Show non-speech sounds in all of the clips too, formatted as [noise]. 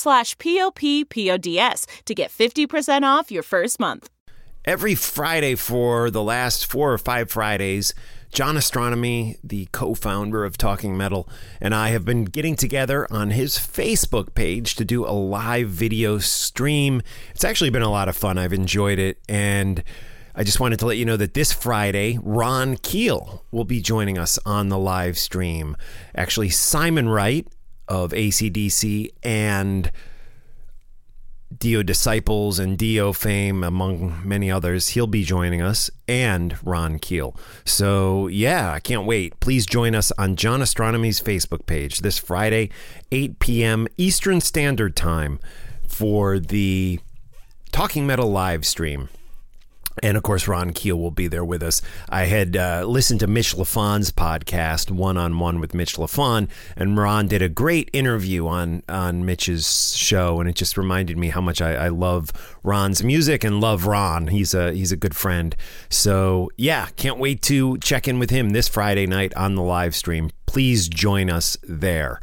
slash p-o-p-p-o-d-s to get 50% off your first month. Every Friday for the last four or five Fridays, John Ostronomy, the co founder of Talking Metal, and I have been getting together on his Facebook page to do a live video stream. It's actually been a lot of fun. I've enjoyed it. And I just wanted to let you know that this Friday, Ron Keel will be joining us on the live stream. Actually, Simon Wright of ACDC and Dio Disciples and Dio fame, among many others. He'll be joining us, and Ron Keel. So, yeah, I can't wait. Please join us on John Ostronomy's Facebook page this Friday, 8 p.m. Eastern Standard Time, for the Talking Metal live stream. And of course, Ron Keel will be there with us. I had uh, listened to Mitch Lafon's podcast, One on One with Mitch Lafon, and Ron did a great interview on on Mitch's show, and it just reminded me how much I, I love Ron's music and love Ron. He's a he's a good friend. So yeah, can't wait to check in with him this Friday night on the live stream. Please join us there.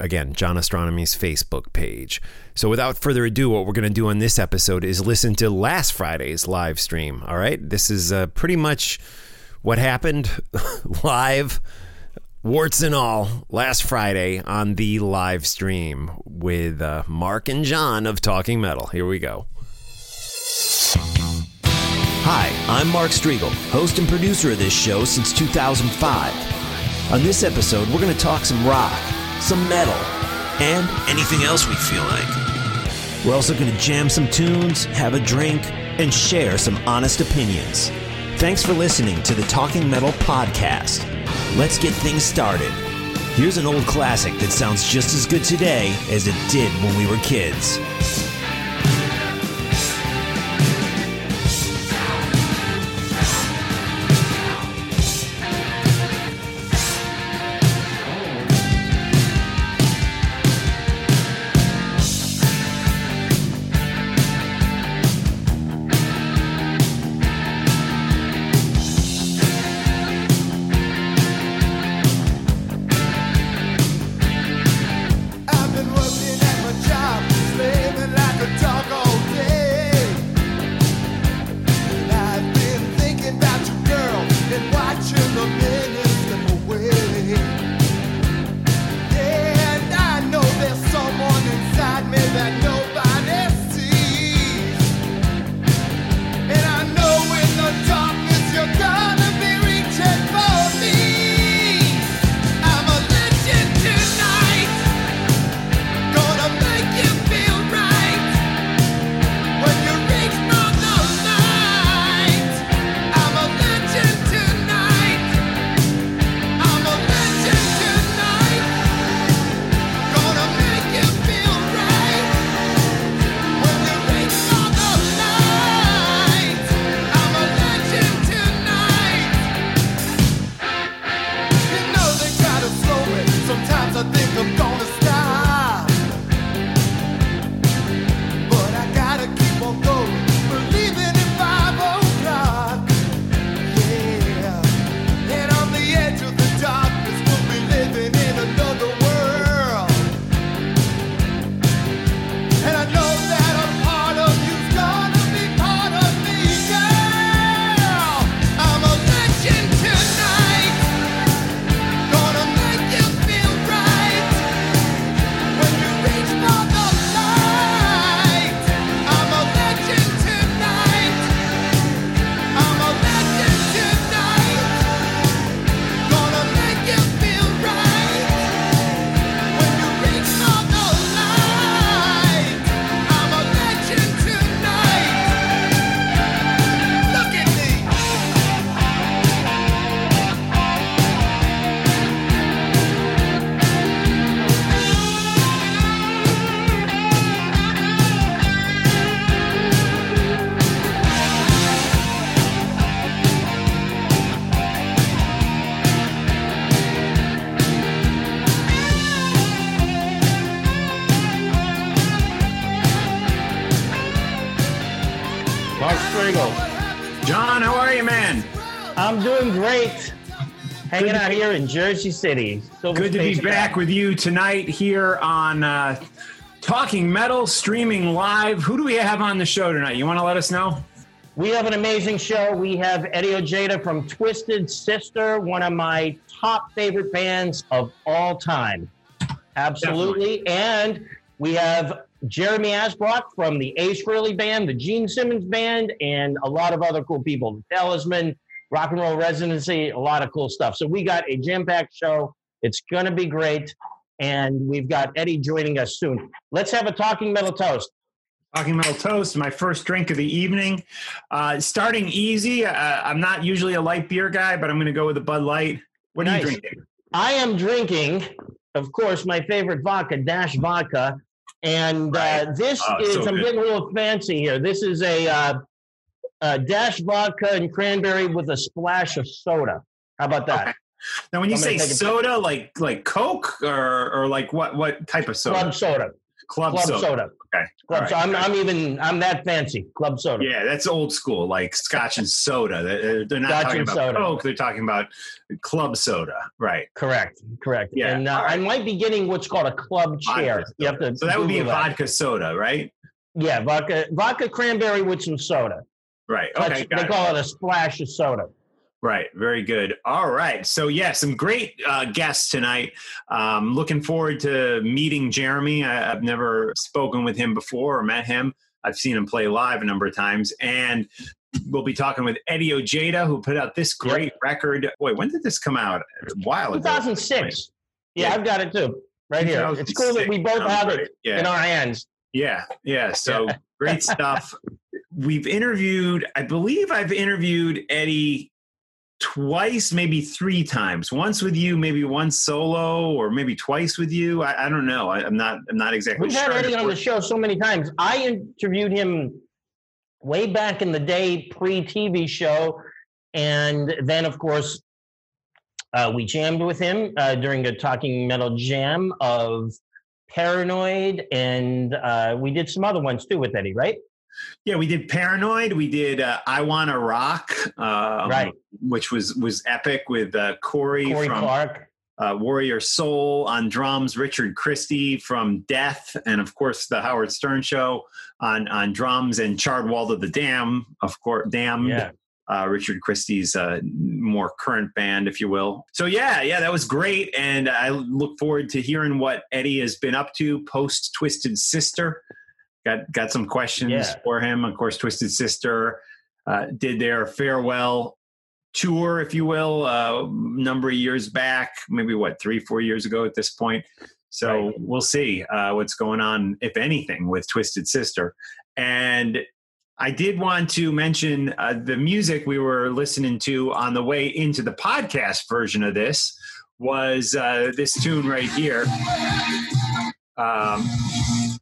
Again, John Ostronomy's Facebook page. So, without further ado, what we're going to do on this episode is listen to last Friday's live stream. All right. This is uh, pretty much what happened [laughs] live, warts and all, last Friday on the live stream with uh, Mark and John of Talking Metal. Here we go. Hi, I'm Mark Strigl, host and producer of this show since 2005. On this episode, we're going to talk some rock some metal, and anything else we feel like. We're also going to jam some tunes, have a drink, and share some honest opinions. Thanks for listening to the Talking Metal Podcast. Let's get things started. Here's an old classic that sounds just as good today as it did when we were kids. Hanging out here in Jersey City. Silver Good to be back with you tonight here on uh, Talking Metal, streaming live. Who do we have on the show tonight? You want to let us know? We have an amazing show. We have Eddie Ojeda from Twisted Sister, one of my top favorite bands of all time. Absolutely. And we have Jeremy Asbrock from the Ace Frehley Band, the Gene Simmons Band, and a lot of other cool people. The Talisman, Rock and Roll Residency, a lot of cool stuff. So we got a jam-packed show. It's going to be great. And we've got Eddie joining us soon. Let's have a talking metal toast. Talking Metal Toast, my first drink of the evening. Uh, starting easy. Uh, I'm not usually a light beer guy, but I'm going to go with a Bud Light. What are you drinking? I am drinking, of course, my favorite vodka, Dash Vodka. And uh, this Oh, is, so I'm good. getting a little fancy here. This is a uh, Dash Vodka and cranberry with a splash of soda. How about that? Okay. Now, when you I'm say take a- soda, like like Coke or or like what what type of soda? Club soda. Club Club soda. soda. Okay. Club All so. I'm, I'm even, I'm that fancy. Club soda. Yeah, that's old school, like Scotch and [laughs] soda. They're they're not Scotch talking about soda. Coke. They're talking about club soda, right? Correct. Correct. Yeah, And uh, right. I might be getting what's called a club chair. You have to. so that would be a Google that. vodka soda, right? Yeah, vodka, vodka cranberry with some soda. Right. Okay. they it. call it a splash of soda. Right. Very good. All right. So yeah, some great uh, guests tonight. Um, looking forward to meeting Jeremy. I, I've never spoken with him before or met him. I've seen him play live a number of times, and we'll be talking with Eddie Ojeda, who put out this great record. Wait, when did this come out? A while ago. 2006. Yeah, Yeah. I've got it too, right here. It's cool that we both 2006 have it. Yeah. in our hands. Yeah, yeah. So [laughs] great stuff. We've interviewed, I believe I've interviewed Eddie twice, maybe three times. Once with you, maybe once solo, or maybe twice with you. I, I don't know. I, I'm not. I'm not exactly sure. We've sure. had Eddie on the show so many times. I interviewed him way back in the day, pre TV show. And then, of course, uh, we jammed with him uh, during a Talking Metal jam of Paranoid. And uh, we did some other ones too with Eddie, right? Yeah, we did Paranoid. We did uh, I Wanna Rock, um, Right. which was was epic with uh, Corey, Corey from Clark. uh, Warrior Soul on drums, Richard Christy from Death, and of course the Howard Stern Show on on drums, and Charred Walls of the Dam, of course, Damned. Yeah. Uh, Richard Christy's uh, more current band, if you will. So yeah, yeah, that was great, and I look forward to hearing what Eddie has been up to post Twisted Sister. Got got some questions Yeah. for him. Of course, Twisted Sister uh, did their farewell tour, if you will, uh, a number of years back, maybe what three, four years ago at this point. So Right. we'll see uh, what's going on, if anything, with Twisted Sister. And I did want to mention uh, the music we were listening to on the way into the podcast version of this was uh, this tune right here. Um,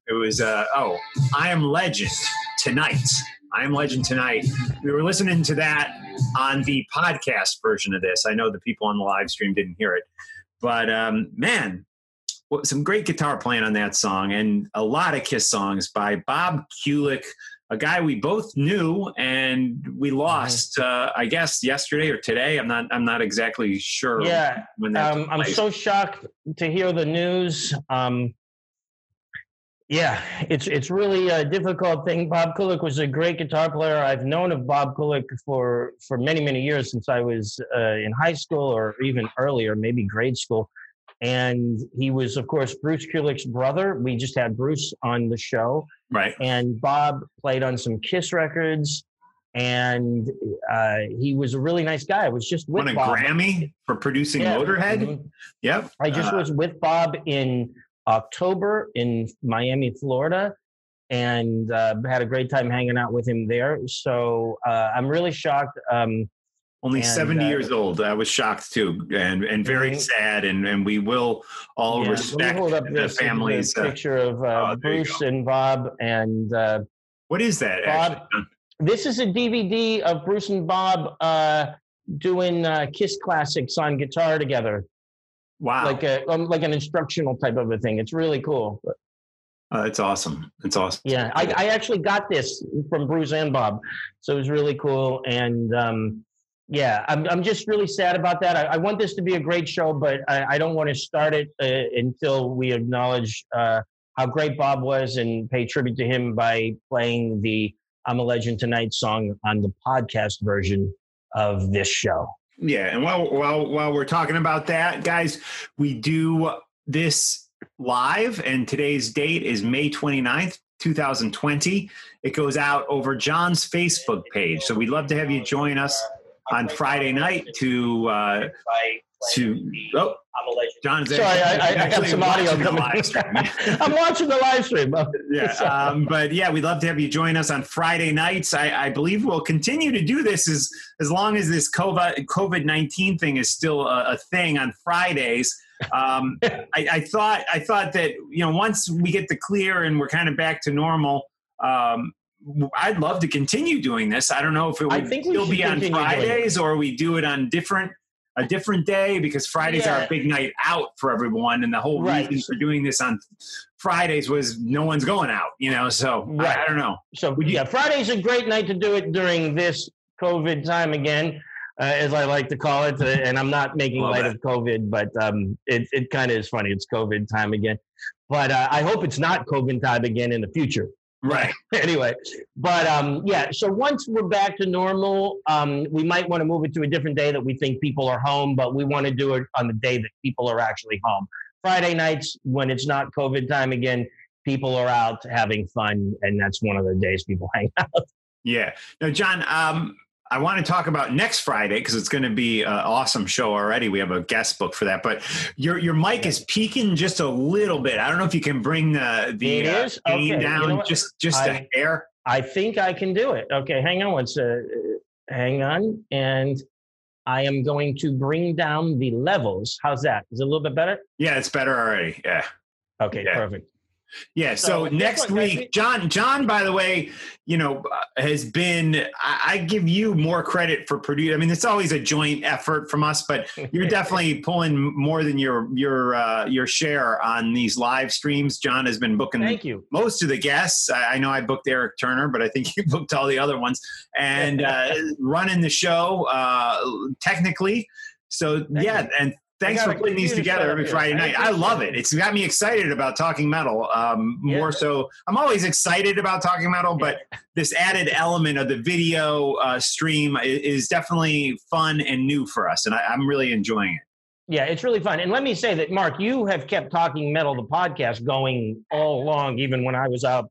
it was uh, oh, I am Legend tonight. I am Legend tonight. We were listening to that on the podcast version of this. I know the people on the live stream didn't hear it, but um, man, some great guitar playing on that song, and a lot of Kiss songs by Bob Kulick, a guy we both knew and we lost. Uh, I guess yesterday or today. I'm not. I'm not exactly sure. Yeah. when that Um, I'm so shocked to hear the news. Um, yeah, it's it's really a difficult thing. Bob Kulick was a great guitar player. I've known of Bob Kulick for for many many years since I was uh, in high school or even earlier, maybe grade school. And he was, of course, Bruce Kulick's brother. We just had Bruce on the show, right. and Bob played on some Kiss records. And uh, he was a really nice guy. I was just with Won a Bob. Grammy for producing Yeah, Motorhead. mhm. Yep. I just Uh, was with Bob in October in Miami, Florida, and uh, had a great time hanging out with him there. So uh, I'm really shocked. Um, Only and, 70 uh, years old. I was shocked too, and and very Mhm. sad. And and we will all yeah, respect hold up the the Uh, picture of uh, oh, Bruce and Bob, and uh, what is that? Bob- actually? this is a DVD of Bruce and Bob uh, doing uh, Kiss classics on guitar together, Wow. like a um, like an instructional type of a thing. It's really cool. Oh, that's awesome. It's awesome. Yeah, I, I actually got this from Bruce and Bob, so it was really cool. And um, yeah, I'm I'm just really sad about that. I, I want this to be a great show, but I, I don't want to start it uh, until we acknowledge uh, how great Bob was and pay tribute to him by playing the "I'm a Legend Tonight" song on the podcast version of this show. Yeah, and while while while we're talking about that, guys, we do this live, and today's date is May 29th, 2020. It goes out over John's Facebook page. So we'd love to have you join us on Friday night to uh, to oh John is Sorry, I, I, I have some audio watching the coming. live stream. [laughs] I'm watching the live stream. [laughs] yeah, um, but yeah, we'd love to have you join us on Friday nights. I, I believe we'll continue to do this as as long as this COVID COVID nineteen thing is still a, a thing on Fridays. Um, [laughs] I, I thought I thought that you know once we get the clear and we're kind of back to normal. Um, I'd love to continue doing this. I don't know if it I would think we still be on continue doing it. Fridays or we do it on different a different day because Fridays are a big night out for everyone, and the whole Right. reason for doing this on Fridays was no one's going out, you know. So Right. I, I don't know. So Would you- yeah, Friday's a great night to do it during this COVID time again, uh, as I like to call it. Uh, and I'm not making light that. of COVID, but um, it it kind of is funny. It's COVID time again, but uh, I hope it's not COVID time again in the future. Right. [laughs] anyway, but um, yeah. So once we're back to normal, um, we might want to move it to a different day that we think people are home, but we want to do it on the day that people are actually home. Friday nights when it's not COVID time again, people are out having fun, and that's one of the days people [laughs] hang out. Yeah. Now, John, um, I want to talk about next Friday because it's going to be an awesome show already. We have a guest book for that, but your your mic is peaking just a little bit. I don't know if you can bring the the It uh, is? Okay. You down know just just a I- hair. I think I can do it. Okay, hang on one sec. Hang on, and I am going to bring down the levels. How's that? Is it a little bit better? Yeah, it's better already. Yeah. Okay, Yeah. perfect. Yeah. So, So, next guys? week, John, John, by the way, you know, uh, has been, I, I give you more credit for producing. I mean, it's always a joint effort from us, but you're [laughs] definitely pulling more than your, your, uh, your share on these live streams. John has been booking Thank you. most of the guests. I, I know I booked Eric Turner, but I think [laughs] you booked all the other ones and [laughs] uh, running the show uh, technically. So Thank yeah, you. and thanks for putting these together every. Friday night. I love it. it. It's got me excited about talking metal. Um, Yeah. More so, I'm always excited about talking metal, but [laughs] this added element of the video uh, stream is, definitely fun and new for us, and I, I'm really enjoying it. Yeah, it's really fun. And let me say that, Mark, you have kept Talking Metal, the podcast, going all along, even when I was out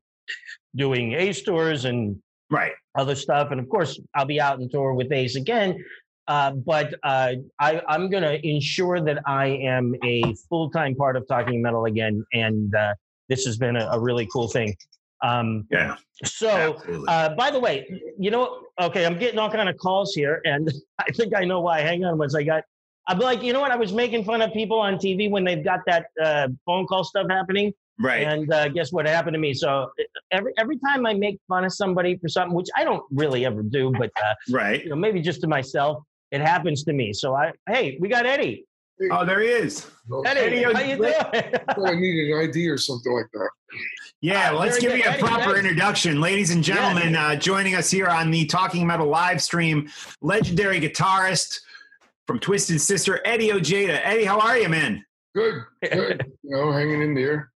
doing Ace tours and Right. other stuff. And of course, I'll be out on tour with Ace again. Uh, but uh, I, I'm going to ensure that I am a full time part of Talking Metal again. And uh, this has been a, a really cool thing. Um, Yeah. so, uh, by the way, you know, okay, I'm getting all kind of calls here, and [laughs] I think I know why. Hang on, once I got, I'm like, you know what? I was making fun of people on TV when they've got that uh, phone call stuff happening, right. and uh, guess what happened to me? So every every time I make fun of somebody for something, which I don't really ever do, but uh, right. you know, maybe just to myself, it happens to me. So I, hey, we got Eddie. Oh, there he is. Eddie, Eddie, how you doing? I need an ID or something like that. Yeah, Ah, let's give you a proper Eddie. introduction. Ladies and gentlemen, uh, joining us here on the Talking Metal live stream, legendary guitarist from Twisted Sister, Eddie Ojeda. Eddie, how are you, man? Good, good. [laughs] you know, hanging in there.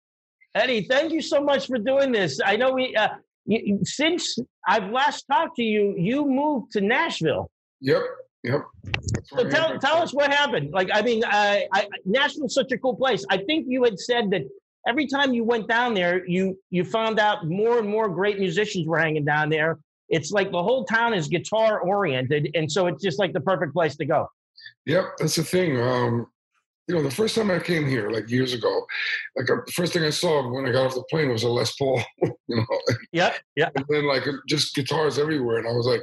Eddie, thank you so much for doing this. I know we, uh, you, since I've last talked to you, you moved to Nashville. Yep, yep. So tell, tell us what happened. Like, I mean, I, I, Nashville's such a cool place. I think you had said that every time you went down there, you you found out more and more great musicians were hanging down there. It's like the whole town is guitar oriented, and so it's just like the perfect place to go. Yep, that's the thing. Um, you know, the first time I came here, like years ago, like uh, the first thing I saw when I got off the plane was a Les Paul. [laughs] you know, Yep, yeah. and then like just guitars everywhere, and I was like,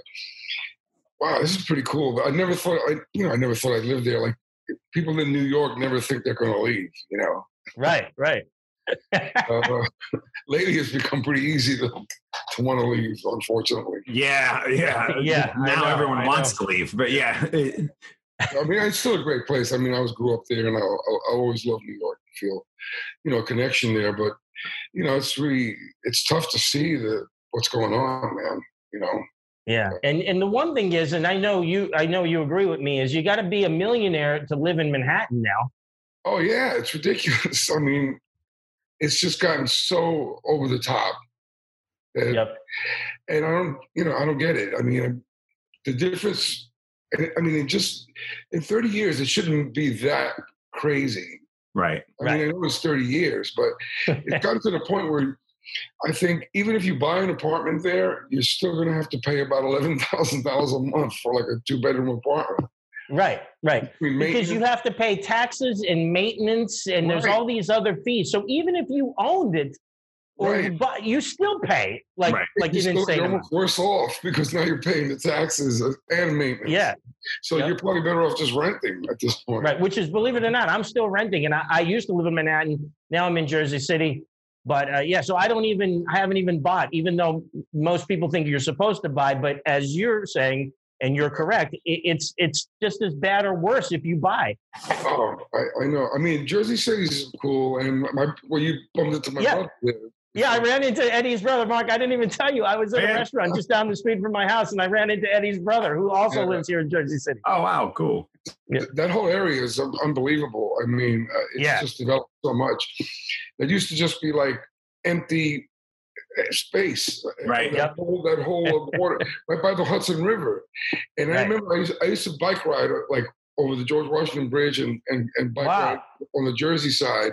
"Wow, this is pretty cool." But I never thought, I you know, I never thought I'd live there. Like people in New York never think they're going to leave. You know, Right, right. [laughs] uh, lately it's become pretty easy to to want to leave. Unfortunately, Yeah, yeah. Yeah, Now know, everyone I wants know. to leave, but yeah. I mean, it's still a great place. I mean, I was grew up there, and I, I, I always loved New York. Feel, you know, a connection there. But you know, it's really it's tough to see the what's going on, man. You know. Yeah, and and the one thing is, and I know you, I know you agree with me, is you got to be a millionaire to live in Manhattan now. Oh yeah, it's ridiculous. [laughs] I mean, it's just gotten so over the top. That, Yep. And I don't, you know, I don't get it. I mean, the difference. I mean, it just in 30 years, it shouldn't be that crazy. Right. I Right. mean, I know it's 30 years, but [laughs] it's gotten to the point where I think even if you buy an apartment there, you're still going to have to pay about $11,000 a month for like a two bedroom apartment. Right, right. Because you have to pay taxes and maintenance, and there's all these other fees. So even if you owned it, or you, buy, you still pay like Right. like you're, an still, insane you're amount. worse off because now you're paying the taxes uh, and maintenance. Yeah, So Yep. you're probably better off just renting at this point. right. Which is, believe it or not, I'm still renting, and I, I used to live in Manhattan. Now I'm in Jersey City. But uh, yeah, so I don't even, I haven't even bought, even though most people think you're supposed to buy. But as you're saying, and you're correct, it, it's it's just as bad or worse if you buy. Oh, I, I know. I mean, Jersey City's cool, and my well, you bumped into my Yeah. brother. There. Yeah, I ran into Eddie's brother, Mark. I didn't even tell you. I was at a restaurant just down the street from my house, and I ran into Eddie's brother, who also Yeah. lives here in Jersey City. Oh wow, cool. Yeah. That whole area is unbelievable. I mean, uh, it's Yeah. just developed so much. It used to just be like empty uh, space. Right. That Yep. whole, that whole uh, water [laughs] right by the Hudson River. And I remember I used, I used to bike ride like over the George Washington Bridge and, and, and bike Wow. ride on the Jersey side.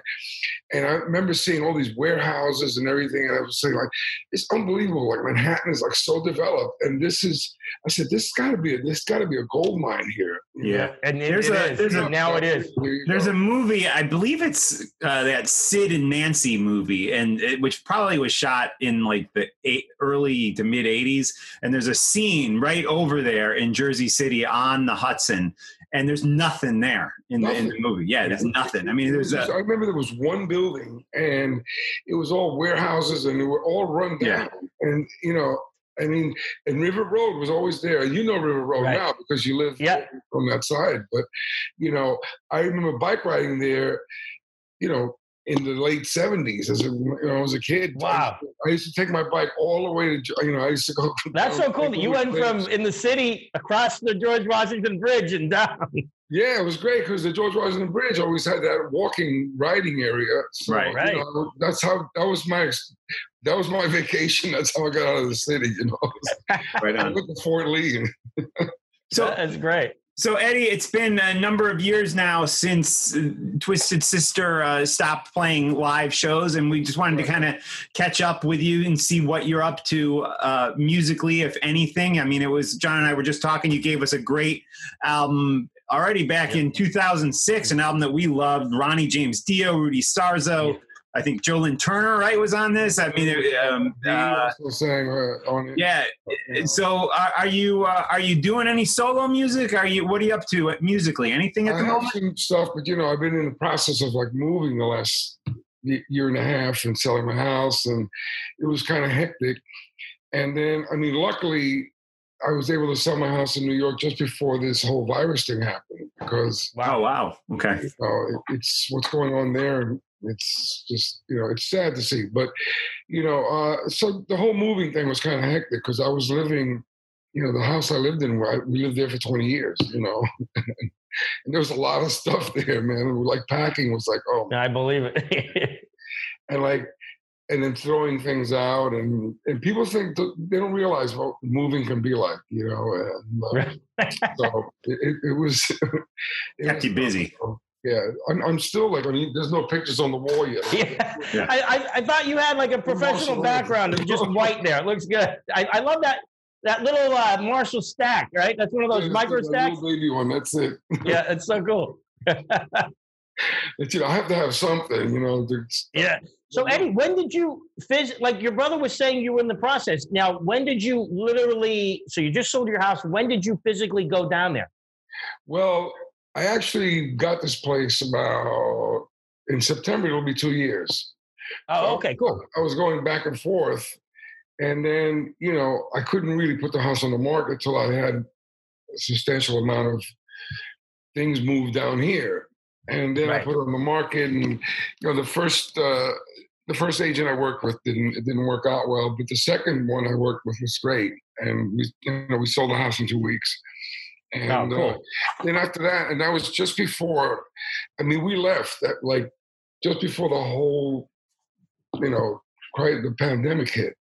And I remember seeing all these warehouses and everything. And I was saying, like, it's unbelievable. Like Manhattan is like so developed. And this is, I said, this gotta be a, this gotta be a gold mine here. you Yeah. know? And There's it a- is. there's a- now it is. There's a movie, I believe it's uh, that Sid and Nancy movie, and it, which probably was shot in like the eight, early to mid '80s. And there's a scene right over there in Jersey City on the Hudson, and there's nothing there in the, in the movie. Yeah, there's nothing. I mean, there's a I remember there was one building and it was all warehouses and they were all run down. Yeah. And you know, I mean, and River Road was always there. You know River Road Right. now because you live Yeah. on that side. But you know, I remember bike riding there. You know, in the late seventies as a you know as a kid. Wow. I used to take my bike all the way to you know I used to go. [laughs] That's so cool that you went from in the city across the George Washington Bridge and down. Yeah, it was great because the George Washington Bridge always had that walking riding area. So, Right. you Right. know, that's how that was my that was my [laughs] vacation. That's how I got out of the city. You know, [laughs] right I on. went to Fort Lee. So That's great. So, Eddie, it's been a number of years now since uh, Twisted Sister uh, stopped playing live shows, and we just wanted to kind of catch up with you and see what you're up to uh, musically, if anything. I mean, it was John and I were just talking. You gave us a great album already back in 2006, an album that we loved. Ronnie James Dio, Rudy Sarzo. I think Joe Lynn Turner, right, was on this. I mean, um, uh, sang uh, on yeah. So, are, are you uh, are you doing any solo music? Are you what are you up to musically? Anything at I the have moment? some stuff, but you know, I've been in the process of like moving the last year and a half and selling my house, and it was kind of hectic. And then, I mean, luckily, I was able to sell my house in New York just before this whole virus thing happened because Wow! Wow! Okay. you know, it, it's what's going on there. And it's just, you know, it's sad to see. But, you know, uh, so the whole moving thing was kind of hectic because I was living, you know, the house I lived in, I, we lived there for 20 years, you know. [laughs] and there was a lot of stuff there, man. Like packing was like, oh, I believe it. and like, and then throwing things out. And, and people think, that they don't realize what moving can be like, you know. And, uh, [laughs] so it, it, it was. [laughs] it Kept was you busy. Yeah, I'm, I'm still like, I mean, there's no pictures on the wall yet. [laughs] yeah. Yeah. I, I, I thought you had like a professional background of just white there. It looks good. I, I love that that little uh, Marshall stack, right? That's one of those Yeah, micro that's a little stacks. baby one. That's it. [laughs] Yeah, it's so cool. It's, you know, I have to have something, you know. to- Yeah. So Eddie, when did you phys- like your brother was saying you were in the process. Now, when did you literally so you just sold your house, when did you physically go down there? Well, I actually got this place about in September. It'll be two years. Oh, okay, cool. I was going back and forth, and then you know I couldn't really put the house on the market till I had a substantial amount of things moved down here, and then I put it on the market, and you know the first uh, the first agent I worked with didn't it didn't work out well, but the second one I worked with was great, and we you know we sold the house in two weeks. And Oh, cool. uh, then after that, and that was just before. I mean, we left at like just before the whole, you know, quite the pandemic hit.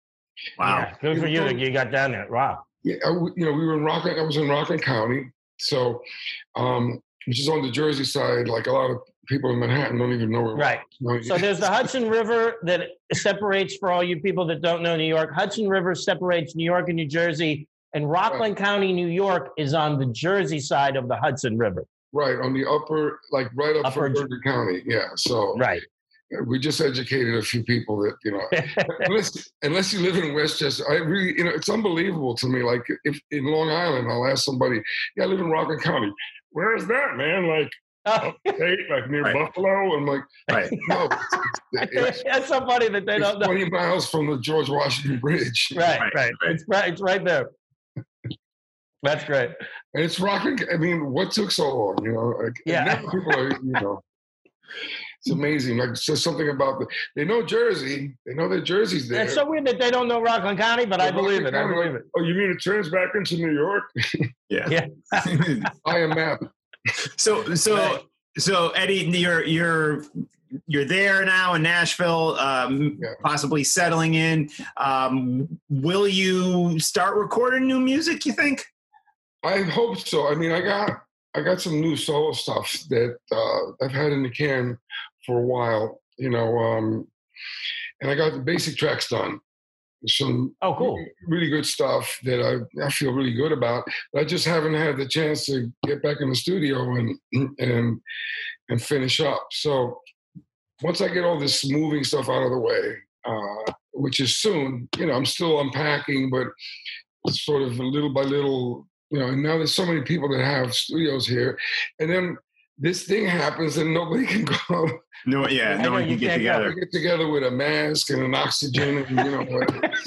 Wow. Yeah, good for you that you got down there. Wow. Yeah, I w you know, we were in Rockland. I was in Rockland County, so um, which is on the Jersey side. Like a lot of people in Manhattan don't even know where. Right. Rockland- So there's the Hudson River that separates, for all you people that don't know New York, Hudson River separates New York and New Jersey, and Rockland County, New York is on the Jersey side of the Hudson River. right on the upper, like right up Upper from J- Bergen County. Yeah. So Right. we just educated a few people that you know unless unless you live in Westchester, I really you know it's unbelievable to me. Like if in Long Island, I'll ask somebody, "Yeah, I live in Rockland County. Where is that, man? Like oh. upstate, like near Right. Buffalo?" I'm like, Right. [laughs] "No, [laughs] it's, it's, That's so funny that they it's don't know. 20 miles from the George Washington Bridge, Right, Right, right. right. It's right. It's right there. That's great. and it's Rockland. I mean, what took so long? You know, like Yeah. now people are, you know." It's amazing. Like it's just something about the, they know Jersey. They know that Jersey's there. It's so weird that they don't know Rockland County, but I Yeah, believe it. I believe it. Oh, you mean it turns back into New York? [laughs] Yeah. Yeah. [laughs] I am map. so so so Eddie, you're you're you're there now in Nashville, um, Yeah. possibly settling in. Um, will you start recording new music? You think? I hope so. I mean, I got I got some new solo stuff that uh, I've had in the can for a while. You know, um, and I got the basic tracks done. Some Oh, cool. really good stuff that I, I feel really good about. But I just haven't had the chance to get back in the studio and and and finish up. So once I get all this moving stuff out of the way, uh, which is soon, you know, I'm still unpacking, but it's sort of little by little, you know. And now there's so many people that have studios here, and then this thing happens and nobody [laughs] can go No, yeah, I no one can get together. get together with a mask and an oxygen and you know whatever. [laughs]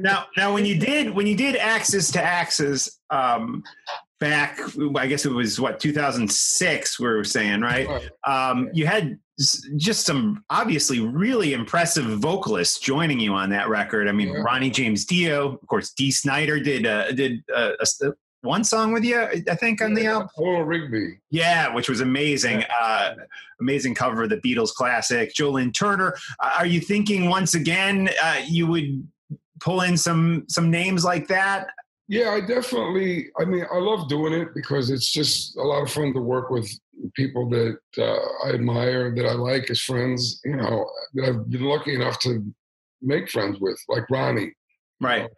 Now, now, when you did when you did Axes 2 Axes um, back, I guess it was what 2006. We were saying, right? Um, you had just some obviously really impressive vocalists joining you on that record. I mean, Yeah. Ronnie James Dio, of course. Dee Snider did uh, did uh, a s- one song with you, I think, on the album. Paul Rigby. Yeah, which was amazing. Uh, amazing cover of the Beatles classic. Joe Lynn Turner. Uh, are you thinking once again uh, you would pull in some some names like that? Yeah, I definitely. I mean, I love doing it because it's just a lot of fun to work with people that uh, I admire, that I like as friends. You know, that I've been lucky enough to make friends with, like Ronnie. Right.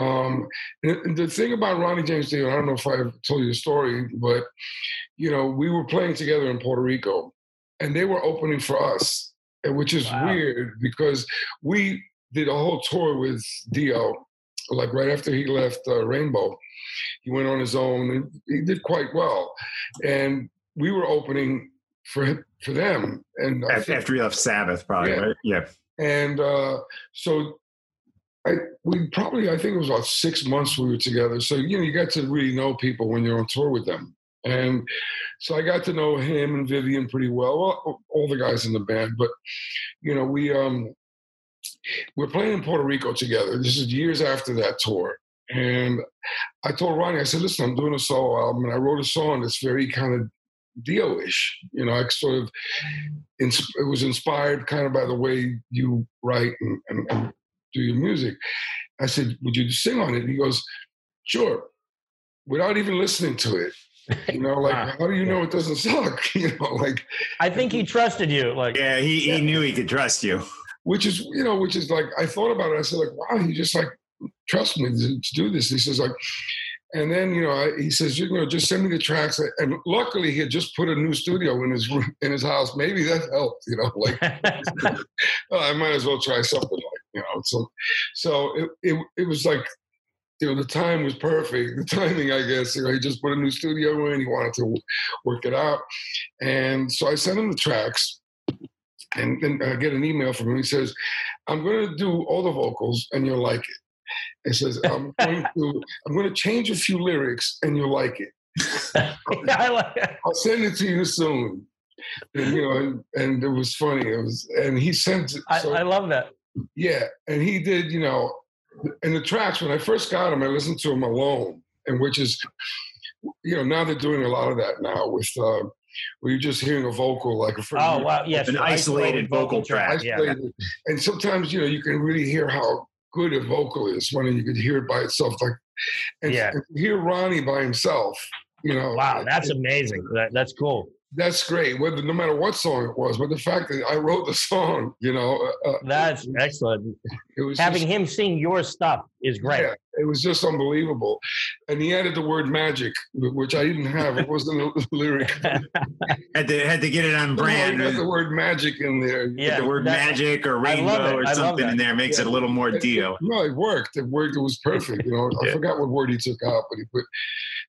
Um, and the thing about Ronnie James Dio, I don't know if I ever told you the story, but you know, we were playing together in Puerto Rico, and they were opening for us, which is Wow. weird because we did a whole tour with Dio, like right after he left uh, Rainbow, he went on his own and he did quite well, and we were opening for for them, and After, think- after you left Sabbath, probably. Yeah. Right? Yeah. and uh, so I we probably I think it was about six months we were together. So you know you got to really know people when you're on tour with them, and so I got to know him and Vivian pretty well. Well, all the guys in the band, but you know we um we're playing in Puerto Rico together. This is years after that tour. And I told Ronnie, I said, listen, I'm doing a solo album, and I wrote a song that's very kind of Dio-ish. You know, I sort of it was inspired kind of by the way you write and, and, and do your music. I said, would you sing on it? And he goes, sure, without even listening to it. You know, like Wow. how do you know it doesn't [laughs] suck? You know, like I think he trusted you. Like, Yeah, he, he knew he could trust you. Which is you know, which is like I thought about it. I said like, wow, he just like trust me to, to do this. He says like, and then you know, I, he says you know, just send me the tracks. And luckily, he had just put a new studio in his room, in his house. Maybe that helped. You know, [laughs] like [laughs] well, I might as well try something like you know. So, so it it, it was like. You know, the time was perfect. The [laughs] timing, I guess. You know, he just put a new studio in. He wanted to work it out, and so I sent him the tracks, and then I get an email from him. He says, "I'm going to do all the vocals, and you'll like it." He says, [laughs] "I'm going to I'm going to change a few lyrics, and you'll like it. [laughs] I like it. I'll send it to you soon." and, you know, and, and it was funny. It was, and he sent. I, so- I love that. yeah, and he did, you know, and the tracks when I first got him, I listened to him alone, and which is, you know, now they're doing a lot of that now with uh, where you're just hearing a vocal like a Oh wow, yes, An isolated vocal track. Yeah. And sometimes, you know, you can really hear how good a vocal is when you could hear it by itself. Like, and, Yeah. and hear Ronnie by himself, you know, Wow, that's it- amazing. That, that's cool. That's great. Whether no matter what song it was, but the fact that I wrote the song, you know, uh, uh, That's excellent. it was Having just, him sing your stuff is great. Yeah, it was just unbelievable. And he added the word magic, which I didn't have. It wasn't a [laughs] lyric. [laughs] Had to had to get it on He brand. got the word magic in there. Yeah, the word magic or I love rainbow or something in there makes it a little more It- deal. No, it worked. It worked. It was perfect. You know, I forgot what word he took out, but he put.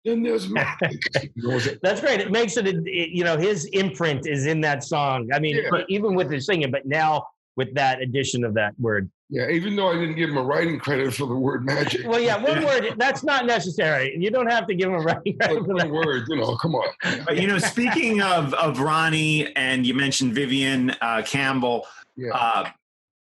Then there's magic. You know, it- That's great. It makes it, it- you know, his imprint is in that song. I mean, Yeah. even with his singing, but now with that addition of that word. yeah, even though I didn't give him a writing credit for the word magic. Well, yeah, one [laughs] word. That's not necessary. You don't have to give him a right. But one word, you know, come on. But you know, speaking of of Ronnie, and you mentioned Vivian uh, Campbell, Yeah. uh,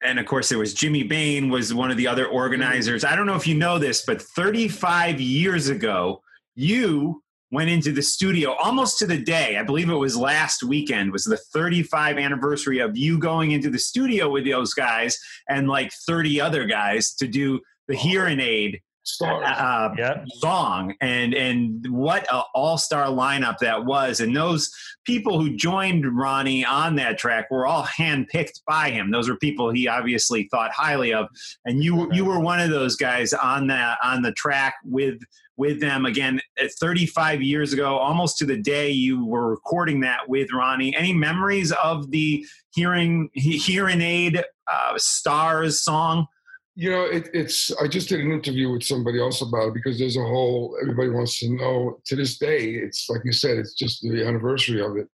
and of course there was Jimmy Bain was one of the other organizers. I don't know if you know this, but 35 years ago, you went into the studio almost to the day. I believe it was last weekend was the 35 anniversary of you going into the studio with those guys and like 30 other guys to do the Hear 'n Aid uh, Yeah. song. And and what a all-star lineup that was. And those people who joined ronnie on that track were all handpicked by him. Those were people he obviously thought highly of. And you you were one of those guys on that on the track with with them again 35 years ago almost to the day you were recording that with ronnie any memories of the hearing Hear 'n Aid uh, stars song You know, it, it's. I just did an interview with somebody else about it because there's a whole. Everybody wants to know. To this day, it's like you said. It's just the anniversary of it,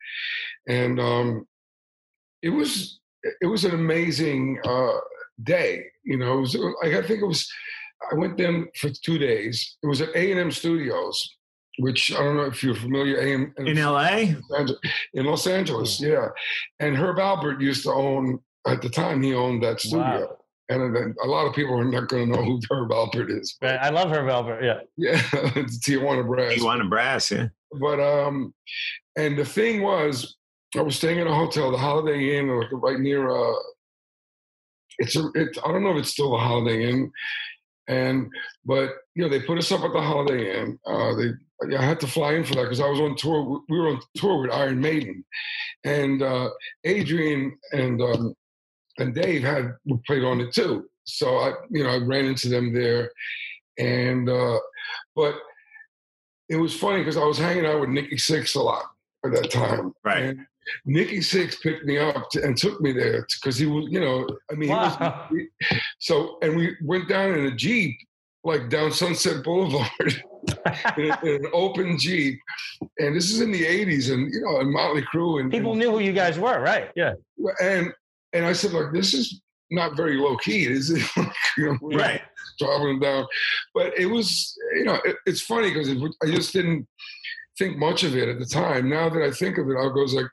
and um, it was. It was an amazing uh, day. You know, it was. I think it was. I went there for two days. It was at A and M Studios, which I don't know if you're familiar. A and in la in Los Angeles, yeah. And Herb Alpert used to own. At the time, he owned that studio. Wow. And a lot of people are not going to know who Herb Alpert is. Right. I love Herb Velvet. Yeah. Yeah, [laughs] it's Tijuana Brass. Tijuana brass yeah But um, and the thing was, I was staying in a hotel, the Holiday Inn, right near. Uh, it's a. It's I don't know if it's still the Holiday Inn, and but you know they put us up at the Holiday Inn. Uh, they. I had to fly in for that because I was on tour. We were on tour with Iron Maiden, and uh, Adrian and um, and Dave had played on it too. So I, you know, I ran into them there, and uh, but it was funny because I was hanging out with Nikki Sixx a lot at that time. Right. And Nikki Sixx picked me up to, and took me there because he was, you know, I mean, he was, [laughs] he- so and we went down in a jeep, like down Sunset Boulevard, [laughs] in, a- in an open jeep, and this is in the '80s, and you know, and Motley Crue and People and, knew who you guys were, right? Yeah. and and I said, look, this is not very low key, is it? [laughs] you know, right traveling down. But it was, you know, it, it's funny because I just didn't think much of it at the time. Now that I think of it, I goes like,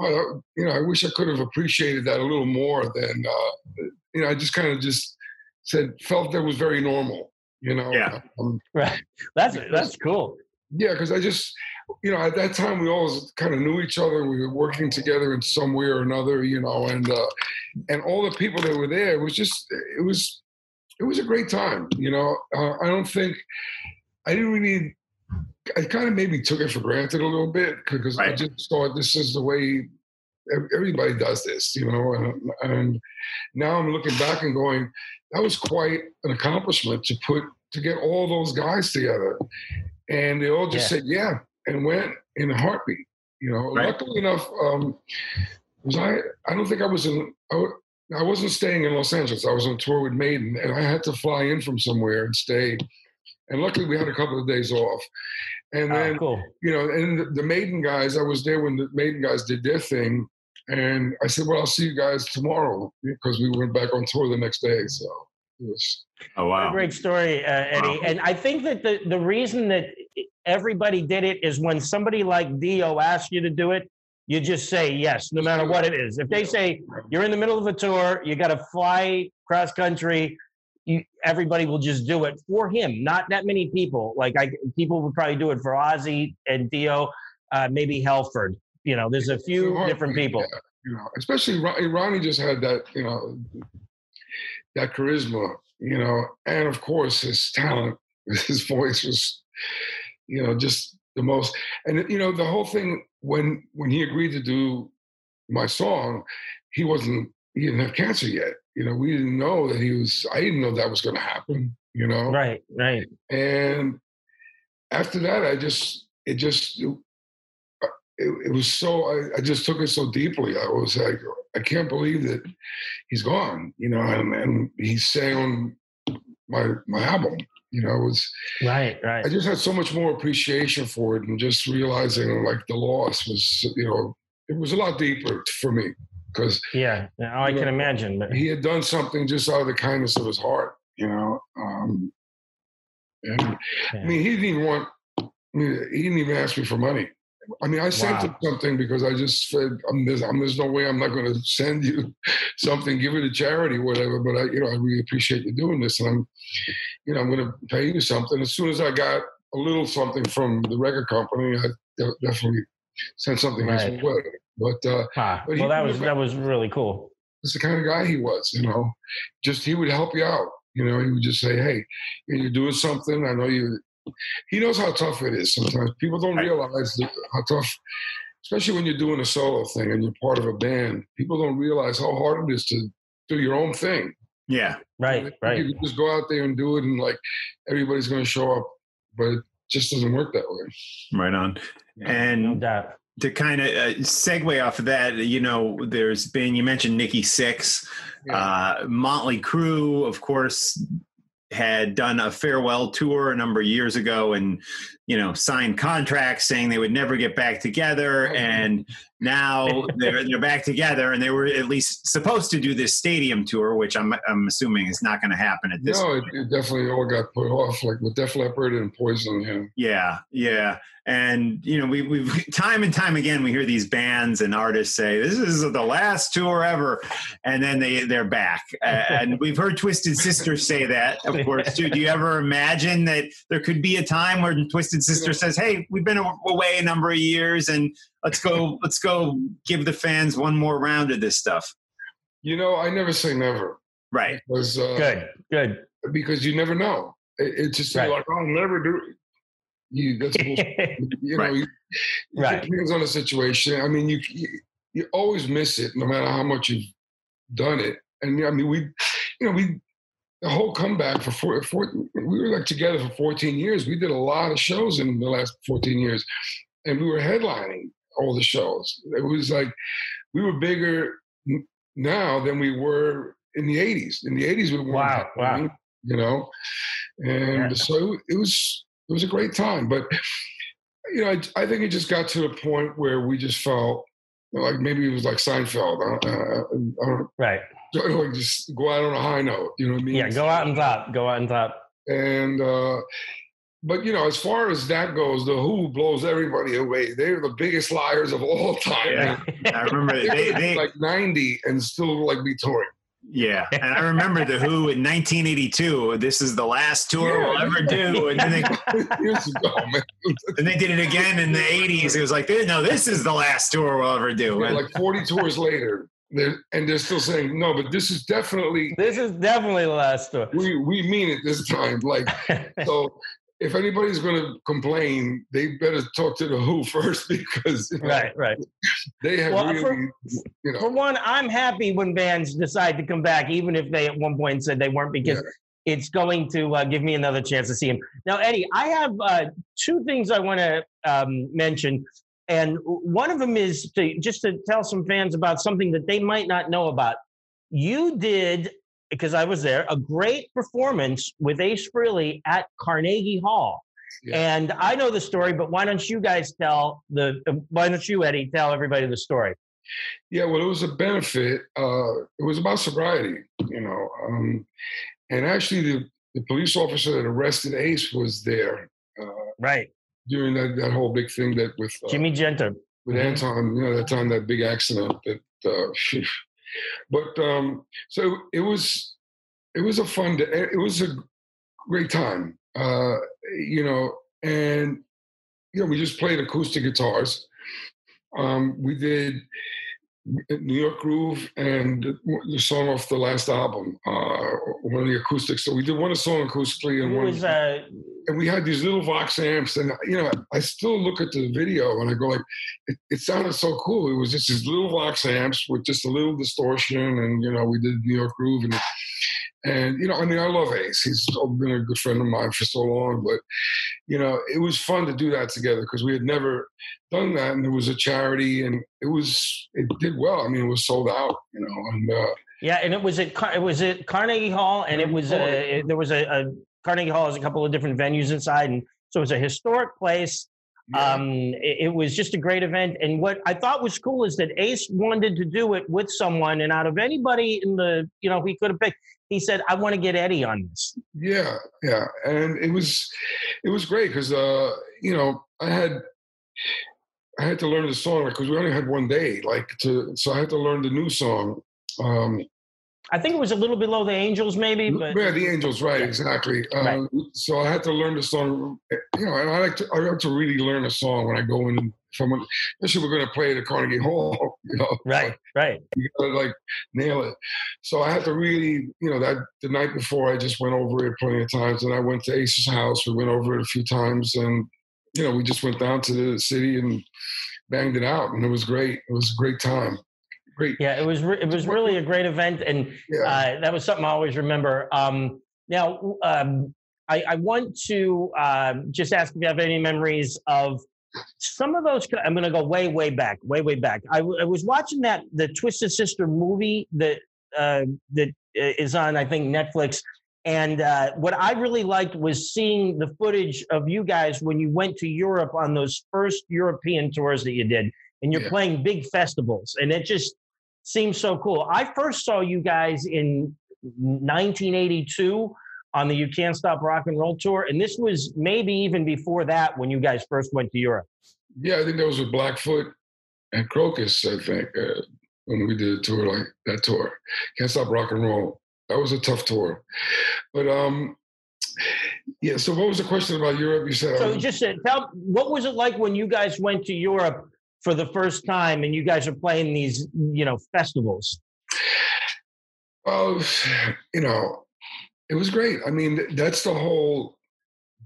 oh, you know, I wish I could have appreciated that a little more than, uh, you know, I just kind of just said, felt that was very normal, you know? Yeah. Um, Right. That's that's cool. yeah, because I just, you know, at that time we all kind of knew each other. We were working together in some way or another, you know, and uh, and all the people that were there it was just, it was, it was a great time. You know, uh, I don't think I didn't really. I kind of maybe took it for granted a little bit because I just thought this is the way everybody does this, you know. And, and now I'm looking back and going, that was quite an accomplishment to put to get all those guys together, and they all just Yeah. said yeah and went in a heartbeat. You know, Right. luckily enough, um, was I? I don't think I was in. I, I wasn't staying in Los Angeles. I was on tour with Maiden, and I had to fly in from somewhere and stay. And luckily, we had a couple of days off. And Oh, then, cool. you know, and the, the Maiden guys, I was there when the Maiden guys did their thing. And I said, well, I'll see you guys tomorrow because we went back on tour the next day. So it was, oh a wow great story, uh, Eddie. Wow. And I think that the, the reason that everybody did it is when somebody like Dio asked you to do it, you just say yes, no matter what it is. If they say you're in the middle of a tour, you got to fly cross country, you, everybody will just do it for him. Not that many people. Like I, people would probably do it for Ozzy and Dio, uh, maybe Halford. You know, there's a few different people. Yeah, you know, especially Ronnie just had that, you know, that charisma, you know, and of course his talent, [laughs] his voice was, you know, just the most. And you know, the whole thing when when he agreed to do my song, he wasn't he didn't have cancer yet. You know, we didn't know that he was. I didn't know that was going to happen. You know, right, right. And after that, I just it just it, uh, it, it was so I, I, just took it so deeply. I was like, I can't believe that he's gone. You know, and, and he sang on my my album. You know, it was right, right. I just had so much more appreciation for it, and just realizing like the loss was, you know, it was a lot deeper for me because yeah, now I can know, imagine. But... He had done something just out of the kindness of his heart, you know. Um, and yeah. I mean, he didn't even want. I mean, he didn't even ask me for money. I mean, I sent wow. him something because I just said, I'm, there's, I'm, there's no way I'm not going to send you [laughs] something, give it to charity, whatever. But I, you know, I really appreciate you doing this, and I'm, you know, I'm going to pay you something. As soon as I got a little something from the record company, I definitely sent something right. his way. But, uh, ah, but well, that was that was really cool. That's the kind of guy he was, you know. Just he would help you out. You know, he would just say, "Hey, you're doing something. I know you he knows how tough it is sometimes. People don't realize how tough, especially when you're doing a solo thing and you're part of a band. People don't realize how hard it is to do your own thing. Yeah, right, right. You just go out there and do it, and like everybody's going to show up, but it just doesn't work that way. Right on. And no to kind of uh, segue off of that, you know, there's been you mentioned Nikki Sixx, yeah. uh, Motley Crue, of course, had done a farewell tour a number of years ago and you know signed contracts saying they would never get back together oh, and now they're they're back together and they were at least supposed to do this stadium tour which i'm i'm assuming is not going to happen at this no point. It, it definitely all got put off like with def leppard and poison yeah. Yeah yeah. And you know we we've [laughs] time and time again we hear these bands and artists say this is the last tour ever. And then they they're back. And [laughs] we've heard twisted sister say that of course too. Do you ever imagine that there could be a time where twisted sister says hey we've been away a number of years and let's go let's go give the fans one more round of this stuff you know i never say never right because uh, good good because you never know it, it's just right. like i'll never do you that's [laughs] you know, you, right. depends on the situation. I mean, you, you, you always miss it, no matter how much you've done it. And I mean, we, you know, we the whole comeback for four, four, we were like together for 14 years. We did a lot of shows in the last 14 years, and we were headlining all the shows. It was like we were bigger now than we were in the 80s. In the 80s, we were wow, wow. you know, and yeah. so it was it was a great time. But you know, I, I, think it just got to a point where we just felt like maybe it was like Seinfeld. Uh, uh, right. [laughs] Like just go out on a high note. You know what I mean? Yeah, go out and top. Go out and top. And uh, but you know, as far as that goes, the Who blows everybody away. They're the biggest liars of all time. Yeah. I remember [laughs] they, they like ninety and still like be touring. Yeah, and I remember the Who in 1982. This is the last tour yeah. we'll ever do, and then they [laughs] years ago, man. [laughs] and they did it again in the 80s. It was like, no, this is the last tour we'll ever do. Yeah, like 40 tours later, they're, and they're still saying no, but this is definitely this is definitely the last tour. We we mean it this time. Like so, if anybody's going to complain, they better talk to the Who [laughs] first because you know, right, right. They have well, really, for, you know. For one, I'm happy when bands decide to come back, even if they at one point said they weren't, because yeah. it's going to uh, give me another chance to see them. Now, Eddie, I have uh, two things I want to um, mention, and one of them is to just to tell some fans about something that they might not know about. You did because I was there, a great performance with Ace Frehley at Carnegie Hall. Yeah. And I know the story, but why don't you guys tell the, why don't you, Eddie, tell everybody the story? Yeah, well, it was a benefit. Uh, it was about sobriety, you know. Um, and actually, the, the police officer that arrested Ace was there. Uh, right. During that, that whole big thing that with uh, Jimmy Genter. with Mhm. Anton. You know, that time that big accident. That, uh. [laughs] but um, so it was, it was a fun. Day. It was a great time. Uh, you know, and you know, we just played acoustic guitars. Um, we did New York Groove and the song off the last album, uh, one of the acoustics. So we did one song acoustically and Who one was uh, and we had these little Vox amps, and you know, I still look at the video and I go like, it, it sounded so cool. It was just these little Vox amps with just a little distortion, and you know, we did New York Groove, and and you know, I mean, I love Ace. He's been a good friend of mine for so long, but you know, it was fun to do that together because we had never done that, and it was a charity, and it was it did well. I mean, it was sold out, you know, and uh, yeah, and it was at it was at Carnegie Hall, and it was a, it- there was a, a Carnegie Hall has a couple of different venues inside, and so it was a historic place. yeah. Um, it, it was just a great event, and what I thought was cool is that Ace wanted to do it with someone, and out of anybody in the you know he could have picked, he said, "I want to get Eddie on this." Yeah, yeah, and it was it was great because uh, you know I had I had to learn the song because we only had one day, like to so I had to learn the new song. Um, I think it was a little below the Angels, maybe, but yeah, the Angels, right? Exactly. Right. Um, so I had to learn the song. You know, I like to I like to really learn a song when I go in. Someone, especially we're going to play at Carnegie Hall. [laughs] You know, right, right. you gotta like nail it. So I had to really, you know, that the night before I just went over it plenty of times, and I went to Ace's house. We went over it a few times, and you know, we just went down to the city and banged it out, and it was great. It was a great time. Great. Yeah, it was re- it was really a great event, and Yeah. uh, that was something I always remember. Um, now, um, I, I want to um just ask if you have any memories of some of those. I'm going to go way, way back, way, way back. I, w- I was watching that the Twisted Sister movie that uh, that is on, I think, Netflix. And uh, what I really liked was seeing the footage of you guys when you went to Europe on those first European tours that you did, and you're Yeah. playing big festivals, and it just seems so cool. I first saw you guys in 1982 on the You Can't Stop Rock and Roll tour, and this was maybe even before that when you guys first went to Europe. Yeah, I think that was with Blackfoot and Crocus. I think uh, when we did a tour like that tour, Can't Stop Rock and Roll. That was a tough tour, but um, yeah. So what was the question about Europe? You said So um, just uh, tell what was it like when you guys went to Europe for the first time and you guys are playing these, you know, festivals? Oh, you know, it was great. I mean, that's the whole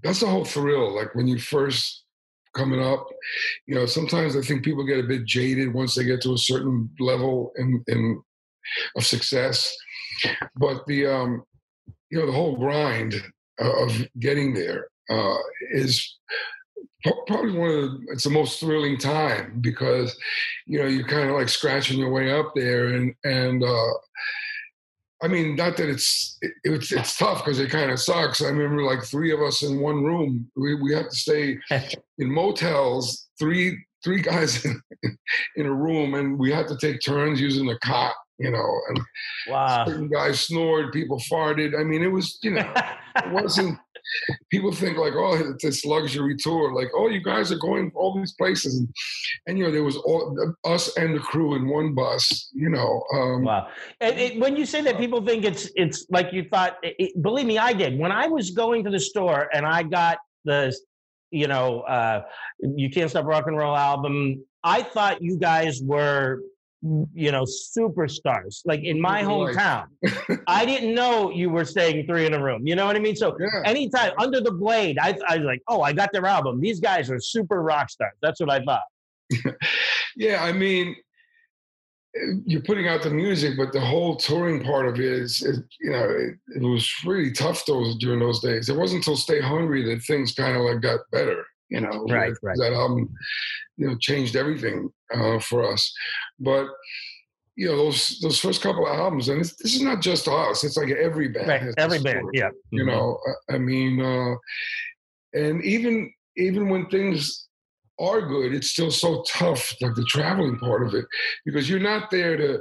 that's the whole thrill. Like when you first coming up, you know, sometimes I think people get a bit jaded once they get to a certain level in, in of success. But the um, you know, the whole grind of getting there uh, is probably one of the, it's the most thrilling time because you know you're kind of like scratching your way up there and and uh, I mean, not that it's it, it's it's tough because it kind of sucks. I remember like three of us in one room. We we had to stay [laughs] in motels, three three guys [laughs] in, in a room, and we had to take turns using the cot. You know, and Wow. certain guys snored, people farted. I mean, it was you know, it wasn't. People think like, oh, this luxury tour. Like, oh, you guys are going all these places, and, and you know, there was all us and the crew in one bus. You know, um, Wow. And it, when you say that, people think it's it's like you thought. It, it- believe me, I did. When I was going to the store and I got the, you know, uh, you can't stop rock and roll album. I thought you guys were, you know, superstars. Like in my hometown, I didn't know you were staying three in a room. You know what I mean? So yeah. anytime under the blade, I, I was like, oh, I got their album. These guys are super rock stars. That's what I thought. [laughs] Yeah, I mean, eh, you're putting out the music, but the whole touring part of it is, is you know, it, it was really tough those during those days. It wasn't until Stay Hungry that things kind of like got better. You know, Right, That- right. That album, you know, changed everything uh, for us. But you know, those those first couple of albums, and it's, this is not just us; it's like every band. Right. Every band. Yeah. you Mhm. know I- i mean uh and even even when things are good it's still so tough like the traveling part of it because you're not there to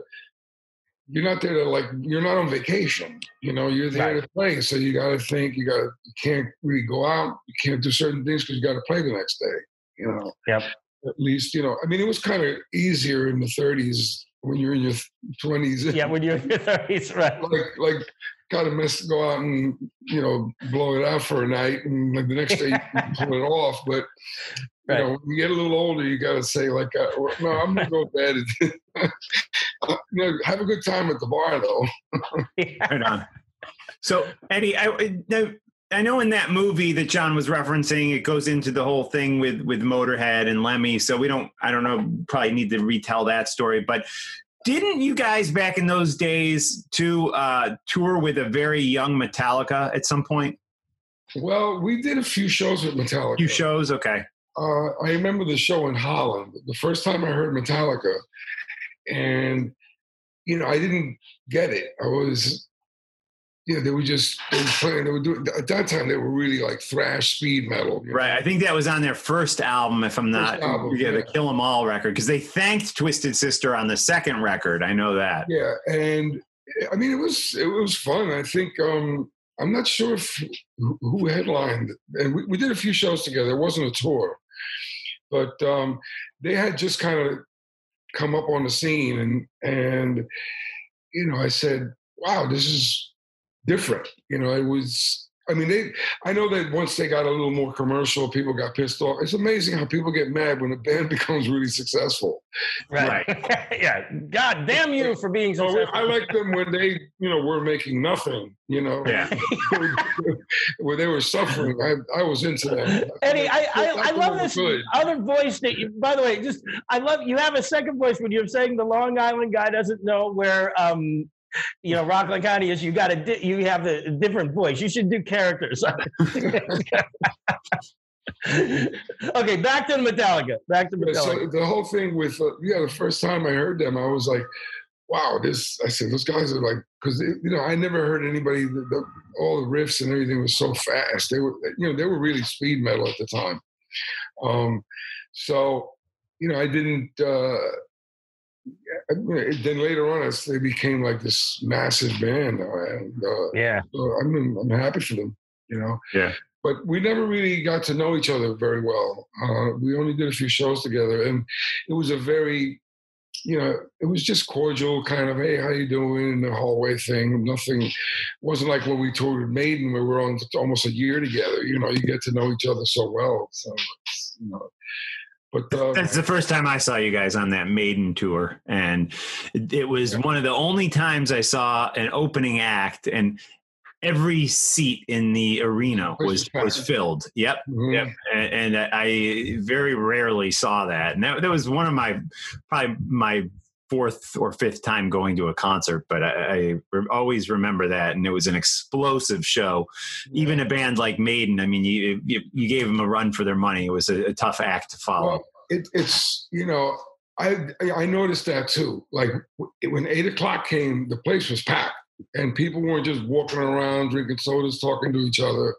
you're not there to like you're not on vacation you know you're there Right. to play so you got to think you got to you can't really go out you can't do certain things because you got to play the next day you know Yep. at least you know. I mean, it was kind of easier in the 30s when you're in your 20s. Yeah, when you're in your 30s, right? [laughs] Like, like, kind of mess go out and you know blow it out for a night, and like the next day you can pull it off. But you know, when you get a little older, you got to say like, uh, "No, I'm gonna go to bed." [laughs] Uh, you know, have a good time at the bar though. [laughs] Right on. So Eddie, I, I- know in that movie that John was referencing, it goes into the whole thing with with Motorhead and Lemmy. So we don't, I don't know, probably need to retell that story. But didn't you guys back in those days to uh, tour with a very young Metallica at some point? Well, we did a few shows with Metallica. Few shows, okay. Uh, I remember the show in Holland. The first time I heard Metallica, and you know, I didn't get it. I was, you know, they were just they were playing. They were doing at that time. They were really like thrash speed metal. you know. Right. I think that was on their first album, if I'm not, album, yeah, the. Kill 'Em All record, because they thanked Twisted Sister on the second record. I know that. Yeah, and I mean, it was it was fun. I think um, I'm not sure if who who headlined, and we, we did a few shows together. It wasn't a tour, but um, they had just kind of come up on the scene, and and you know, I said, "Wow, this is different." You know, it was. I mean, they. I know that once they got a little more commercial, people got pissed off. It's amazing how people get mad when a band [laughs] becomes really successful. Right. [laughs] yeah. God damn you for being So successful. I like them when they, you know, were making nothing. You know, Yeah. [laughs] where they were suffering. I, I was into that. Eddie, I, I, That's I love this good. other voice that you, by the way, just, I love, you have a second voice when you're saying the Long Island guy doesn't know where, um, you know, Rockland County is. You got a, di- you have a different voice. You should do characters. [laughs] okay, back to the Metallica. Back to Metallica. so the whole thing with uh, yeah, the first time I heard them, I was like, wow, this. I said those guys are like because you know I never heard anybody. The, the, all the riffs and everything was so fast. They were you know they were really speed metal at the time. Um, so you know I didn't. Uh, then later on, as they became like this massive band, and uh, yeah. so I'm I'm happy for them, you know. Yeah. But we never really got to know each other very well. Uh, we only did a few shows together, and it was a very, you know, it was just cordial kind of, hey, how you doing? In the hallway thing. Nothing wasn't like when we toured with Maiden, where we're on almost a year together. You know, you get to know each other so well. So, you know. But uh, That's the first time I saw you guys on that Maiden tour, and it was Yeah. one of the only times I saw an opening act, and every seat in the arena Was was filled. Yep, mhm. yep. And, and I very rarely saw that, and that, that was one of my probably my fourth or fifth time going to a concert, but I, I re- always remember that, and it was an explosive show. Even a band like Maiden, I mean, you you, you gave them a run for their money. It was a, a tough act to follow. Well, it, it's you know I I noticed that too. Like when eight o'clock came, the place was packed, and people weren't just walking around drinking sodas, talking to each other.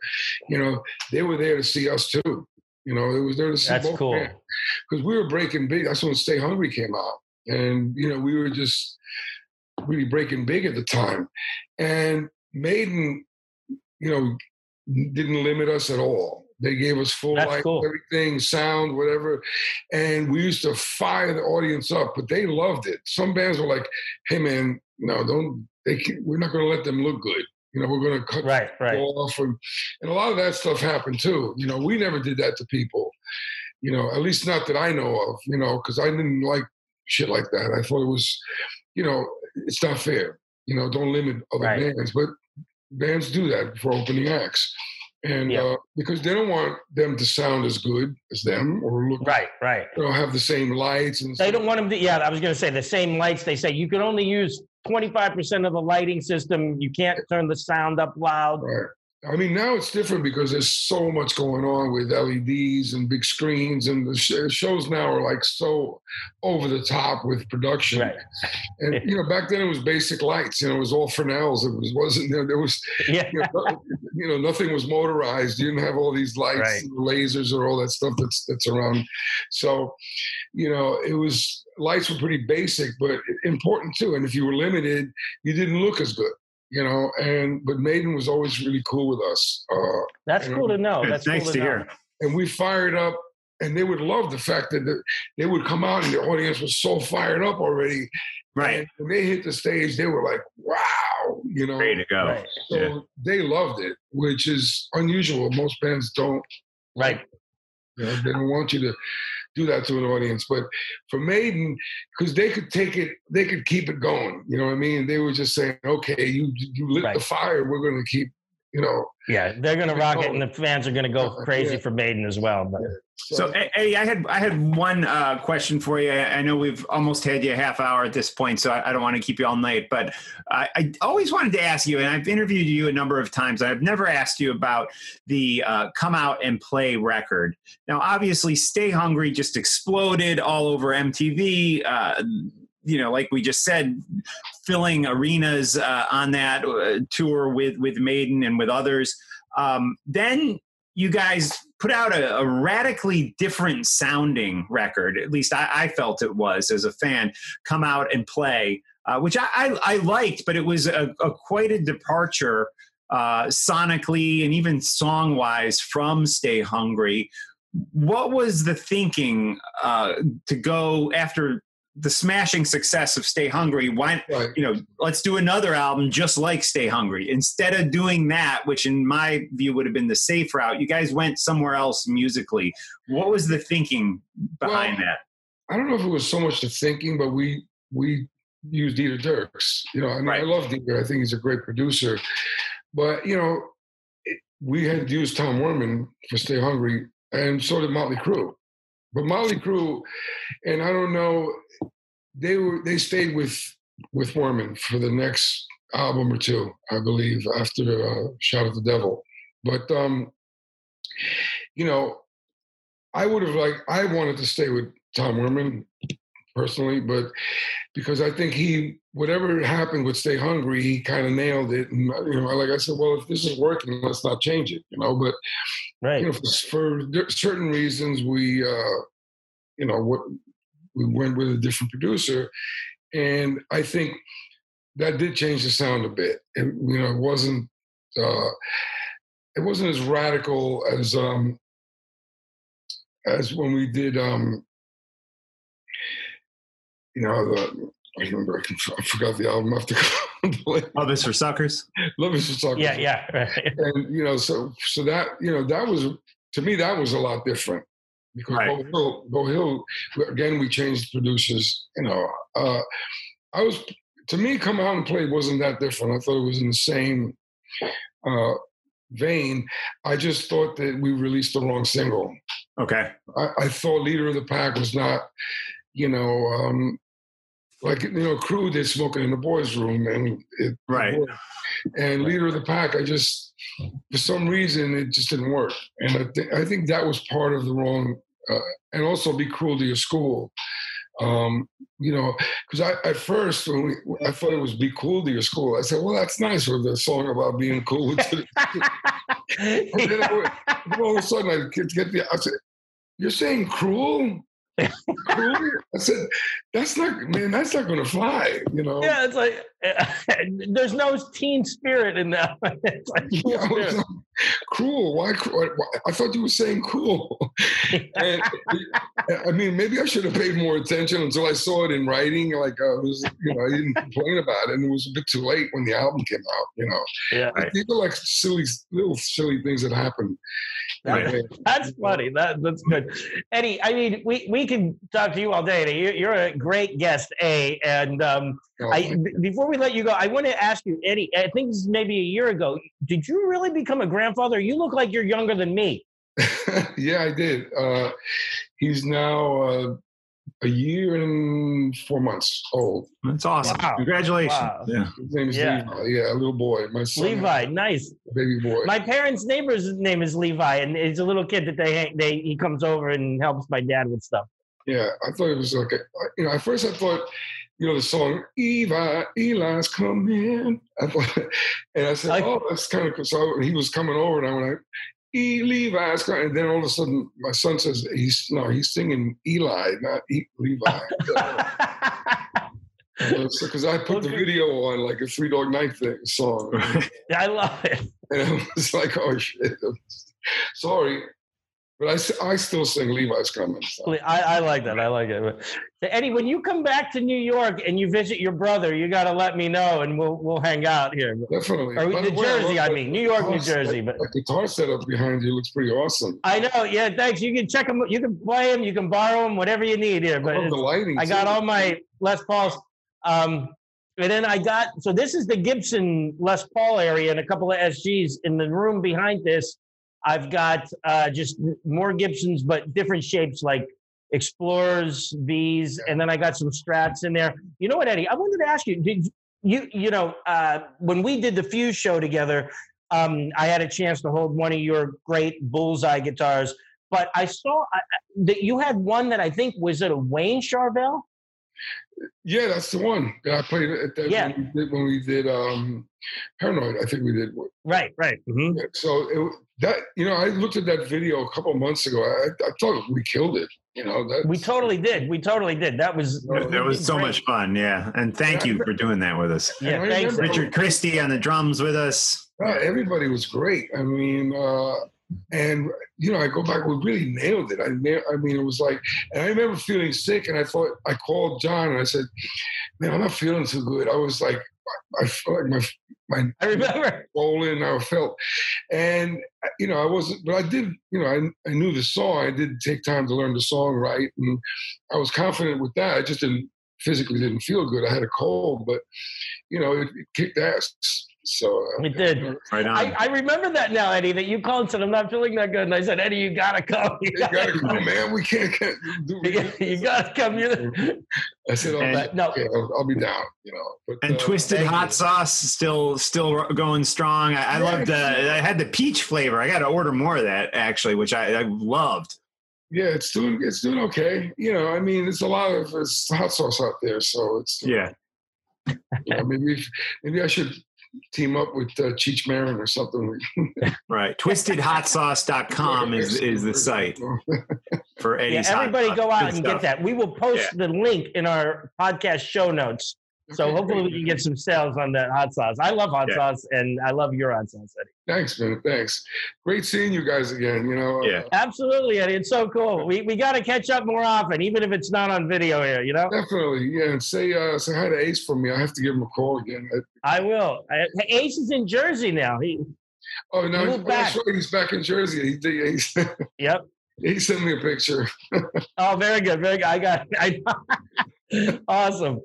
You know, they were there to see us too. You know, it was there to see That's both cool. because we were breaking big. That's when Stay Hungry came out, and you know we were just really breaking big at the time. And Maiden, you know, didn't limit us at all. They gave us full That's light, cool. everything, sound, whatever. And we used to fire the audience up, but they loved it. Some bands were like, "Hey, man, no, don't. They can, we're not going to let them look good. You know, we're going to cut Right, right. off." And, and a lot of that stuff happened too. You know, we never did that to people. You know, at least not that I know of. You know, because I didn't like shit like that. I thought it was, you know, it's not fair. You know, don't limit other Right. bands, but bands do that for opening acts, and Yeah. uh, because they don't want them to sound as good as them or look, Right, right. They don't have the same lights and. They stuff. don't want them to, yeah, I was going to say the same lights. They say you can only use 25% of the lighting system. You can't turn the sound up loud. Right. I mean, now it's different because there's so much going on with LEDs and big screens, and the shows now are like so over the top with production. Right. And you know, back then it was basic lights. You know, it was all Fresnels. It was wasn't there. There was [laughs] Yeah. you know, [laughs] you know, nothing was motorized. You didn't have all these lights, Right. and lasers, or all that stuff that's that's around. So, you know, it was lights were pretty basic, but important too. And if you were limited, you didn't look as good. You know, and but Maiden was always really cool with us. Uh, That's cool to know. It's That's nice cool to know. hear. and we fired up and they would love the fact that the, they would come out and the audience was so fired up already. Right. And when they hit the stage, they were like, "Wow!" You know. Ready to go. Right. So Yeah. they loved it, which is unusual. Most bands don't. Right. You know, they don't want you to do that to an audience. But for Maiden, because they could take it, they could keep it going. You know what I mean? They were just saying, "Okay, you you lit Right. the fire. We're going to keep." You know. Yeah, they're gonna rock it, and the fans are gonna go crazy yeah. for Maiden as well. But So, E- Eddie, I had I had one uh, question for you. I I know we've almost had you a half hour at this point, so I, I don't want to keep you all night. But I, I always wanted to ask you, and I've interviewed you a number of times. I've never asked you about the uh, "Come Out and Play" record. Now, obviously, "Stay Hungry" just exploded all over MTV. Uh, you know, like we just said, filling arenas uh, on that uh, tour with with Maiden and with others. Um, then you guys put out a, a radically different sounding record. At least I, I felt it was as a fan. Come out and play, uh, which I, I, I liked, but it was a, a quite a departure uh, sonically and even song wise from Stay Hungry. What was the thinking uh, to go after the smashing success of Stay Hungry? Why Right. you know, let's do another album just like Stay Hungry. Instead of doing that, which in my view would have been the safe route, you guys went somewhere else musically. What was the thinking behind Well, that? I don't know if it was so much the thinking, but we we used Dieter Dierks. You know, I mean, I love Dieter. I think he's a great producer. But you know, it, we had used Tom Werman for Stay Hungry, and so did Motley Crue. But Motley Crue, and I don't know, they were they stayed with with Werman for the next album or two, I believe, after uh, Shout at the Devil. But um, you know, I would have liked. I wanted to stay with Tom Werman personally, but because I think he, whatever happened with Stay Hungry, he kind of nailed it. And you know, like I said, well, if this is working, let's not change it. You know, but right, you know, for, for certain reasons, we, uh, you know, what we went with a different producer, and I think that did change the sound a bit. It, you know, it wasn't. Uh, it wasn't as radical as um, as when we did um, you know the I remember I, can, I forgot the album after [laughs] Love is for suckers. Love is for Suckers. yeah, yeah, right. and you know so so that you know that was to me that was a lot different because Right. Beau Hill, Beau Hill again we changed the producers you know uh, I was to me come out and play wasn't that different I thought it was in the same uh, vein I just thought that we released the wrong single Okay. I, I thought leader of the pack was not, you know, um, like you know, crew did smoking in the boys' room, and it, Right. And leader of the pack, I just for some reason it just didn't work, and I think I think that was part of the wrong, uh, and also be cruel to your school. Um, you know, because I at first when we, I thought it was be cool to your school. I said, well, that's nice with the song about being cool. To the, [laughs] and then, I, all of a sudden I get, get the, I said, you're saying cruel? [laughs] cruel? I said, that's not, man, that's not going to fly, you know? yeah, it's like [laughs] there's no teen spirit in that. [laughs] it's like Yeah, like, cruel. Why, why? I thought you were saying cool. [laughs] and, I mean, maybe I should have paid more attention until I saw it in writing. Like I was, you know, I didn't complain about it, and it was a bit too late when the album came out. You know, yeah, these are like silly, little silly things that happen. Right. That's funny. That that's good, Eddie. I mean, we we can talk to you all day. You're, you're a great guest, a. And um, I b- before we let you go, I want to ask you, Eddie. I think this is maybe a year ago. Did you really become a grandfather? You look like you're younger than me. [laughs] yeah, I did. Uh, he's now uh, a year and four months old. That's awesome. Wow. Congratulations. Wow. Yeah. His name is Yeah. Levi. Yeah, a little boy. My son, Levi, nice. baby boy. My parents' neighbor's name is Levi, and it's a little kid that they they he comes over and helps my dad with stuff. Yeah, I thought it was like, a, you know, at first I thought, you know, the song Eva, Eli's coming. in. I thought, and I said, I- oh, that's kind of cool. So he was coming over, and I went, like, E Levi's coming. And then all of a sudden, my son says, he's no, he's singing Eli, not e, Levi. [laughs] Because I put the video on like a Three Dog Night thing song, [laughs] I love it. and I was like, oh shit, sorry. But I, I still sing Levi's coming. So. I, I like that. I like it. So, Eddie, when you come back to New York and you visit your brother, you got to let me know, and we'll we'll hang out here. Definitely. Or By New the way, Jersey, love I mean, New York, New Jersey, but- that guitar setup behind you looks pretty awesome. I know. Yeah, thanks. You can check them. You can play them. You can borrow them. Whatever you need here. I But love the lighting. I got too. all my Les Pauls. Um, and then I got so this is the Gibson Les Paul area and a couple of SGs in the room behind this. I've got uh, just more Gibsons, but different shapes like Explorers, V's, and then I got some Strats in there. You know what, Eddie? I wanted to ask you. Did you you know uh, when we did the Fuse show together? Um, I had a chance to hold one of your great bullseye guitars, but I saw uh, that you had one that I think was it a Wayne Charvel. Yeah, that's the one that I played at that Yeah. when, we did, when we did um, Paranoid. I think we did. Right, right. Yeah, So it, that you know, I looked at that video a couple months ago. I, I thought we killed it. You know, that We totally did. We totally did. That was That was so great. much fun. Yeah. And thank you for doing that with us. Yeah, thanks. remember- Richard Christy on the drums with us. Yeah, everybody was great. I mean, uh, and you know, I go back. We really nailed it. I, na- I mean, it was like, and I remember feeling sick, and I thought I called John and I said, "Man, I'm not feeling too good." I was like, I felt like my my I remember. [laughs] swollen. I felt, and you know, I wasn't, but I did. You know, I I knew the song. I did take time to learn the song right, and I was confident with that. I just didn't physically didn't feel good. I had a cold, but you know, it, it kicked ass. So uh, It did. Right on. I, I remember that now, Eddie, that you called and said, I'm not feeling that good. And I said, Eddie, you gotta come. [laughs] You You gotta come, man. We can't, can't do You gotta- you gotta come. You're- I said, I'll, And- be, no. okay, I'll, I'll be down, you know. But, and uh, twisted hot you. sauce still still going strong. I, I loved. Uh, I had the peach flavor. I got to order more of that actually, which I, I loved. Yeah, it's doing it's doing okay. You know, I mean, it's a lot of it's hot sauce out there, so it's Yeah. You know, maybe maybe I should team up with uh, Cheech Marin or something. Right. TwistedHotSauce.com is [laughs] is the site for yeah, Eddie's. hot everybody sauce. go out and stuff. get that. We will post the link in our podcast show notes. So Okay, hopefully we can get some sales on that hot sauce. I love hot Yeah. sauce and I love your hot sauce, Eddie. Thanks, man. Thanks. Great seeing you guys again. You know. Yeah. Absolutely, Eddie. It's so cool. We, we got to catch up more often, even if it's not on video here, you know? Definitely, yeah. And say uh, say hi to Ace for me. I have to give him a call again. I, I will. I, Ace is in Jersey now. He, oh no, Move oh, that's back. right. He's back in Jersey. He, did- he, [laughs] yep. he sent me a picture. [laughs] Oh, very good. Very good. I got It. I, [laughs] [laughs] awesome.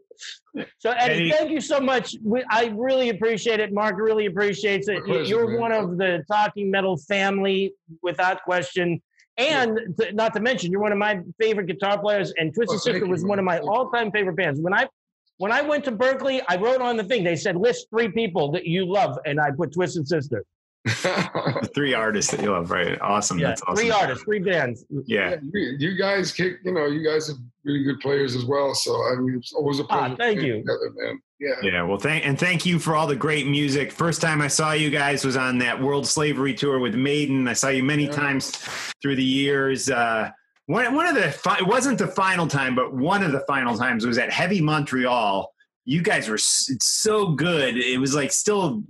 So, Eddie, Eddie- thank you so much. We, I really appreciate it. Mark really appreciates it. You're man. one of the Talking Metal family, without question. And to, not to mention, you're one of my favorite guitar players. And Twisted Oh, Sister was one of my all-time favorite bands. When I when I went to Berklee, I wrote on the thing. They said list three people that you love, and I put Twisted Sister. The [laughs] three artists that you love, right? Awesome. Yeah, That's awesome. three artists, three bands. Yeah. Yeah, you, you guys kick. You know, you guys are really good players as well. So I mean, it's always a Ah, thank you. Together, man. Yeah. Yeah, well, thank and thank you for all the great music. First time I saw you guys was on that World Slavery tour with Maiden. I saw you many Yeah. times through the years. Uh, one one of the fi- it wasn't the final time, but one of the final times was at Heavy Montreal. You guys were s- so good. It was like still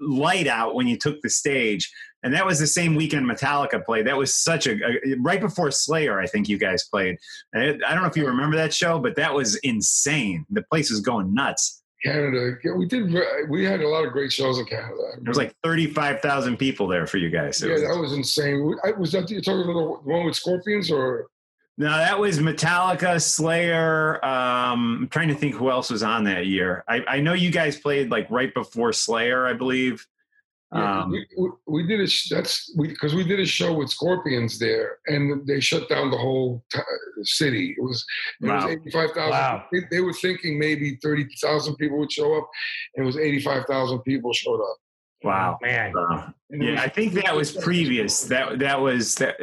light out when you took the stage, and that was the same weekend Metallica played. That was such a, a right before Slayer. I think you guys played. I, I don't know if you remember that show, but that was insane. The place was going nuts. Canada. Yeah, we did. Uh, we had a lot of great shows in Canada. There was like 35,000 people there for you guys. It yeah, was- that was insane. I, was that you're talking about the one with Scorpions or? No, that was Metallica, Slayer. Um, I'm trying to think who else was on that year. I, I know you guys played like right before Slayer, I believe. Yeah, Um, we, we, we did a sh- that's we because we did a show with Scorpions there, and they shut down the whole t- city. It was it Wow. was eighty five thousand. Wow. They, they were thinking maybe thirty thousand people would show up, and it was eighty five thousand people showed up. Wow. Man. Uh, yeah, I think that was previous. That that was that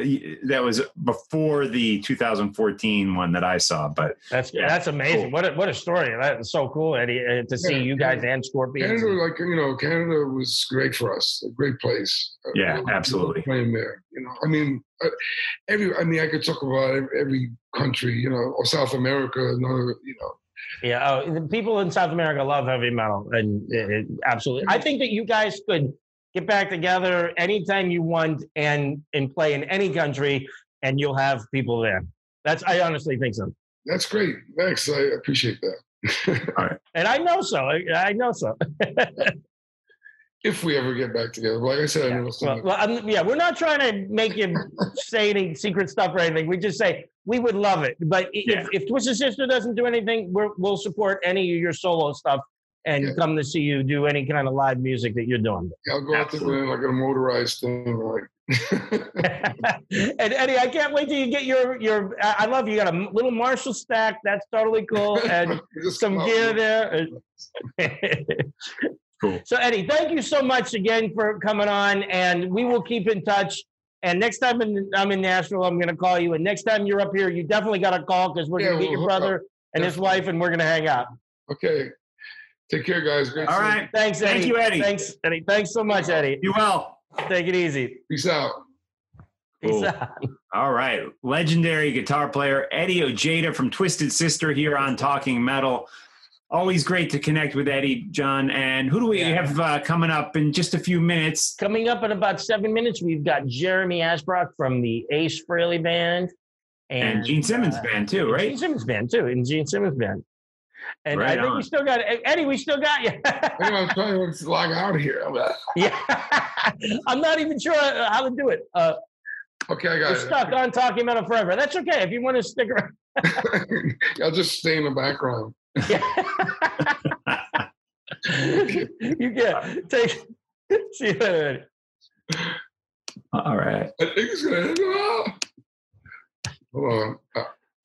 that was before the 2014 one that I saw. But That's Yeah, that's amazing. cool. What a, what a story! That's so cool, Eddie, uh, to see Yeah, you guys and Scorpions. Canada, like you know, Canada was great for us. A great place. Uh, Yeah, we absolutely. Playing there, you know. I mean, uh, every. I mean, I could talk about every, every country, you know, or South America, another, you know. Yeah, oh, the people in South America love heavy metal, and it, it- absolutely. I think that you guys could get back together anytime you want and and play in any country. and you'll have people there. That's I honestly think so. That's great. Thanks. I appreciate that. [laughs] All right. And I know so. I, I know so. [laughs] if we ever get back together, like I said, I know Well, well I'm, yeah, we're not trying to make you [laughs] say any secret stuff or anything. We just say we would love it. But Yeah. if, if Twisted Sister doesn't do anything, we're, we'll support any of your solo stuff and Yeah. come to see you do any kind of live music that you're doing. I'll go out there in like a motorized thing, like. [laughs] [laughs] and Eddie, I can't wait till you get your your. I I love you. You got a little Marshall stack. That's totally cool, and some gear there. Cool. So Eddie, thank you so much again for coming on, and we will keep in touch. And next time in, I'm in Nashville, I'm going to call you. And next time you're up here, you definitely got to call because we're Yeah, going to get we'll your hook up. brother and his wife, and we're going to hang out. Okay. Take care, guys. Great All seeing you. Thanks, Eddie. Thank you, Eddie. Thanks, Eddie. Thanks so much, Eddie. You well. Take it easy. Peace out. Peace Cool. out. All right. Legendary guitar player Eddie Ojeda from Twisted Sister here on Talking Metal. Always great to connect with Eddie, John. And who do we Yeah. have uh, coming up in just a few minutes? Coming up in about seven minutes, we've got Jeremy Asbrock from the Ace Frehley Band. And, Gene Simmons uh, band, too, right? Gene? Simmons Band, too. And Gene Simmons Band. And Right I think on. we still got Eddie, we still got you. [laughs] I'm trying to log out of here. I'm yeah. [laughs] I'm not even sure how to do it. Uh, okay, I we're got stuck on Talking Metal Forever. That's okay if you want to stick around. [laughs] I'll just stay in the background. [laughs] you get take [laughs] see you later. All right. I think it's gonna end. Ah! Hold on. Uh,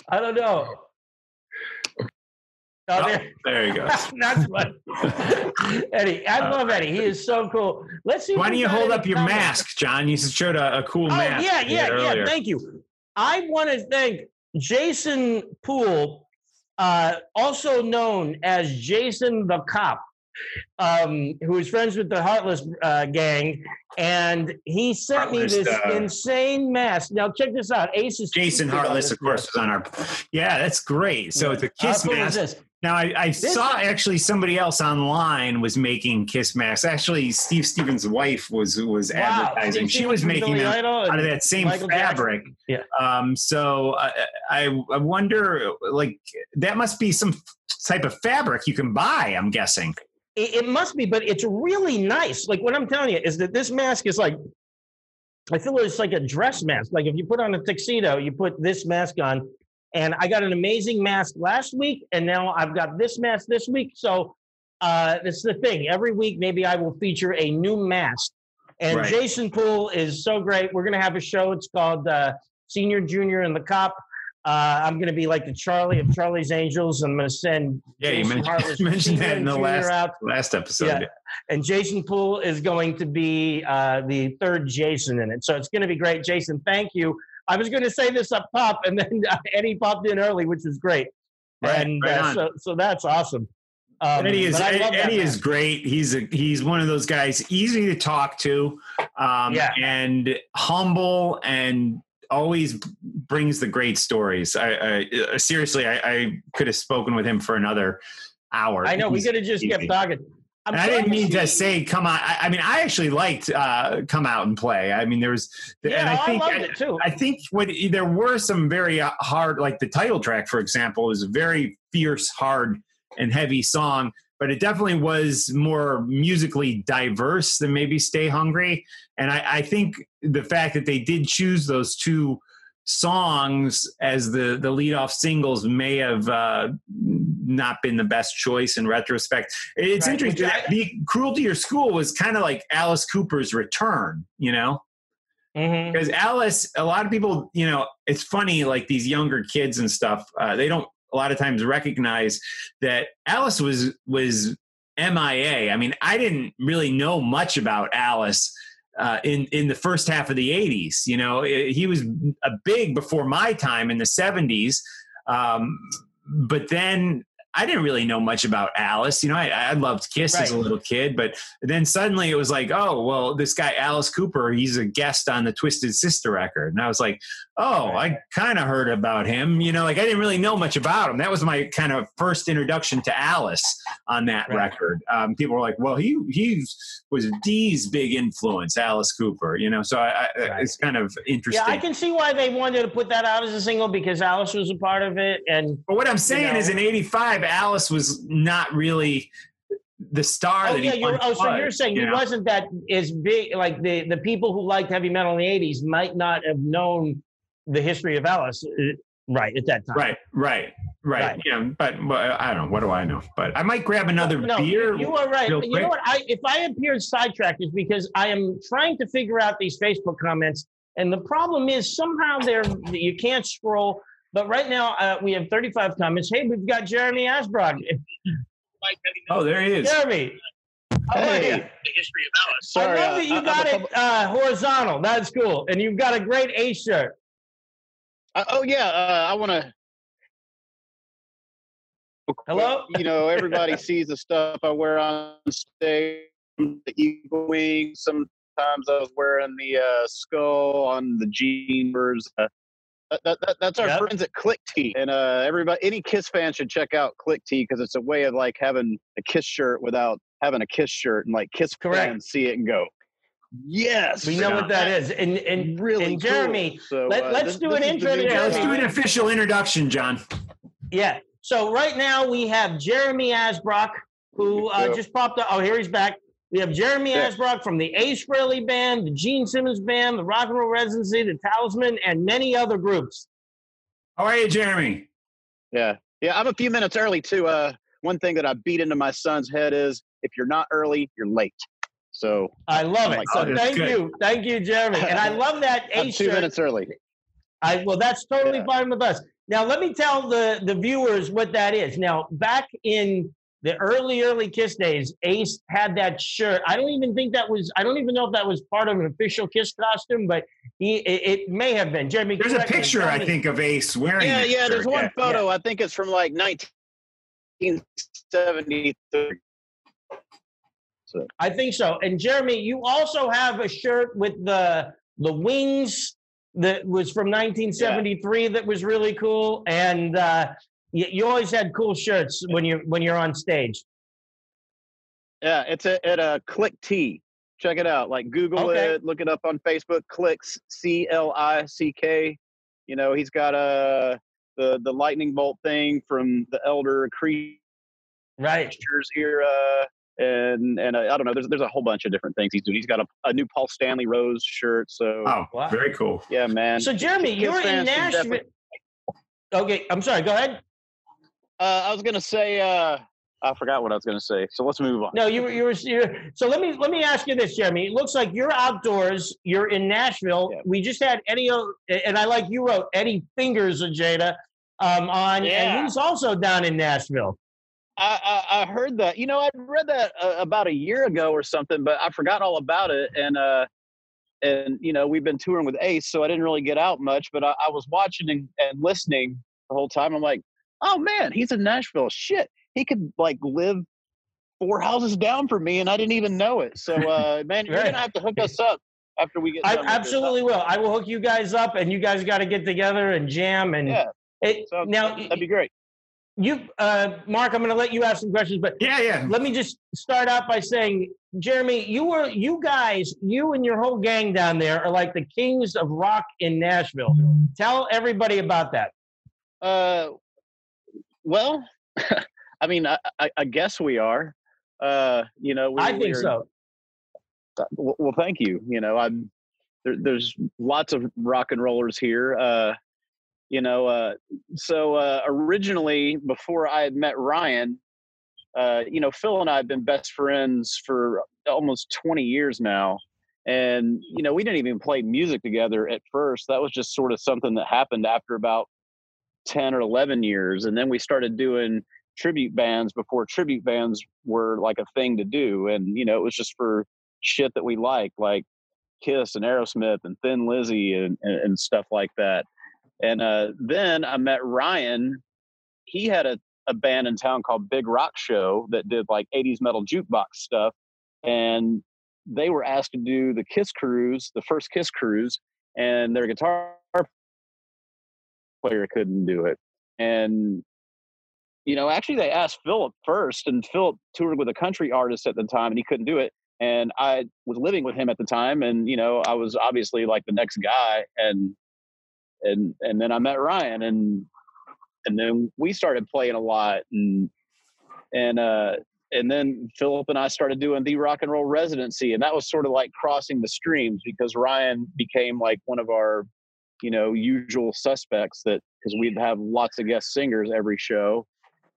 I don't know. Oh, Oh, there. there you go. [laughs] That's fun. Eddie, I love Eddie. He is so cool. Let's see. Why don't you hold up your comments. mask, John? You showed a, a cool Oh mask. yeah, yeah, yeah. earlier. Thank you. I want to thank Jason Poole, uh, also known as Jason the Cop, um, who is friends with the Heartless uh, gang, and he sent Heartless, me this uh, insane mask. Now check this out. Ace is Jason Heartless, of course, was on our. Yeah, that's great. So it's a kiss cool mask. this? Now I, I saw actually somebody else online was making kiss masks. Actually, Steve Stevens' wife was was Wow. advertising. She was making them out of that same Michael Jackson. fabric. Yeah. Um. So I, I I wonder, like, that must be some type of fabric you can buy. I'm guessing. It, it must be, but it's really nice. Like what I'm telling you is that this mask is like, I feel it's like a dress mask. Like if you put on a tuxedo, you put this mask on. And I got an amazing mask last week, and now I've got this mask this week. So uh, this is the thing. Every week, maybe I will feature a new mask. And Right. Jason Poole is so great. We're gonna have a show. It's called uh, Senior, Junior, and the Cop. Uh, I'm gonna be like the Charlie of Charlie's Angels. I'm gonna send Yeah, you Jason mentioned, [laughs] Hartless you mentioned that in the last out last episode. Yeah. and Jason Poole is going to be uh, the third Jason in it. So it's going to be great. Jason, thank you. I was going to say this up top, and then Eddie popped in early, which is great. Right, and right uh, so, so that's awesome. Um, Eddie is but I love that Eddie is great. He's a he's one of those guys easy to talk to, um, Yeah. and humble and always brings the great stories. I, I uh, seriously, I, I could have spoken with him for another hour. I know we He's could have just easy. kept talking. I didn't mean to say come on. I, I mean, I actually liked uh, come out and play. I mean, there was, Yeah, and I think loved it too. I think what there were some very hard, like the title track, for example, is a very fierce, hard, and heavy song. But it definitely was more musically diverse than maybe "Stay Hungry." And I, I think the fact that they did choose those two songs as the the lead off singles may have uh, not been the best choice in retrospect. It's Right, interesting. I- the "Cruel to Your School" was kind of like Alice Cooper's return. You know Mhm. because Alice, a lot of people, you know, it's funny, like these younger kids and stuff, uh, they don't a lot of times recognize that Alice was was MIA. I mean, I didn't really know much about Alice uh, in in the first half of the '80s. You know, I- he was a big before my time in the '70s, um, but then I didn't really know much about Alice. You know, I, I loved Kiss as a little kid, but then suddenly it was like, oh, well, this guy Alice Cooper, he's a guest on the Twisted Sister record, and I was like, oh, I kind of heard about him. You know, like I didn't really know much about him. That was my kind of first introduction to Alice on that Right. record. Um, people were like, well, he he was Dee's big influence, Alice Cooper. You know, so I, I, Right. it's kind of interesting. Yeah, I can see why they wanted to put that out as a single because Alice was a part of it, and But what I'm saying know. is, in '85, Alice was not really the star oh that he yeah, you're, once oh so you're saying you he know? wasn't that as big. Like the the people who liked heavy metal in the '80s might not have known the history of Alice, right at that time. Right, right, right, Right. Yeah, but, but I don't know. What do I know? But I might grab another no, beer. You are right. You quick. know what? I if I appear sidetracked is because I am trying to figure out these Facebook comments, and the problem is somehow they're you can't scroll. But right now uh, we have 35 comments. Hey, we've got Jeremy Asbrock. [laughs] Oh, there he is. Jeremy. how are Hey. you? Sorry, I love uh, that you I- got I'm a it uh, horizontal. That's cool, and you've got a great A shirt. Uh, oh yeah, uh, I want to. Hello? You know, everybody [laughs] sees the stuff I wear on stage. The Eagle Wing. Sometimes I was wearing the uh, skull on the jeans. Uh, that, that, that, that's our Yep. friends at Click Tee, and uh, everybody, any Kiss fan should check out Click Tee because it's a way of like having a Kiss shirt without having a Kiss shirt, and like Kiss Correct. fans see it and go, "Yes, We know what that is. And and Really, and Jeremy, cool. So, let- uh, let's this- do this an is intro to new Yeah, let's do an official introduction, John. yeah. So right now we have Jeremy Asbrock, who uh, just popped up. Oh, here he's back. We have Jeremy Yeah. Asbrock from the Ace Frehley Band, the Gene Simmons Band, the Rock and Roll Residency, the Talisman, and many other groups. How are you, Jeremy? Yeah. Yeah, I'm a few minutes early too. Uh one thing that I beat into my son's head is if you're not early, you're late. So I love it. Like, So oh, thank good. you, thank you, Jeremy. And I [laughs] love that I'm Ace two minutes early. I well, that's totally Yeah. fine with us. Now, let me tell the the viewers what that is. Now, back in the early early Kiss days, Ace had that shirt. I don't even think that was. I don't even know if that was part of an official Kiss costume, but he it, it may have been. Jeremy, There's a correct me, picture, I think, of Ace wearing. Yeah, that yeah, there's shirt. one Yeah. photo. I think it's from like 1973. So I think so. And Jeremy, you also have a shirt with the the wings that was from 1973 that was really cool. And uh, you, you always had cool shirts when you when you're on stage. yeah, it's a, at a Click T. Check it out. Like Google Okay. it, look it up on Facebook. Clicks C L I C K. You know, he's got a the the lightning bolt thing from the Elder Creed Right. Era, and and uh, I don't know. There's there's a whole bunch of different things he's doing. He's got a, a new Paul Stanley Rose shirt. So Oh, Wow. very cool. yeah, man. So Jeremy, Kiss you're in fans Nashville. definitely- Okay, I'm sorry. Go ahead. Uh, I was gonna say. Uh, I forgot what I was gonna say. So let's move on. No, you were you were. You're, so let me let me ask you this, Jeremy. It looks like you're outdoors. You're in Nashville. Yeah. We just had Eddie, and I like you wrote Eddie Fingers of Jada um, on, Yeah. and he's also down in Nashville. I, I I heard that. You know, I read that uh, about a year ago or something, but I forgot all about it. And uh, and you know, we've been touring with Ace, so I didn't really get out much. But I, I was watching and, and listening the whole time. I'm like, oh man, he's in Nashville. Shit, he could like live four houses down from me, and I didn't even know it. So, [laughs] uh, man, you're Right. gonna have to hook us up after we get. I absolutely will. I will hook you guys up, and you guys got to get together and jam. And Yeah. it, So now that'd be great. You, uh, Mark, I'm going to let you ask some questions, but Yeah, yeah. let me just start out by saying, Jeremy, you were you guys, you and your whole gang down there are like the kings of rock in Nashville. Tell everybody about that. Uh, well, [laughs] I mean, I, I, I guess we are. Uh, you know, we, I we think are- so. Well, well, thank you. You know, I'm there, there's lots of rock and rollers here. Uh, you know, uh, so uh, originally, before I had met Ryan, uh, you know, Phil and I have been best friends for almost 20 years now. And, you know, we didn't even play music together at first. That was just sort of something that happened after about 10 or 11 years. And then we started doing tribute bands before tribute bands were like a thing to do. And, you know, it was just for shit that we liked like Kiss and Aerosmith and Thin Lizzy and, and, and stuff like that. And uh, then I met Ryan. He had a, a band in town called Big Rock Show that did like 80s metal jukebox stuff. And they were asked to do the Kiss cruise, the first Kiss cruise, and their guitar player couldn't do it. And you know, actually, they asked Philip first, and Philip toured with a country artist at the time, and he couldn't do it. And I was living with him at the time, and you know, I was obviously like the next guy, and and and then I met Ryan, and and then we started playing a lot, and and uh, and then Philip and I started doing the rock and roll residency, and that was sort of like crossing the streams because Ryan became like one of our, you know, usual suspects that because we'd have lots of guest singers every show,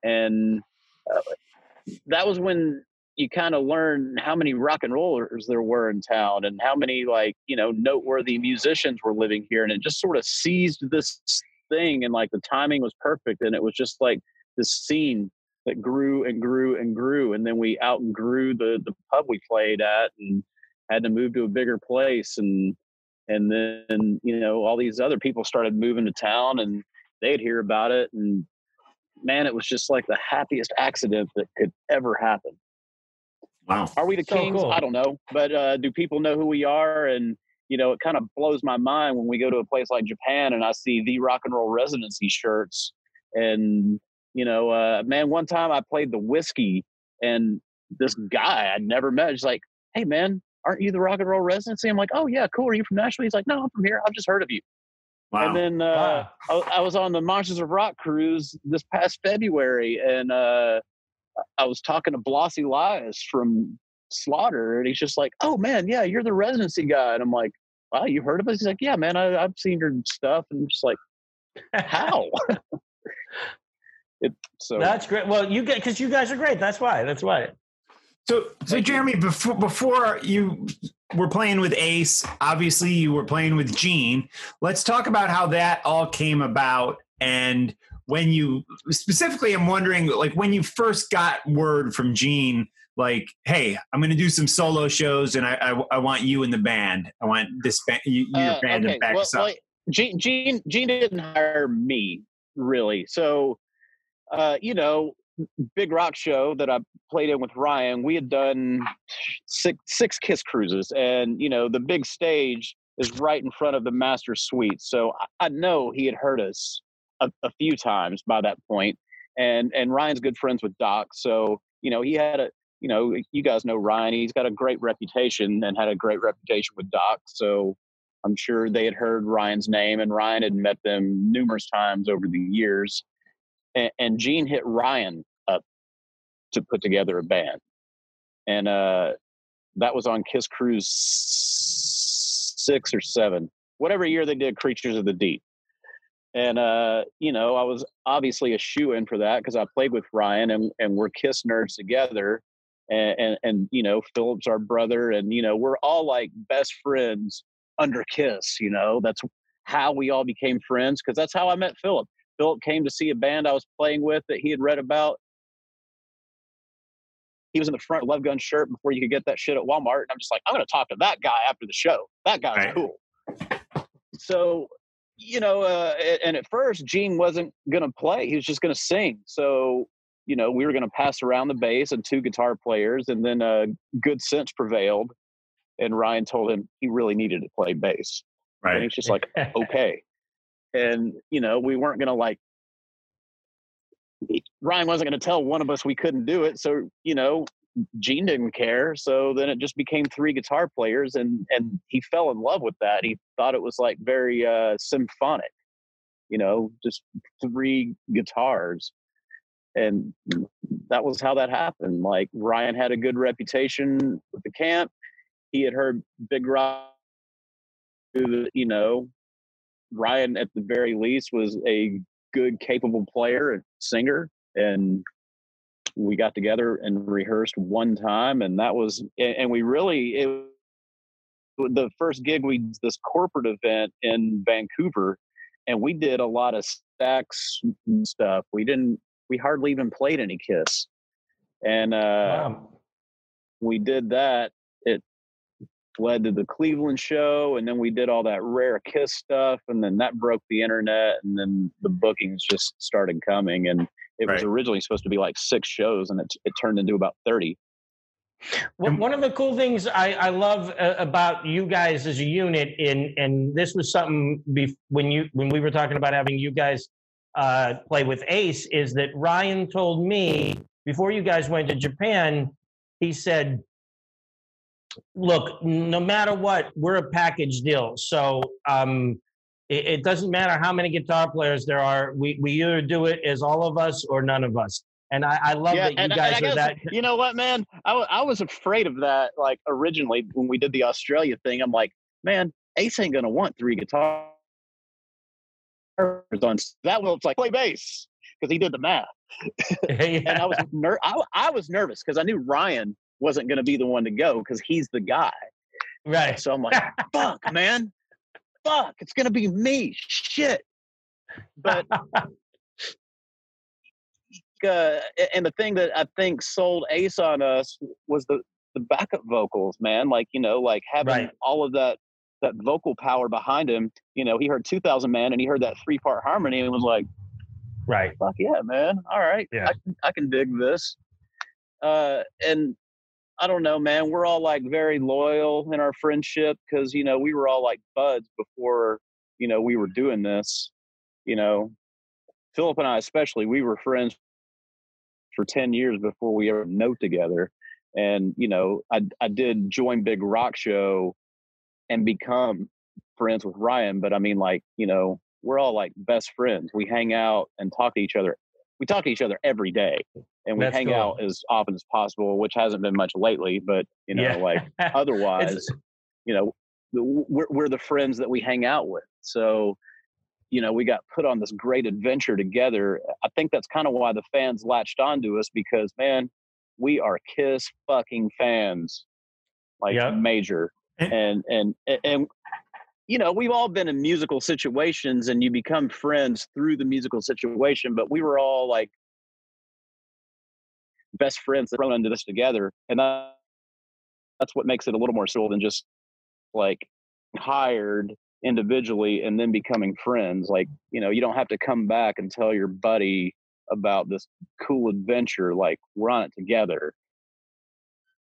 and uh, that was when you kind of learn how many rock and rollers there were in town and how many like you know noteworthy musicians were living here and it just sort of seized this thing and like the timing was perfect and it was just like this scene that grew and grew and grew and then we outgrew the the pub we played at and had to move to a bigger place and and then you know all these other people started moving to town and they'd hear about it and man it was just like the happiest accident that could ever happen Wow. are we the So kings? Cool. i don't know but uh do people know who we are? And you know it kind of blows my mind when we go to a place like japan and i see the rock and roll residency shirts and you know uh man one time i played the whiskey and this guy i'd never met is like hey man aren't you the rock and roll residency? I'm like oh yeah cool. Are you from nashville? He's like no i'm from here. I've just heard of you. Wow. and then uh, I, I was on the Monsters of Rock cruise this past February, and uh, I was talking to Blas Elias from Slaughter, and he's just like, "Oh man, yeah, you're the residency guy," and I'm like, "Wow, you heard of us?" He's like, "Yeah, man, I, I've seen your stuff," and I'm just like, "How?" [laughs] it so That's great. Well, you get because you guys are great. That's why. That's why. So, so Jeremy, before before you were playing with Ace, obviously you were playing with Gene. Let's talk about how that all came about, and when you specifically, I'm wondering, like when you first got word from Gene, like, "Hey, I'm going to do some solo shows, and I, I I want you in the band. I want this band, you, your Uh, band to back well, us up." well, Gene, Gene, Gene didn't hire me really. So, uh, you know, Big Rock Show that I played in with Ryan, we had done six six Kiss cruises, and you know, the big stage is right in front of the master suite. So I, I know he had heard us a, a few times by that point, and and Ryan's good friends with Doc, so you know, he had a you know, you guys know Ryan. He's got a great reputation and had a great reputation with Doc. So I'm sure they had heard Ryan's name, and Ryan had met them numerous times over the years. And, and Gene hit Ryan up to put together a band, and uh, that was on Kiss Cruise six or seven, whatever year they did Creatures of the Deep. And uh, you know, I was obviously a shoe in for that because I played with Ryan, and and we're Kiss nerds together. And, and and you know, Philip's our brother, and you know, we're all like best friends under Kiss. You know, that's how we all became friends because that's how I met Philip. Philip came to see a band I was playing with that he had read about. He was in the front Love Gun shirt before you could get that shit at Walmart. And I'm just like, I'm going to talk to that guy after the show. That guy's Right. cool. So, you know, uh, and at first, Gene wasn't going to play. He was just going to sing. So, you know, we were going to pass around the bass and two guitar players. And then uh, good sense prevailed. And Ryan told him he really needed to play bass. And right. he's just like, [laughs] okay. And, you know, we weren't going to like, Ryan wasn't going to tell one of us we couldn't do it. So, you know, Gene didn't care. So then it just became three guitar players and, and he fell in love with that. He thought it was like very uh, symphonic, you know, just three guitars. And that was how that happened. Like Ryan had a good reputation with the camp. He had heard Big Rock, you know, Ryan at the very least was a good, capable player and singer. And we got together and rehearsed one time, and that was, and we really, it, the first gig we this corporate event in Vancouver, and we did a lot of stacks and stuff. We didn't, we hardly even played any Kiss, and uh, Wow. we did that. It led to the Cleveland show, and then we did all that rare Kiss stuff, and then that broke the internet, and then the bookings just started coming, and it was originally supposed to be like six shows, and it it turned into about thirty. One one of the cool things I, I love uh, about you guys as a unit, in and this was something bef- when you when we were talking about having you guys uh, play with Ace, is that Ryan told me before you guys went to Japan, he said, "Look, no matter what, we're a package deal, so um, it, it doesn't matter how many guitar players there are. We we either do it as all of us or none of us." And I, I love that you and, guys and I are that. You know what, man? I I was afraid of that. Like originally when we did the Australia thing, I'm like, man, Ace ain't gonna want three guitars on that. Will it's like play bass because he did the math, [laughs] [laughs] and I was ner- I, I was nervous because I knew Ryan wasn't gonna be the one to go because he's the guy. right. So I'm like, [laughs] fuck, man, fuck, it's gonna be me. Shit. But [laughs] uh, and the thing that I think sold Ace on us was the the backup vocals, man. Like you know, like having Right. all of that that vocal power behind him. You know, he heard 2000 Man and he heard that three part harmony and was like, Right. "Fuck yeah, man! All right, Yeah. I, I can dig this." Uh, and I don't know, man. We're all like very loyal in our friendship because you know we were all like buds before you know we were doing this. You know, Philip and I especially, we were friends for 10 years before we ever note together. And, you know, I, I did join Big Rock Show and become friends with Ryan. But I mean, like, you know, we're all like best friends. We hang out and talk to each other. We talk to each other every day and we That's hang cool. out as often as possible, which hasn't been much lately. But, you know, Yeah. like [laughs] otherwise, you know, we're, we're the friends that we hang out with. So, you know, we got put on this great adventure together. I think that's kind of why the fans latched onto us because, man, we are Kiss fucking fans, like Yep. major. And- And, and, and, and, you know, we've all been in musical situations and you become friends through the musical situation, but we were all like best friends that thrown into this together. And that, that's what makes it a little more cool than just like hired individually and then becoming friends. Like, you know, you don't have to come back and tell your buddy about this cool adventure. Like, we're on it together.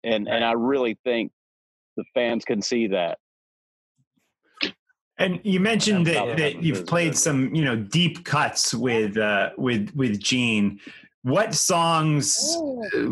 And and I really think the fans can see that. And you mentioned that, that you've played good. some, you know, deep cuts with uh, with with Gene. What songs uh,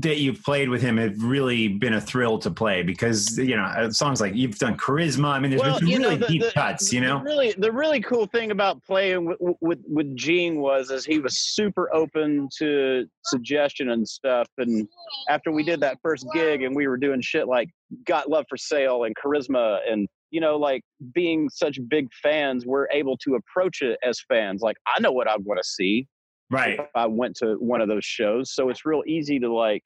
that you've played with him have really been a thrill to play? Because you know, uh, songs like you've done Charisma. I mean, there's been some you know, really the- deep the- cuts. You the know, really the really cool thing about playing with with, with Gene was is he was super open to suggestion and stuff. And after we did that first gig and we were doing shit like Got Love for Sale and Charisma and you know like being such big fans, we're able to approach it as fans. Like I know what I want to see right? if I went to one of those shows. So it's real easy to like,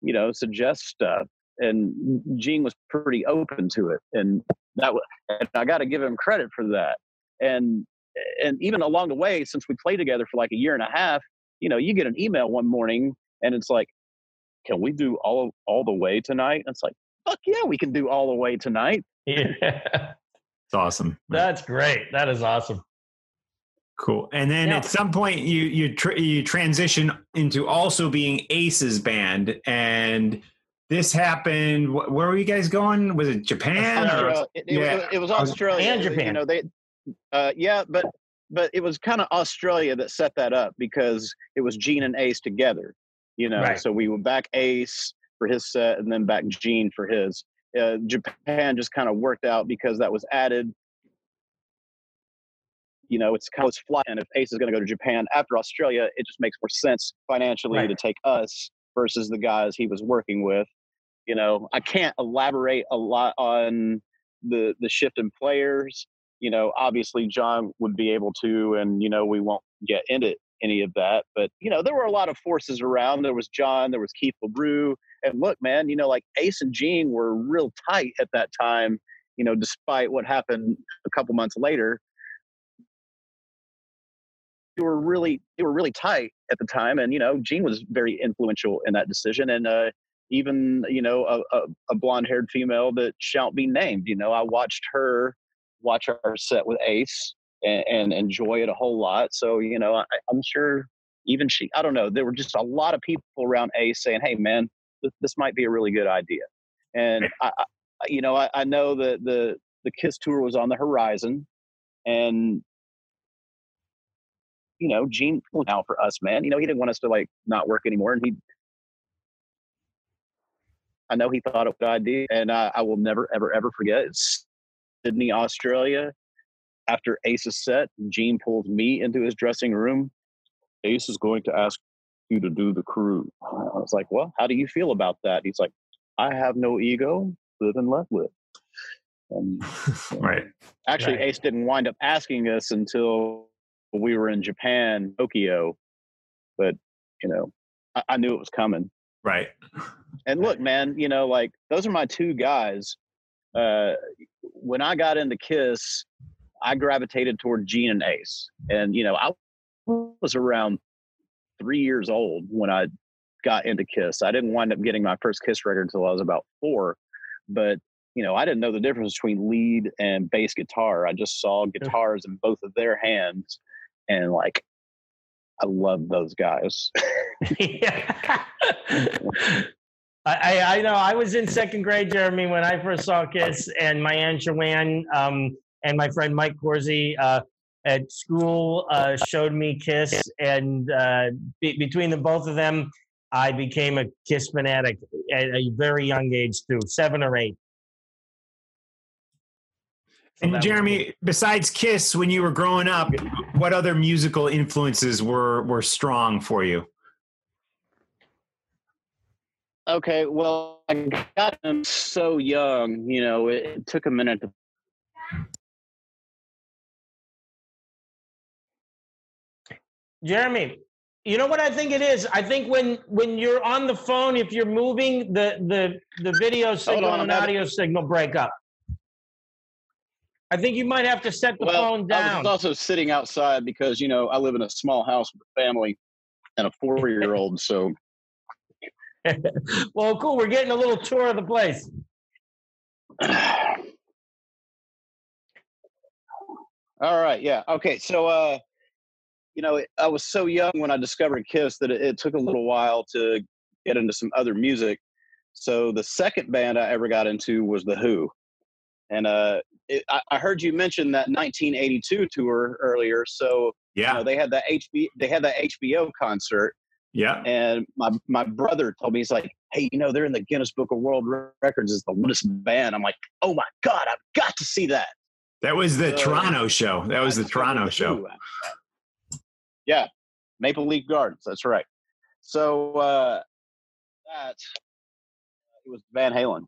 you know, suggest stuff. And Gene was pretty open to it, and that was, and I got to give him credit for that. And and even along the way, since we played together for like a year and a half, you know, you get an email one morning, and it's like, "Can we do all all the way tonight?" And it's like, "Fuck yeah, we can do all the way tonight." Yeah. [laughs] It's awesome. That's great. That is awesome. Cool. And then Yeah. at some point, you you tr- you transition into also being Ace's band, and this happened. wh- Where were you guys going? Was it Japan? or- Australia. It, it, yeah. was, it was Australia And Japan. You know, they, uh, yeah, but but it was kind of Australia that set that up because it was Gene and Ace together. You know, Right. so we were back Ace for his set, and then back Gene for his. Uh, Japan just kind of worked out because that was added. You know, it's kind of fly, and if Ace is going to go to Japan after Australia, it just makes more sense financially Right. to take us versus the guys he was working with. You know, I can't elaborate a lot on the the shift in players. You know, obviously John would be able to, and you know, we won't get into any of that. But you know, there were a lot of forces around. There was John, there was Keith LeBrew, and look, man, you know, like Ace and Gene were real tight at that time. You know, despite what happened a couple months later, they were really they were really tight at the time. And you know, Gene was very influential in that decision. And uh, even you know, a, a, a blonde haired female that shan't be named. You know, I watched her watch our set with Ace and, and enjoy it a whole lot. So you know, I, I'm sure even she. I don't know. There were just a lot of people around Ace saying, "Hey, man, this, might be a really good idea." And I, you know, I, I know that the the Kiss tour was on the horizon, and you know, Gene pulled out for us, man. You know, he didn't want us to like not work anymore, and he. I know he thought it was a good idea, and I, I will never, ever, ever forget. It's Sydney, Australia. After Ace's set, Gene pulls me into his dressing room. Ace is going to ask you to do the crew. [laughs] I was like, well, how do you feel about that? He's like, I have no ego, live and let live. And right. Actually, Right. Ace didn't wind up asking us until we were in Japan, Tokyo. But you know, I, I knew it was coming. Right. And look, [laughs] man, you know, like those are my two guys. Uh, when I got into Kiss, I gravitated toward Gene and Ace, and you know, I was around three years old when I got into Kiss. I didn't wind up getting my first Kiss record until I was about four, but you know, I didn't know the difference between lead and bass guitar. I just saw guitars in both of their hands, and like, I love those guys. [laughs] yeah. [laughs] I, I I know I was in second grade, Jeremy, when I first saw Kiss, and my aunt Joanne um, and my friend Mike Corsi uh, at school uh, showed me Kiss, and uh, be, between the both of them, I became a Kiss fanatic at a very young age too, seven or eight. So that And was Jeremy, besides Kiss, when you were growing up, what other musical influences were were strong for you? Okay, well, I got him so young, you know, it, it took a minute to. Jeremy, you know what I think it is? I think when when you're on the phone, if you're moving, the the the video signal on, and audio signal break up. I think you might have to set the Well, phone I down. was also sitting outside because, you know, I live in a small house with a family and a four year old. So, [laughs] well, cool. We're getting a little tour of the place. [sighs] all right. Yeah. Okay. So, uh, you know, I was so young when I discovered Kiss that it, it took a little while to get into some other music. So, the second band I ever got into was The Who. And uh, it, I, I heard you mention that 1982 tour earlier. So, you Yeah. know, they had that HB, they had that HBO concert, Yeah. and my my brother told me he's like, hey, you know, they're in the Guinness Book of World Records as the oldest band. I'm like, oh my god, I've got to see that. That was the Uh, Toronto show. That was I the Toronto show. Yeah, Maple Leaf Gardens. That's right. So uh, that it was Van Halen.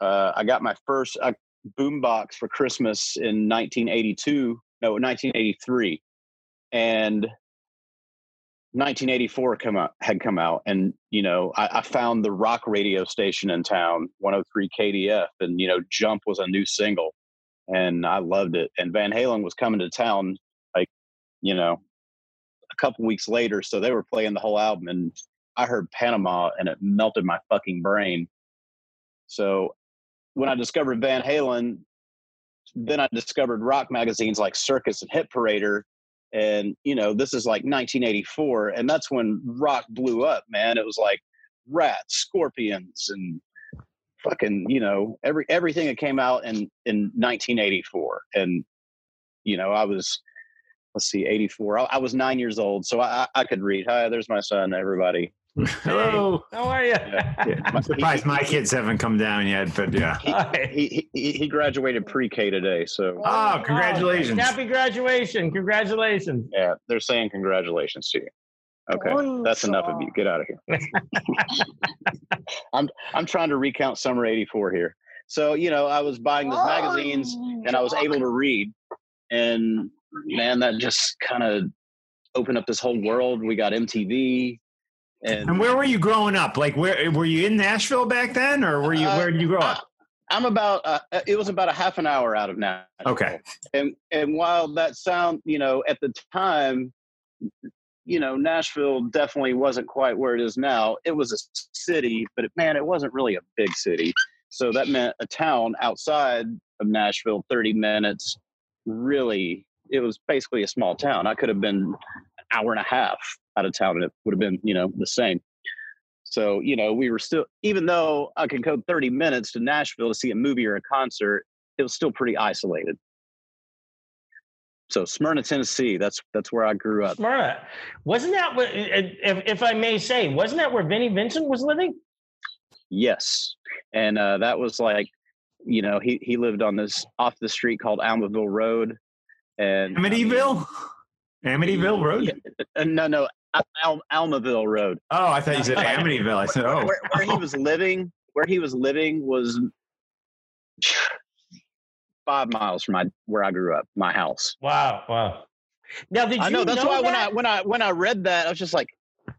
Uh, I got my first uh, boombox for Christmas in 1982. No, 1983, and 1984 come out had come out, and you know I, I found the rock radio station in town, 103 KDF, and you know Jump was a new single, and I loved it. And Van Halen was coming to town, like you know, couple weeks later, so they were playing the whole album, and I heard Panama, and it melted my fucking brain. So when I discovered Van Halen, then I discovered rock magazines like Circus and Hit Parader. And, you know, this is like 1984. And that's when rock blew up, man. It was like Rats, Scorpions, and fucking, you know, every everything that came out in, in 1984. And, you know, I was, let's see, 84. I, I was nine years old. So I, I I could read. Hi, there's my son, everybody. [laughs] Hello. How are you? [laughs] Yeah. I'm surprised my kids haven't come down yet, but yeah. Hi. He, he, he graduated pre-K today. So Oh, ah, congratulations. Happy graduation. Congratulations. yeah, they're saying congratulations to you. Okay, that's enough of you. Get out of here. [laughs] I'm I'm trying to recount summer '84 here. So you know, I was buying those oh, magazines and I was able to read, and man, that just kind of opened up this whole world. We got MTV, and, And where were you growing up? Like, where were you in Nashville back then, or were you? Uh, Where did you grow up? I'm about. Uh, it was about a half an hour out of Nashville. Okay. and and while that sound you know at the time you know nashville definitely wasn't quite where it is now it was a city but it, man it wasn't really a big city so that meant a town outside of nashville 30 minutes really it was basically a small town i could have been an hour and a half out of town, and it would have been you know the same. So you know we were still, even though I can go 30 minutes to Nashville to see a movie or a concert, it was still pretty isolated. So Smyrna, Tennessee, that's that's where I grew up. Smyrna, wasn't that what? If, if I may say, wasn't that where Vinnie Vincent was living? Yes, and uh, that was like, you know, he he lived on this off the street called Almaville Road, and Amityville, Amityville [laughs] Road. Uh, no, no, Al- Almaville Road. Oh, I thought you said [laughs] Amityville. I said, oh, where, where he was living, where he was living was five miles from my where I grew up, my house. Wow, wow. Now, did you I know that's know why when I when I when I read that, I was just like,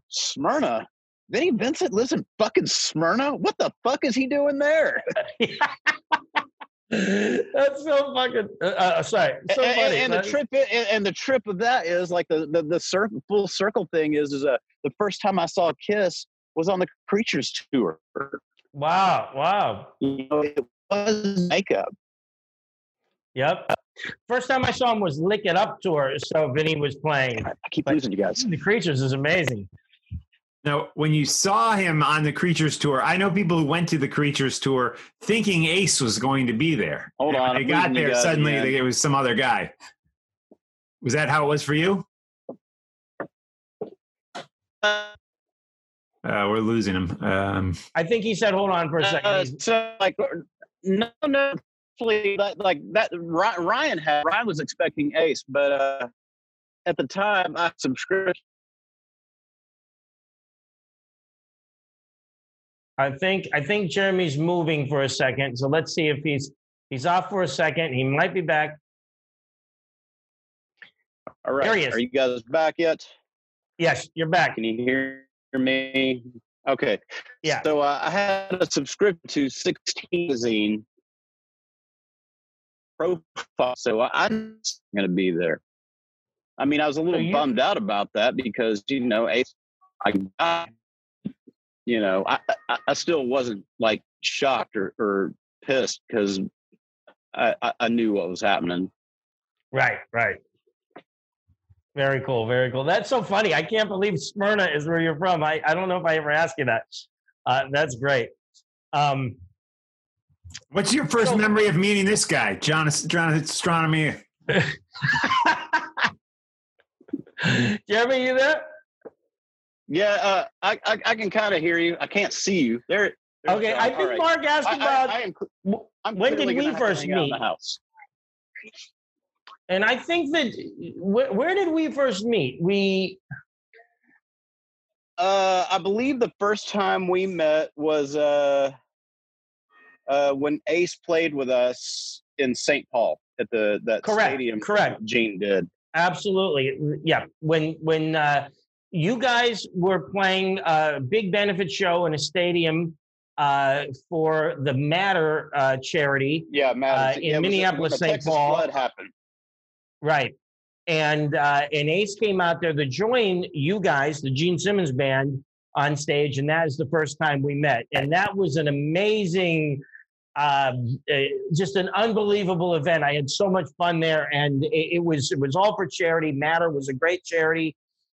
Smyrna. Vinnie Vincent lives in fucking Smyrna. What the fuck is he doing there? [laughs] That's so fucking. Uh, uh, sorry, so and, funny. and the trip and, and the trip of that is like the the, the cir- full circle thing is is uh, the first time I saw Kiss was on the Creatures tour. Wow, wow. You know, it was makeup. Yep. First time I saw him was Lick It Up tour. So Vinnie was playing. I keep losing you guys. The Creatures is amazing. Now, when you saw him on the Creatures tour, I know people who went to the Creatures tour thinking Ace was going to be there. Hold And on, when I'm they got there, guys suddenly again. it was some other guy. Was that how it was for you? Uh, Uh, we're losing him. Um, I think he said, hold on for a second. Uh, so like no no actually, that, like that Ryan had Ryan was expecting Ace, but uh at the time I subscribed I think I think Jeremy's moving for a second. So let's see if he's he's off for a second. He might be back. all right. There he is. Are you guys back yet? Yes, you're back. Can you hear me? Okay. Yeah. So uh, I had a subscription to 16 magazine profile, so I'm going to be there. I mean, I was a little you- bummed out about that because you know, Ace, I got, you know, I, I I still wasn't like shocked or, or pissed because I, I I knew what was happening. Right, right. Very cool, very cool. That's so funny. I can't believe Smyrna is where you're from. I, I don't know if I ever asked you that. Uh, that's great. Um, what's your first So- memory of meeting this guy, Jonathan, Jonathan Ostronomy? [laughs] Jeremy, you there? Yeah, uh, I, I I can kind of hear you. I can't see you. There. Okay, I think right. Mark asked I, about, I, am, when did we gonna have to first hang out in meet? the house. and I think that where, where did we first meet? We Uh, I believe the first time we met was uh, uh, when Ace played with us in St. Paul at the that Correct, stadium. correct. Gene did. Absolutely. Yeah. When when uh, you guys were playing a big benefit show in a stadium uh, for the Matter uh, charity, Yeah, Matt. Uh, in Minneapolis, St. Paul. Flood happened. right? And uh, and Ace came out there to join you guys, the Gene Simmons band, on stage, and that is the first time we met. And that was an amazing, uh, uh, just an unbelievable event. I had so much fun there, and it, it was it was all for charity. Matter was a great charity,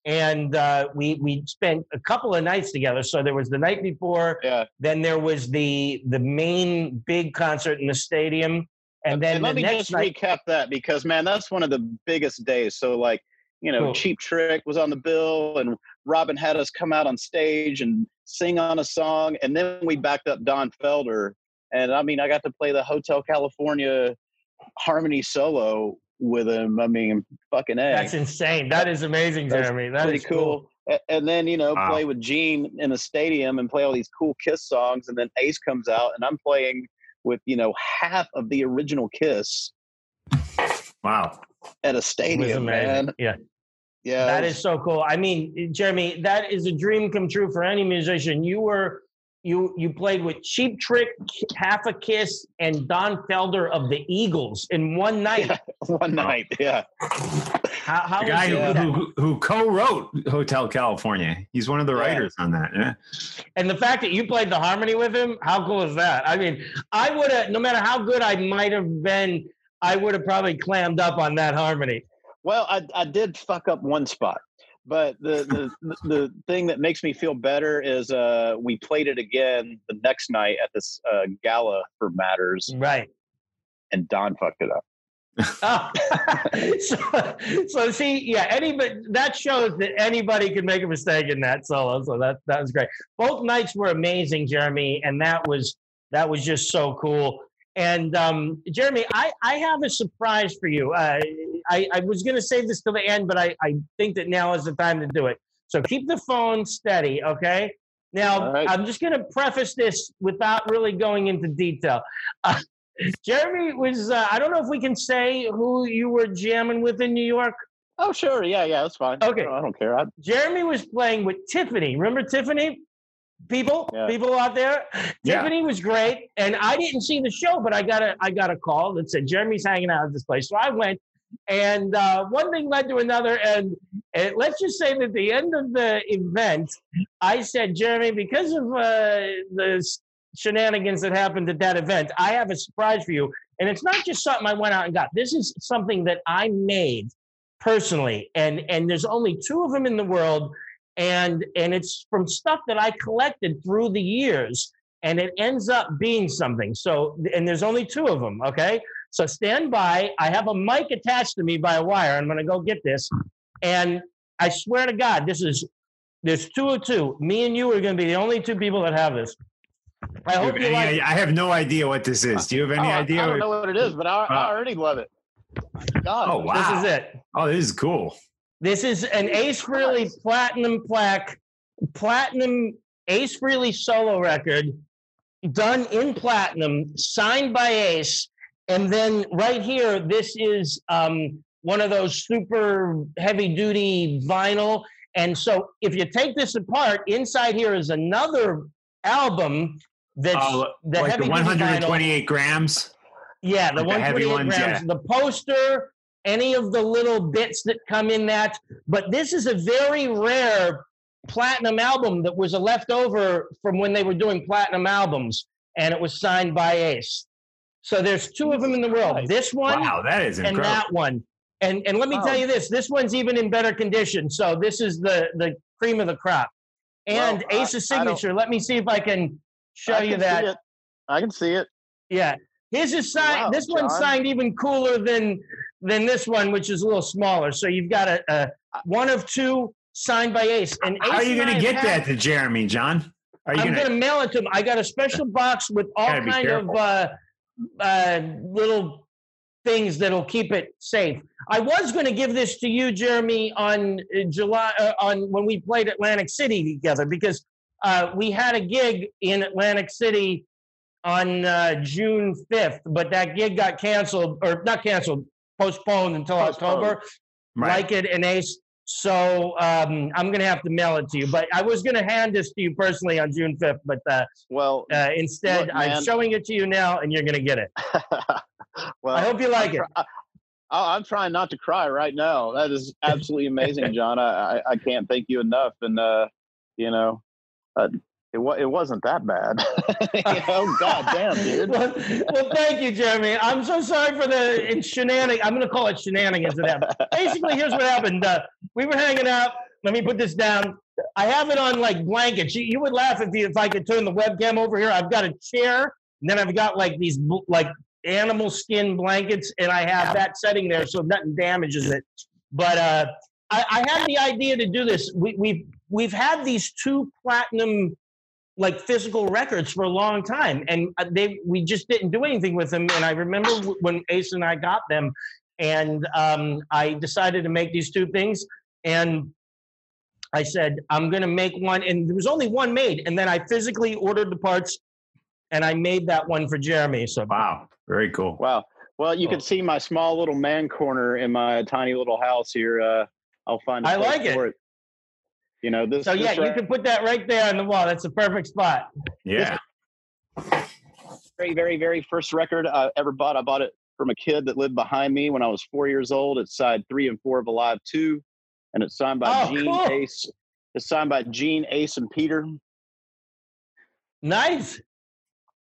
and uh, we we spent a couple of nights together. So there was the night before, Yeah. then there was the the main big concert in the stadium, and then let the me next just night. recap that because man, that's one of the biggest days. So like, you know, Cool. Cheap Trick was on the bill, and Robin had us come out on stage and sing on a song, and then we backed up Don Felder, and I mean, I got to play the Hotel California harmony solo with him. I mean, fucking a. That's insane. That is amazing, That's Jeremy. That pretty is cool. A- And then you know, Wow. play with Gene in a stadium and play all these cool Kiss songs, and then Ace comes out, and I'm playing with you know half of the original Kiss Wow. at a stadium, man. Yeah, Yeah, that it is so cool. I mean, Jeremy, that is a dream come true for any musician. You were you you played with Cheap Trick, Half a Kiss, and Don Felder of the Eagles in one night. was [laughs] one night. Yeah, How, how The guy who, who, who co-wrote Hotel California. He's one of the Yeah. writers on that. Yeah. And the fact that you played the harmony with him, how cool is that? I mean, I would have, no matter how good I might have been, I would have probably clammed up on that harmony. Well, I I did fuck up one spot. But the, the the thing that makes me feel better is uh we played it again the next night at this uh gala for matters Right. and don fucked it up Oh. [laughs] so, so see, yeah, anybody that shows that anybody can make a mistake in that solo. So that that was great. Both nights were amazing, Jeremy, and that was that was just so cool. And um, Jeremy, I, I have a surprise for you. Uh, I, I was going to save this till the end, but I, I think that now is the time to do it. So keep the phone steady, okay? Now, right. I'm just going to preface this without really going into detail. Uh, Jeremy was, uh, I don't know if we can say who you were jamming with in New York. oh sure yeah yeah that's fine Okay. i don't, I don't care I, Jeremy was playing with Tiffany. Remember Tiffany? People, Yeah. people out there. Yeah. Tiffany was great, and I didn't see the show, but I got a I got a call that said Jeremy's hanging out at this place. So I went, and uh, one thing led to another, and, and let's just say that at the end of the event, I said, Jeremy, because of uh, the shenanigans that happened at that event, I have a surprise for you, and it's not just something I went out and got. This is something that I made personally, and and there's only two of them in the world and and it's from stuff that I collected through the years, and it ends up being something. So, and there's only two of them. Okay, so stand by. I have a mic attached to me by a wire. I'm gonna go get this, and I swear to God, this is there's two or two. Me and you are gonna be the only two people that have this. I Do you hope you any like. idea- I have no idea what this is. Do you have any oh, idea? I, don't know what it is but i, Uh, I already love it God, Oh, wow. This is it. Oh, this is cool. This is an Ace Frehley platinum plaque, platinum Ace Frehley solo record done in platinum, signed by Ace. And then right here, this is um, one of those super heavy duty vinyl. And so if you take this apart, inside here is another album that's Oh, the like heavy the duty vinyl. 128 grams. Yeah, the Like the heavy 128 ones, grams, yeah. the poster, any of the little bits that come in that. But this is a very rare platinum album that was a leftover from when they were doing platinum albums, and it was signed by Ace. So there's two of them in the world. This one Wow, that is and that one. And and let me Wow. tell you this: this one's even in better condition. So this is the the cream of the crop. And Well, Ace's I signature. Let me see if I can show I you can that. i can see it Yeah. His is signed. Wow, this one's signed even cooler than than this one, which is a little smaller. So you've got a, a one of two signed by Ace. And Ace How are you going to get that to Jeremy, John? Are you I'm going to? mail it to him. I got a special box with all kind of uh, uh, little things that'll keep it safe. I was going to give this to you, Jeremy, on uh, July uh, on when we played Atlantic City together because uh, we had a gig in Atlantic City on uh, June 5th, but that gig got canceled or not canceled, postponed until Postponed. October. Right. Like it and Ace. So um, I'm going to have to mail it to you, but I was going to hand this to you personally on June 5th, but uh, well uh, instead Look, I'm showing it to you now, and you're going to get it. [laughs] well I hope you like I'm, it. I, I'm trying not to cry right now. That is absolutely amazing, [laughs] John. I, I, I can't thank you enough. And uh, you know, uh, it wa- it wasn't that bad. [laughs] oh god damn, dude. well, well, thank you, Jeremy. I'm so sorry for the shenanigans. I'm going to call it shenanigans that happened. Basically, here's what happened. Uh, we were hanging out. Let me put this down. I have it on like blankets. You, you would laugh if you if I could turn the webcam over here. I've got a chair, and then I've got like these like animal skin blankets, and I have that setting there so nothing damages it. But uh, I, I had the idea to do this. We, we've we've had these two platinum like physical records for a long time, and uh, they we just didn't do anything with them. And I remember when Ace and I got them, and um, I decided to make these two things, and I said I'm going to make one, and there was only one made, and then I physically ordered the parts, and I made that one for Jeremy. So Wow, very cool. Wow. Well, you Oh. can see my small little man corner in my tiny little house here. Uh, I'll find. a I place like it. for You know this. so yeah, this you right- can put that right there on the wall. That's the perfect spot. Yeah. very, very, very first record I ever bought. I bought it from a kid that lived behind me when I was four years old. It's side three and four of Alive Two, and it's signed by Oh, Gene cool. Ace. It's signed by Gene Ace and Peter. Nice.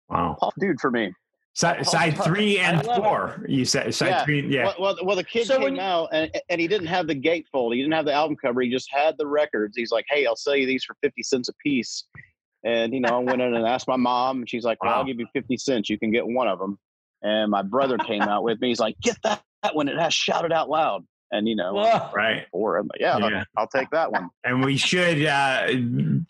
Wow. Tough dude for me. Side, side three and four. You said side yeah. three. Yeah. Well, well, well the kid So came you- out and, and he didn't have the gatefold. He didn't have the album cover. He just had the records. He's like, "Hey, I'll sell you these for fifty cents a piece." And you know, I went in and asked my mom, and she's like, "Well, I'll give you fifty cents. You can get one of them." And my brother came out with me. He's like, "Get that, that one. It has Shout It Out Loud." And you know, Whoa. Right. or I'm like, yeah, Yeah. I'll take that one. And we should uh,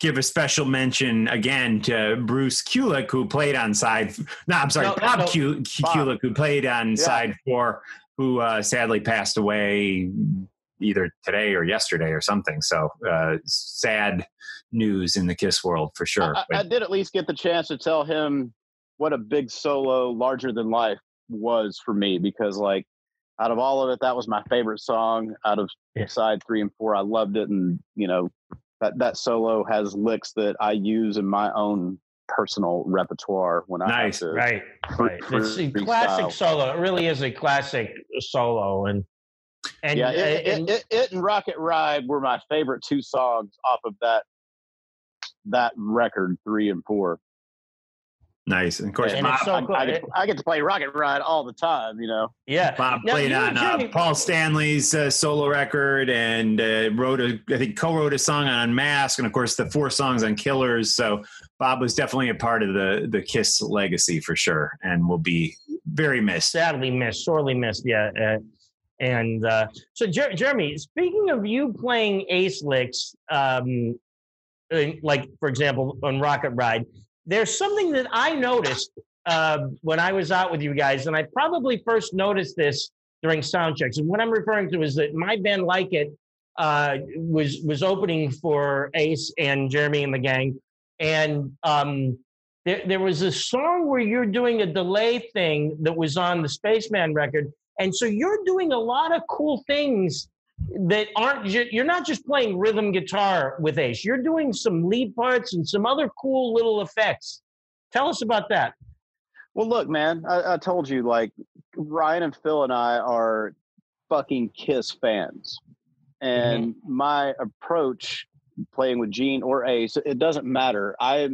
give a special mention again to Bruce Kulick, who played on side. No, I'm sorry, No, Bob no. Ku- Kulick, who played on side four, who uh, sadly passed away either today or yesterday or something. So uh, sad news in the Kiss world for sure. I, I But did at least get the chance to tell him what a big solo, larger than life was for me because, like, out of all of it, that was my favorite song. Out of Yeah. side three and four, I loved it, and you know, that that solo has licks that I use in my own personal repertoire when I Nice. have to. Right, right. It's a classic solo. It really is a classic solo, and and yeah, it, uh, and- it, it, it and Rocket Ride were my favorite two songs off of that that record, three and four. Nice. And of course, And Bob, so I, cool. I, get, I get to play Rocket Ride all the time, you know. yeah. Bob Now, played you and on uh, Paul Stanley's uh, solo record and uh, wrote a, I think, co-wrote a song on Mask and of course the four songs on Killers. So Bob was definitely a part of the the Kiss legacy for sure, and will be very missed. sadly missed, sorely missed. Yeah. Uh, and uh, so, Jer- Jeremy, speaking of you playing ace licks, um, like for example on Rocket Ride, there's something that I noticed uh, when I was out with you guys, and I probably first noticed this during sound checks. And what I'm referring to is that my band Like It uh, was was opening for Ace and Jeremy and the gang, and um, there, there was a song where you're doing a delay thing that was on the Spaceman record. And so you're doing a lot of cool things that aren't, ju- you're not just playing rhythm guitar with Ace, you're doing some lead parts and some other cool little effects. Tell us about that. Well, look, man, I, I told you, like Ryan and Phil and I are fucking Kiss fans, and mm-hmm. my approach playing with Gene or Ace, it doesn't matter. I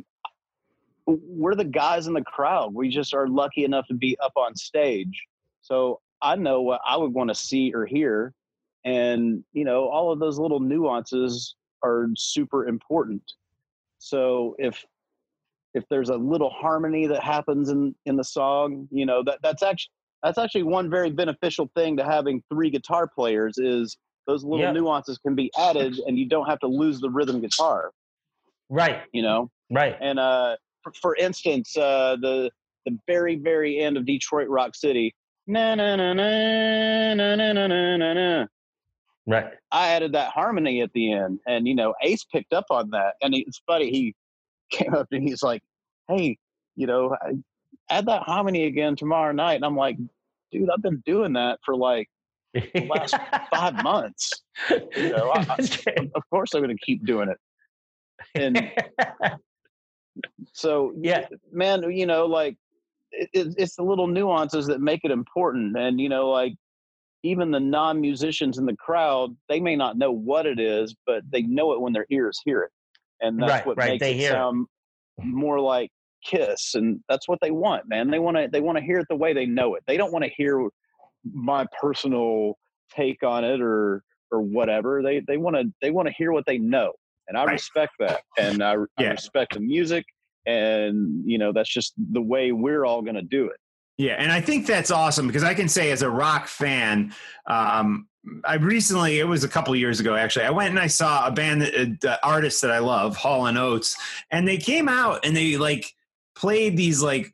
we're the guys in the crowd. We just are lucky enough to be up on stage, so I know what I would want to see or hear, and you know, all of those little nuances are super important. So if if there's a little harmony that happens in in the song you know that that's actually that's actually one very beneficial thing to having three guitar players is those little Yeah. nuances can be added and you don't have to lose the rhythm guitar Right, you know right. and uh for, for instance uh the the very very end of detroit rock city na na na na na na na na Right. I added that harmony at the end, and you know, Ace picked up on that, and it's funny. He [laughs] came up to me and he's like, "Hey, you know, add that harmony again tomorrow night." And I'm like, "Dude, I've been doing that for like the last five [laughs] months. You know, I, I- of course I'm going to keep doing it." And [laughs] so, yeah, man, you know, like it, it's the little nuances that make it important. And you know, like even the non-musicians in the crowd, they may not know what it is, but they know it when their ears hear it, and that's Right, what right, makes they it hear it. sound more like Kiss. And that's what they want, man. They want to they want to hear it the way they know it. They don't want to hear my personal take on it or or whatever. They they want to they want to hear what they know, and I Right. respect that, and I, I respect the music and you know that's just the way we're all going to do it Yeah, and I think that's awesome because I can say as a rock fan, um, I recently it was a couple years ago actually. I went and I saw a band, that, uh, artist that I love, Hall and Oates, and they came out and they like played these like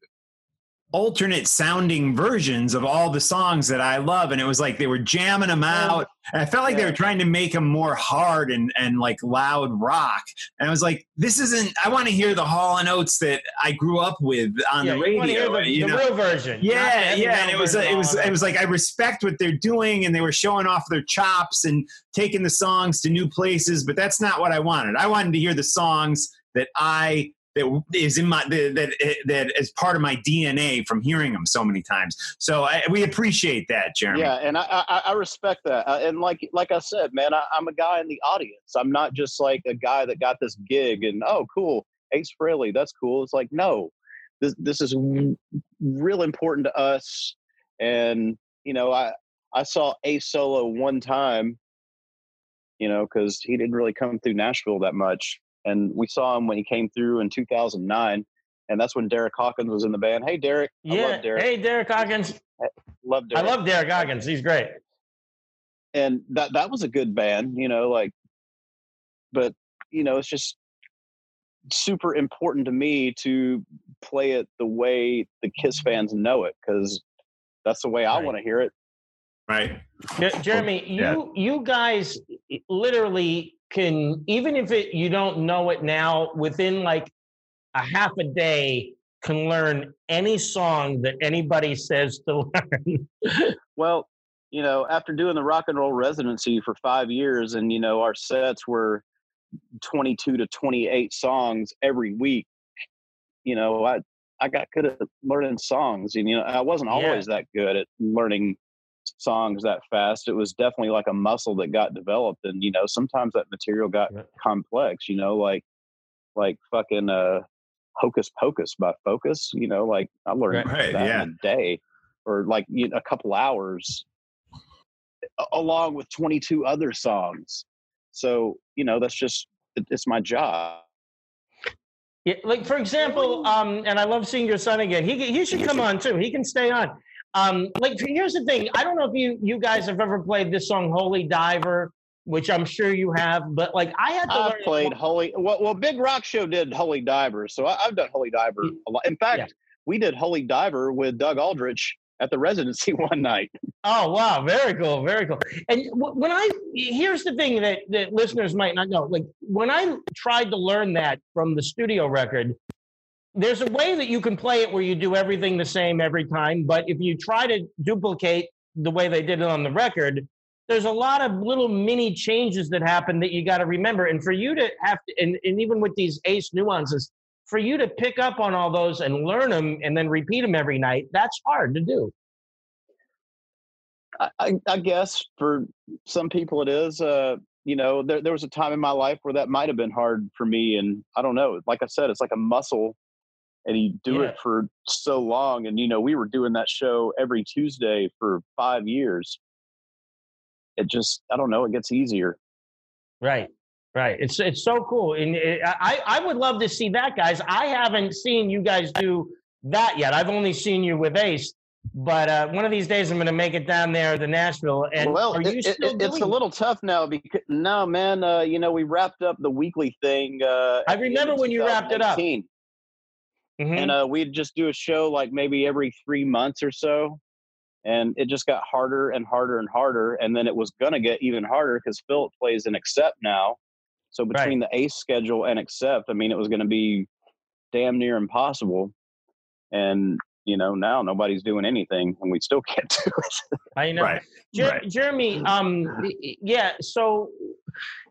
alternate sounding versions of all the songs that I love, and it was like they were jamming them out. And I felt like they were trying to make them more hard and and like loud rock. And I was like, this isn't. I want to hear the Hall and Oates that I grew up with on yeah, the radio. the, you the real version. Yeah, yeah, and it was it was it was like I respect what they're doing, and they were showing off their chops and taking the songs to new places. But that's not what I wanted. I wanted to hear the songs that I that is in my that that, is part of my DNA from hearing them so many times. So I, we appreciate that, Jeremy. yeah and i i, I respect that uh, and like like i said man I, i'm a guy in the audience i'm not just like a guy that got this gig and oh cool ace frehley that's cool it's like no this this is real important to us. And you know, I I saw Ace Solo one time, you know, because he didn't really come through Nashville that much, and we saw him when he came through in 2009, and that's when Derek Hawkins was in the band. Hey, Derek, I Yeah. love Derek. Hey, Derek Hawkins. love Derek. I love Derek Hawkins. He's great. and that that was a good band, you know, like but you know, it's just super important to me to play it the way the Kiss fans know it cuz that's the way I Right. want to hear it. Right. Jeremy, you Yeah. you guys literally can even if it you don't know it now within like a half a day can learn any song that anybody says to [laughs] learn. Well, you know, after doing the rock and roll residency for 5 years and you know, our sets were 22 to 28 songs every week, you know, I I got good at learning songs and you know, I wasn't Yeah. always that good at learning songs that fast. It was definitely like a muscle that got developed and you know, sometimes that material got Right. complex, you know, like like fucking uh Hocus Pocus by Focus, you know, like I learned Right, that yeah. in a day or like you know, a couple hours along with 22 other songs. So, you know, that's just it, it's my job. Yeah, like for example, um, and I love seeing your son again. He he should come on too. He can stay on. Um, like here's the thing. I don't know if you you guys have ever played this song "Holy Diver," which I'm sure you have. But like I had to it played Holy well, well Big Rock Show did Holy Diver, so I, I've done Holy Diver a lot. In fact, Yeah. we did Holy Diver with Doug Aldrich at the residency [laughs] one night. Oh wow, very cool, very cool. And when I here's the thing that that listeners might not know, like when I tried to learn that from the studio record, there's a way that you can play it where you do everything the same every time, but if you try to duplicate the way they did it on the record, there's a lot of little mini changes that happen that you got to remember. And for you to have to, and, and even with these ace nuances, for you to pick up on all those and learn them and then repeat them every night, that's hard to do. I, I, guess for some people it is. Uh, you know, there there was a time in my life where that might have been hard for me, and I don't know. Like I said, it's like a muscle, and you do Yeah. it for so long. And you know, we were doing that show every Tuesday for five years. It just, I don't know, it gets easier. Right, right. It's it's so cool, and it, I I would love to see that, guys. I haven't seen you guys do that yet. I've only seen you with Ace, but uh, one of these days I'm going to make it down there to Nashville. And well, are you it- it- still it's a little tough now because no, man. Uh, you know, we wrapped up the weekly thing. Uh, I at the end remember when you wrapped it up. 2018. Mhm. and uh, we'd just do a show like maybe every three months or so and it just got harder and harder and harder and then it was gonna get even harder because philip plays in accept now so between the ace schedule and accept i mean it was gonna be damn near impossible and you know now nobody's doing anything and we still [laughs] can't do it I know. Right. Jer- right. Jeremy, um, y- y- yeah. So,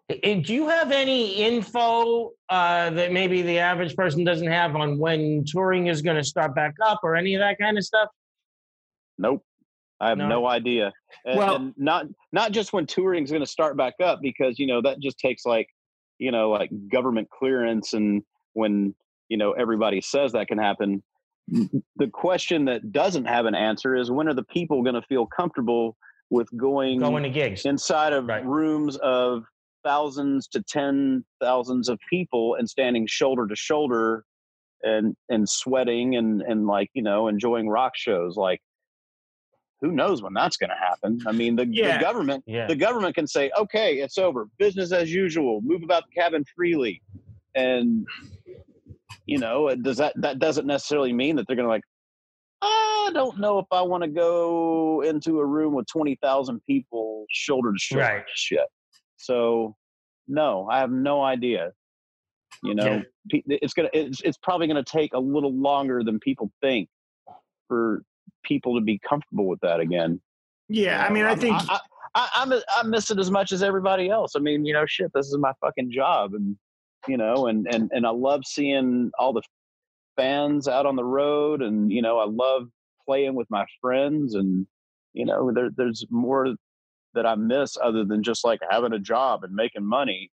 do you have any info uh, that maybe the average person doesn't have on when touring is going to start back up or any of that kind of stuff? nope i have No. no, idea and, Well- and not not just when touring is going to start back up because you know that just takes like you know like government clearance and when you know everybody says that can happen the question that doesn't have an answer is when are the people going to feel comfortable with going, Going to gigs. inside of Right. rooms of thousands to ten thousands of people and standing shoulder to shoulder and and sweating and and like you know enjoying rock shows like who knows when that's going to happen i mean the, Yeah. the government Yeah. the government can say okay it's over business as usual move about the cabin freely and you know uh, does that that doesn't necessarily mean that they're going to like i don't know if i want to go into a room with 20,000 people shoulder to shoulder Right. shit so no i have no idea you know Yeah. it's to it's, it's probably going to take a little longer than people think for people to be comfortable with that again Yeah, I mean, I think I, I, I'm I miss it as much as everybody else. I mean, you know, shit, this is my fucking job, and you know, and and and I love seeing all the fans out on the road, and you know, I love playing with my friends, and you know, there there's more that I miss other than just like having a job and making money.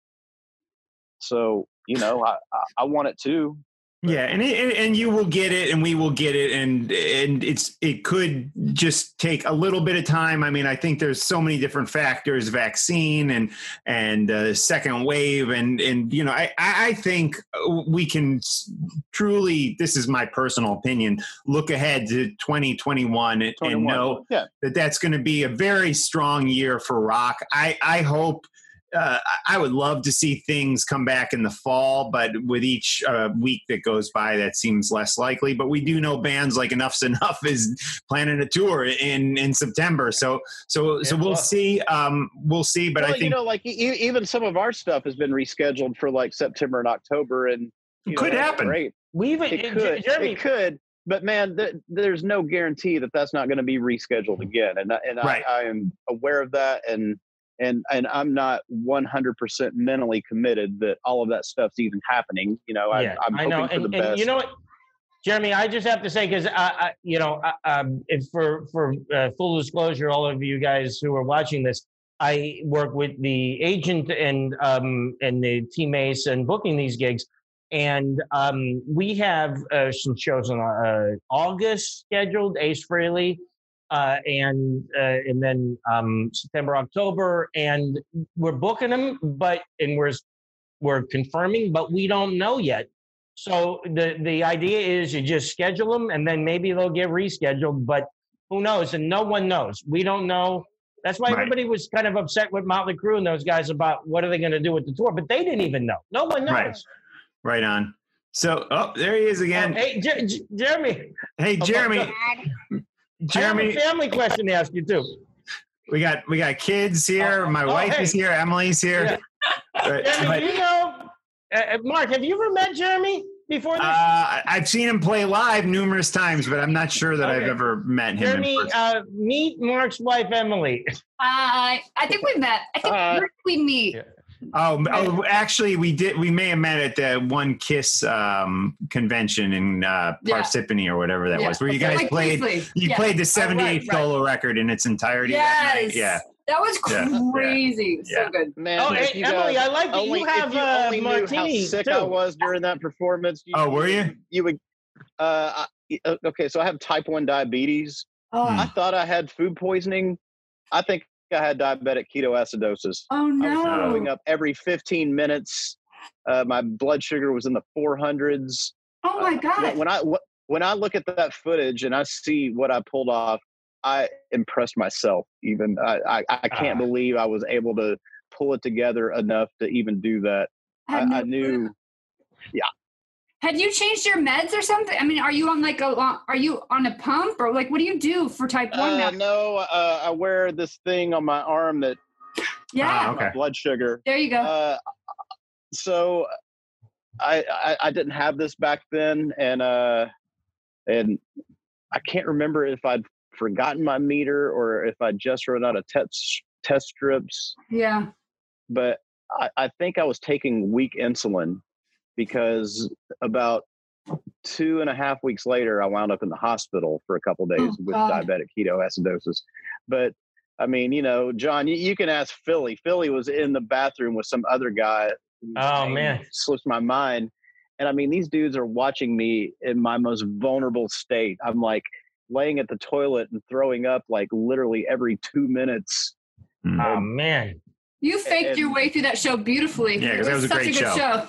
So you know, I I, want it too. Yeah, and it, and- you will get it, and we will get it, and and it's it could just take a little bit of time. I mean, I think there's so many different factors: vaccine and and uh, second wave, and and you know, I I I think we can truly. This is my personal opinion. Look ahead to 2021 and, and know Yeah. that that's going to be a very strong year for rock. I I hope. Uh, I would love to see things come back in the fall, but with each uh, week that goes by, that seems less likely. But we do know bands like Enuff Z'Nuff is planning a tour in in September, so so so Yeah, we'll well- see. Um, we'll see, but well, I think you know, like e- even some of our stuff has been rescheduled for like September and October, and you know, Could that's happen. Great, We even it J- could, Jeremy. it could, but man, th- there's no guarantee that that's not going to be rescheduled again, and and Right. I, I am aware of that, and and and I'm not 100 percent mentally committed that all of that stuff's even happening. You know, I, yeah, I'm I hoping know, for and, the best. you know what, Jeremy, I just have to say because I, I, you know, I, um, if for for uh, full disclosure, all of you guys who are watching this, I work with the agent and um and the teammates and booking these gigs, and um we have uh, some shows in uh, August scheduled. Ace Frehley. Uh, and uh, and then um, September, October, and we're booking them, but and we're we're confirming, but we don't know yet. So the the idea is you just schedule them, and then maybe they'll get rescheduled. But who knows? And no one knows. We don't know. That's why Right. everybody was kind of upset with Motley Crue and those guys about what are they going to do with the tour. But they didn't even know. No one knows. Right. right on. So oh, there he is Oh, again. hey, Jer- Jer- Jeremy. Hey, Jeremy. God. Jeremy, I have a family question to ask you too. we got we got kids here. Oh, My oh, wife hey. is here. Emily's here. Yeah. Uh, Jeremy, but- you know, uh, uh, Mark? Have you ever met Jeremy before this? Uh, I've seen him play live numerous times, but I'm not sure that I've ever met him. Jeremy, uh, meet Mark's wife Emily. Uh, I think we met. I think Uh, we meet? Yeah. Oh, oh, actually, we did. We may have met at the One Kiss um, convention in uh, Yeah. Parsippany or whatever that Yeah. was, where you guys Like played. briefly. You Yeah. played the '78 right. solo record in its entirety that night. Yes. Yeah. That was crazy. Yeah. So good. Man, Oh, hey, Emily, guys I like that only, you have if you uh, only knew how sick too. I was during that performance. You, Oh, were you? You would. Uh, uh, okay, so I have type one diabetes. Oh. I thought I had food poisoning. I think I had diabetic ketoacidosis. oh I was no. throwing up every 15 minutes. Uh, my blood sugar was in the 400s. oh my Uh, god. When, when I when I look at that footage and I see what I pulled off, I impressed myself. Even I I, I can't Ah. believe I was able to pull it together enough to even do that. I, no I clue. knew. Had you changed your meds or something? I mean, are you on like a are you on a pump or like what do you do for type one Uh, now? no, uh, I wear this thing on my arm that Yeah. Ah, my okay. blood sugar. There you go. Uh, so I, I I didn't have this back then, and uh, and I can't remember if I'd forgotten my meter or if I just run out of test test strips. yeah. But I, I think I was taking weak insulin because about two and a half weeks later, I wound up in the hospital for a couple days Oh, with God. diabetic ketoacidosis. But I mean, you know, John, you, you can ask Philly. Philly was in the bathroom with some other guy. Oh, name man. slips my mind. And I mean, these dudes are watching me in my most vulnerable state. I'm like laying at the toilet and throwing up like literally every two minutes. Hmm. Oh man. You faked and- your way through that show beautifully. Yeah, 'cause It that was a such great a good show.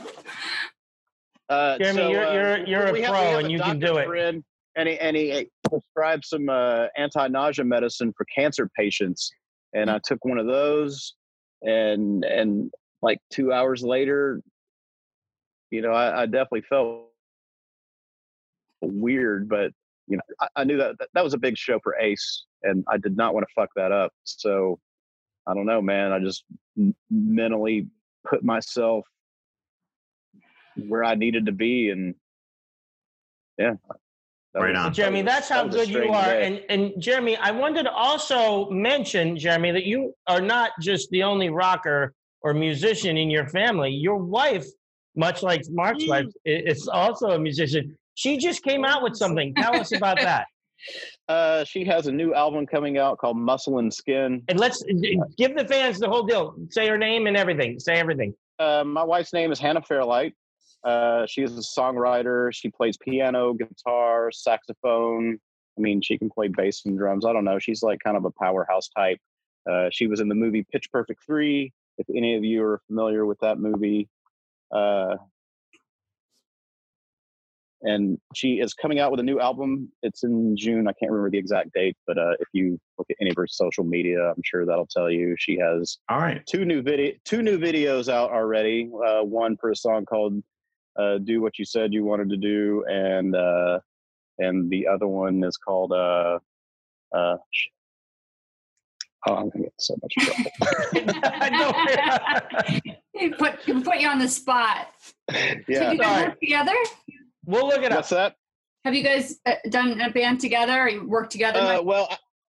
Uh, Jeremy, so, you're- uh, you're- you're a have- pro and a you can do it. friend, and he, and he prescribed some uh, anti-nausea medicine for cancer patients, and I took one of those, and and like two hours later, you know, I, I definitely felt weird, but you know, I, I knew that, that that was a big show for Ace, and I did not want to fuck that up. So I don't know, man. I just mentally put myself where I needed to be, and yeah. Right was- on. Jeremy, that's how was a good you are. day. And and Jeremy, I wanted to also mention, Jeremy, that you are not just the only rocker or musician in your family. Your wife, much like Mark's Mm. wife, is also a musician. She just came out with something. Tell us about that. [laughs] Uh, she has a new album coming out called Muscle and Skin. And let's give the fans the whole deal. Say her name and everything. Say everything. Uh, my wife's name is Hannah Fairlight. Uh, she is a songwriter. She plays piano, guitar, saxophone. I mean, she can play bass and drums. I don't know. She's like kind of a powerhouse type. Uh, she was in the movie Pitch Perfect 3. If any of you are familiar with that movie, uh, and she is coming out with a new album. It's in June. I can't remember the exact date, but uh, if you look at any of her social media, I'm sure that'll tell you she has All right. two new video two new videos out already. Uh, one for a song called uh, "Do What You Said You Wanted to Do," and uh, and the other one is called uh, uh. Oh, I'm gonna get so much trouble. [laughs] [laughs] he put he put you on the spot. Have yeah. you guys worked together? We'll look it up. What's that? Have you guys uh, done a band together or you worked together? Uh, well,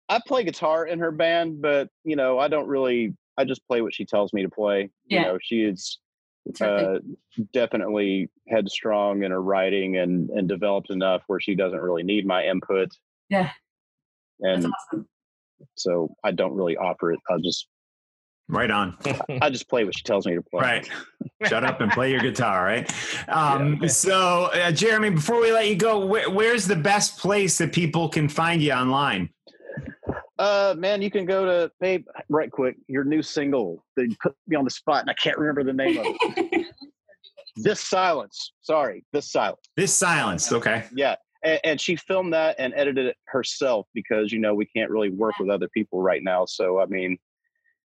I, I play guitar in her band, but you know, I don't really. I just play what she tells me to play. Yeah. You know, she is Terrific. Uh, definitely headstrong in her writing and and developed enough where she doesn't really need my input. Yeah. And awesome. so I don't really offer it. I'll just Right on. I just play what she tells me to play. Right. Shut up and play your guitar, right? [laughs] Um, So, uh, Jeremy, before we let you go, where, where's the best place that people can find you online? Uh, man, you can go to babe. Right, quick. Your new single. They put me on the spot, and I can't remember the name of it. [laughs] this silence. Sorry, this silence. This silence. Okay. Yeah, and, and she filmed that and edited it herself because you know we can't really work with other people right now. So I mean,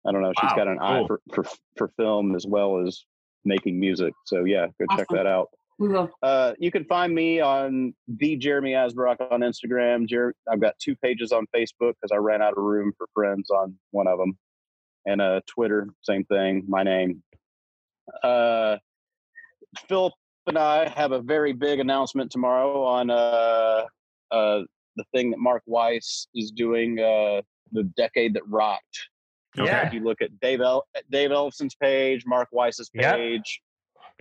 I don't know. She's Wow, got an eye cool. for, for for film as well as making music. So yeah, go check that out. We will. Uh, you can find me on the Jeremy Asbrock on Instagram. Jer- I've got two pages on Facebook because I ran out of room for friends on one of them, and uh, Twitter, same thing. My name. Uh, Philip and I have a very big announcement tomorrow on uh, uh, the thing that Mark Weiss is doing, uh, the decade that rocked. Okay. Yeah. If you look at Dave El- Dave Ellefson's page, Mark Weiss's Yep. page,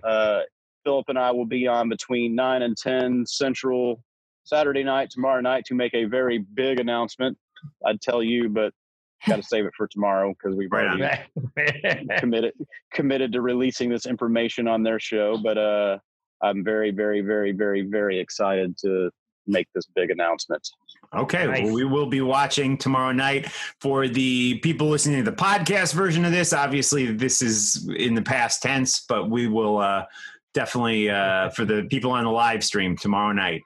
uh, Philip and I will be on between nine and ten Central Saturday night, tomorrow night, to make a very big announcement. I'd tell you, but got to save it for tomorrow because we've Right already [laughs] committed committed to releasing this information on their show. But uh, I'm very, very, very, very, very excited to make this big announcement. Okay, Nice. well, we will be watching tomorrow night. For the people listening to the podcast version of this, obviously this is in the past tense, but we will uh, definitely uh, for the people on the live stream tomorrow night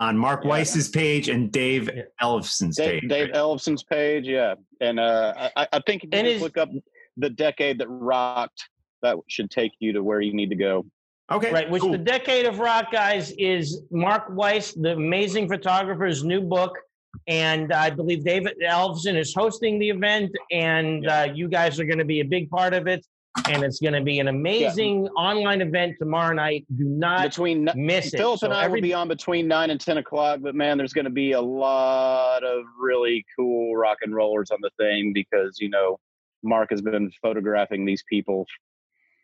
on Mark Yeah. Weiss's page and Dave Yeah. Ellefson's Dave, page. Dave Ellefson's page, yeah, and uh, I, I think if you is- look up the decade that rocked, that should take you to where you need to go. Okay, Right, which cool. the Decade of Rock, guys, is Mark Weiss, the amazing photographer's new book. And I believe David Elfson is hosting the event, and uh, you guys are going to be a big part of it. And it's going to be an amazing online event tomorrow night. Do not Between miss it. Philip So and I every- will be on between nine and ten o'clock, but man, there's going to be a lot of really cool rock and rollers on the thing because you know Mark has been photographing these people,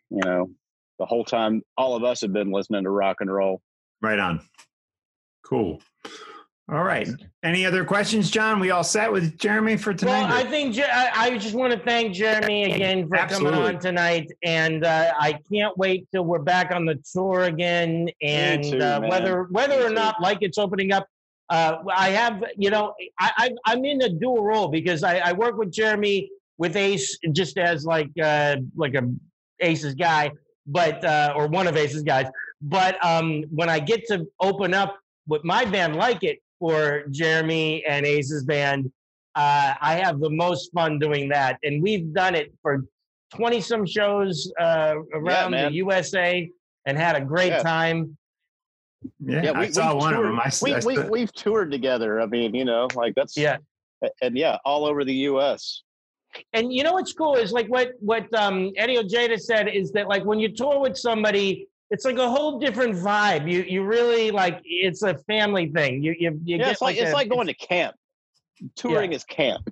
you know, the whole time. All of us have been listening to rock and roll. right on. Cool. All right. Any other questions, John? We all set with Jeremy for tonight? Well, I think I, I just want to thank Jeremy again for coming on tonight, and uh, I can't wait till we're back on the tour again. And too, uh, whether whether Me or too. not like it's opening up, uh, I have you know I, I I'm in a dual role because I, I work with Jeremy with Ace just as like uh, like a Ace's guy, but uh, or one of Ace's guys. But um, when I get to open up with my band, like it for Jeremy and Ace's band, uh, I have the most fun doing that, and we've done it for twenty some shows uh, around the. USA, and had a great Yeah. time. yeah, I saw we've one toured, of them. I, s- we, I we, s- we've toured together. I mean, you know, like that's Yeah. and yeah, all over the U.S. And you know what's cool is like what what um, Eddie Ojeda said is that like when you tour with somebody, it's like a whole different vibe. You you really like it's a family thing. You you, you Yeah, get it's like it's a- like going to camp. Touring is camp.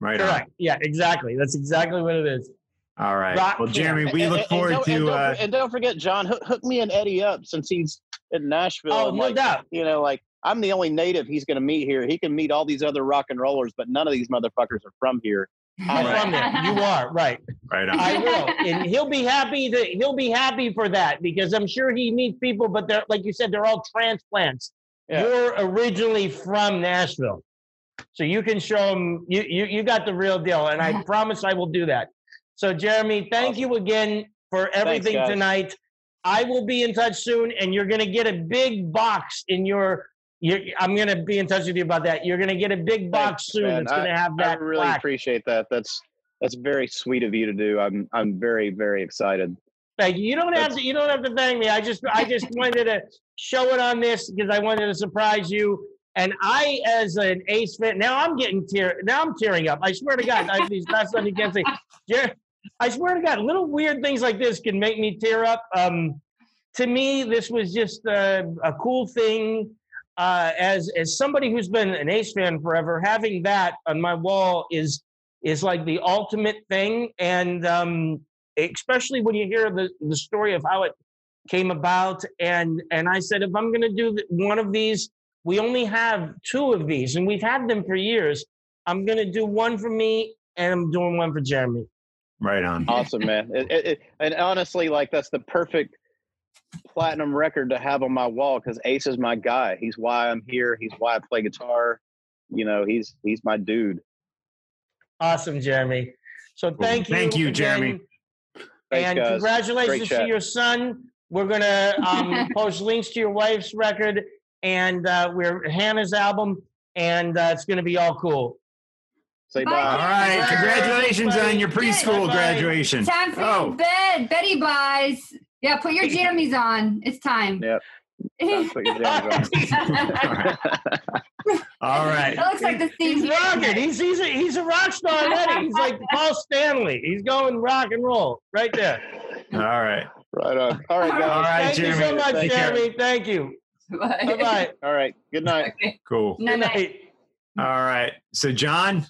right on. correct. Yeah, exactly. That's exactly what it is. All right. Rock Well, camp. Jeremy, we And- look and- forward and don't, and to. don't, Uh, and don't forget, John, hook, hook me and Eddie up since he's in Nashville. Oh, and, no like, doubt. You know, like I'm the only native he's going to meet here. He can meet all these other rock and rollers, but none of these motherfuckers are from here. I'm from there. You are right. Right on. I will, and he'll be happy that He'll be happy for that because I'm sure he meets people, but they're like you said, they're all transplants. Yeah. You're originally from Nashville, so you can show him you you you got the real deal, and I [laughs] promise I will do that. So Jeremy, thank you again for everything guys. tonight. I will be in touch soon, and you're going to get a big box in your. You're, I'm going to be in touch with you about that. You're going to get a big box soon. man. It's going to I- have I really plaque. appreciate that. That's that's very sweet of you to do. I'm I'm very very excited. Thank you. You don't have to. You don't have to thank me. I just, I just [laughs] wanted to show it on this because I wanted to surprise you. And I, as an Ace fan, now I'm getting tear. Now I'm tearing up. I swear to God, I, these not something you can't say. [laughs] I swear to God, little weird things like this can make me tear up. Um, to me, this was just a, a cool thing. Uh, as as somebody who's been an Ace fan forever, having that on my wall is is like the ultimate thing. And um, especially when you hear the, the story of how it came about. And and I said, if I'm going to do one of these, we only have two of these, and we've had them for years. I'm going to do one for me, and I'm doing one for Jeremy. Right on. Awesome, man. It, it, it, and honestly, like that's the perfect platinum record to have on my wall because Ace is my guy. He's why I'm here. He's why I play guitar. You know, he's he's my dude. Awesome, Jeremy. So thank you. Thank you, again, Jeremy. Thanks, and guys. Great congratulations to chat. your son. We're gonna um, [laughs] post links to your wife's record and uh, we're Hannah's album, and uh, it's gonna be all cool. Say Bye. bye. All right. Congratulations on your preschool Bye-bye. graduation. Time for Oh. bed. Betty buys. Yeah, put your jammies on. It's time. Yep. Put your jams on. [laughs] All right. It looks like the theme. He's rocking. He's he's a, he's a rock star already. He's like Paul Stanley. He's going rock and roll right there. All right. right on. All right, All guys. right, Thank you so much, Take care. Jeremy. Thank you. Bye bye. All right. Good night. Cool. Good night. All right. So, John,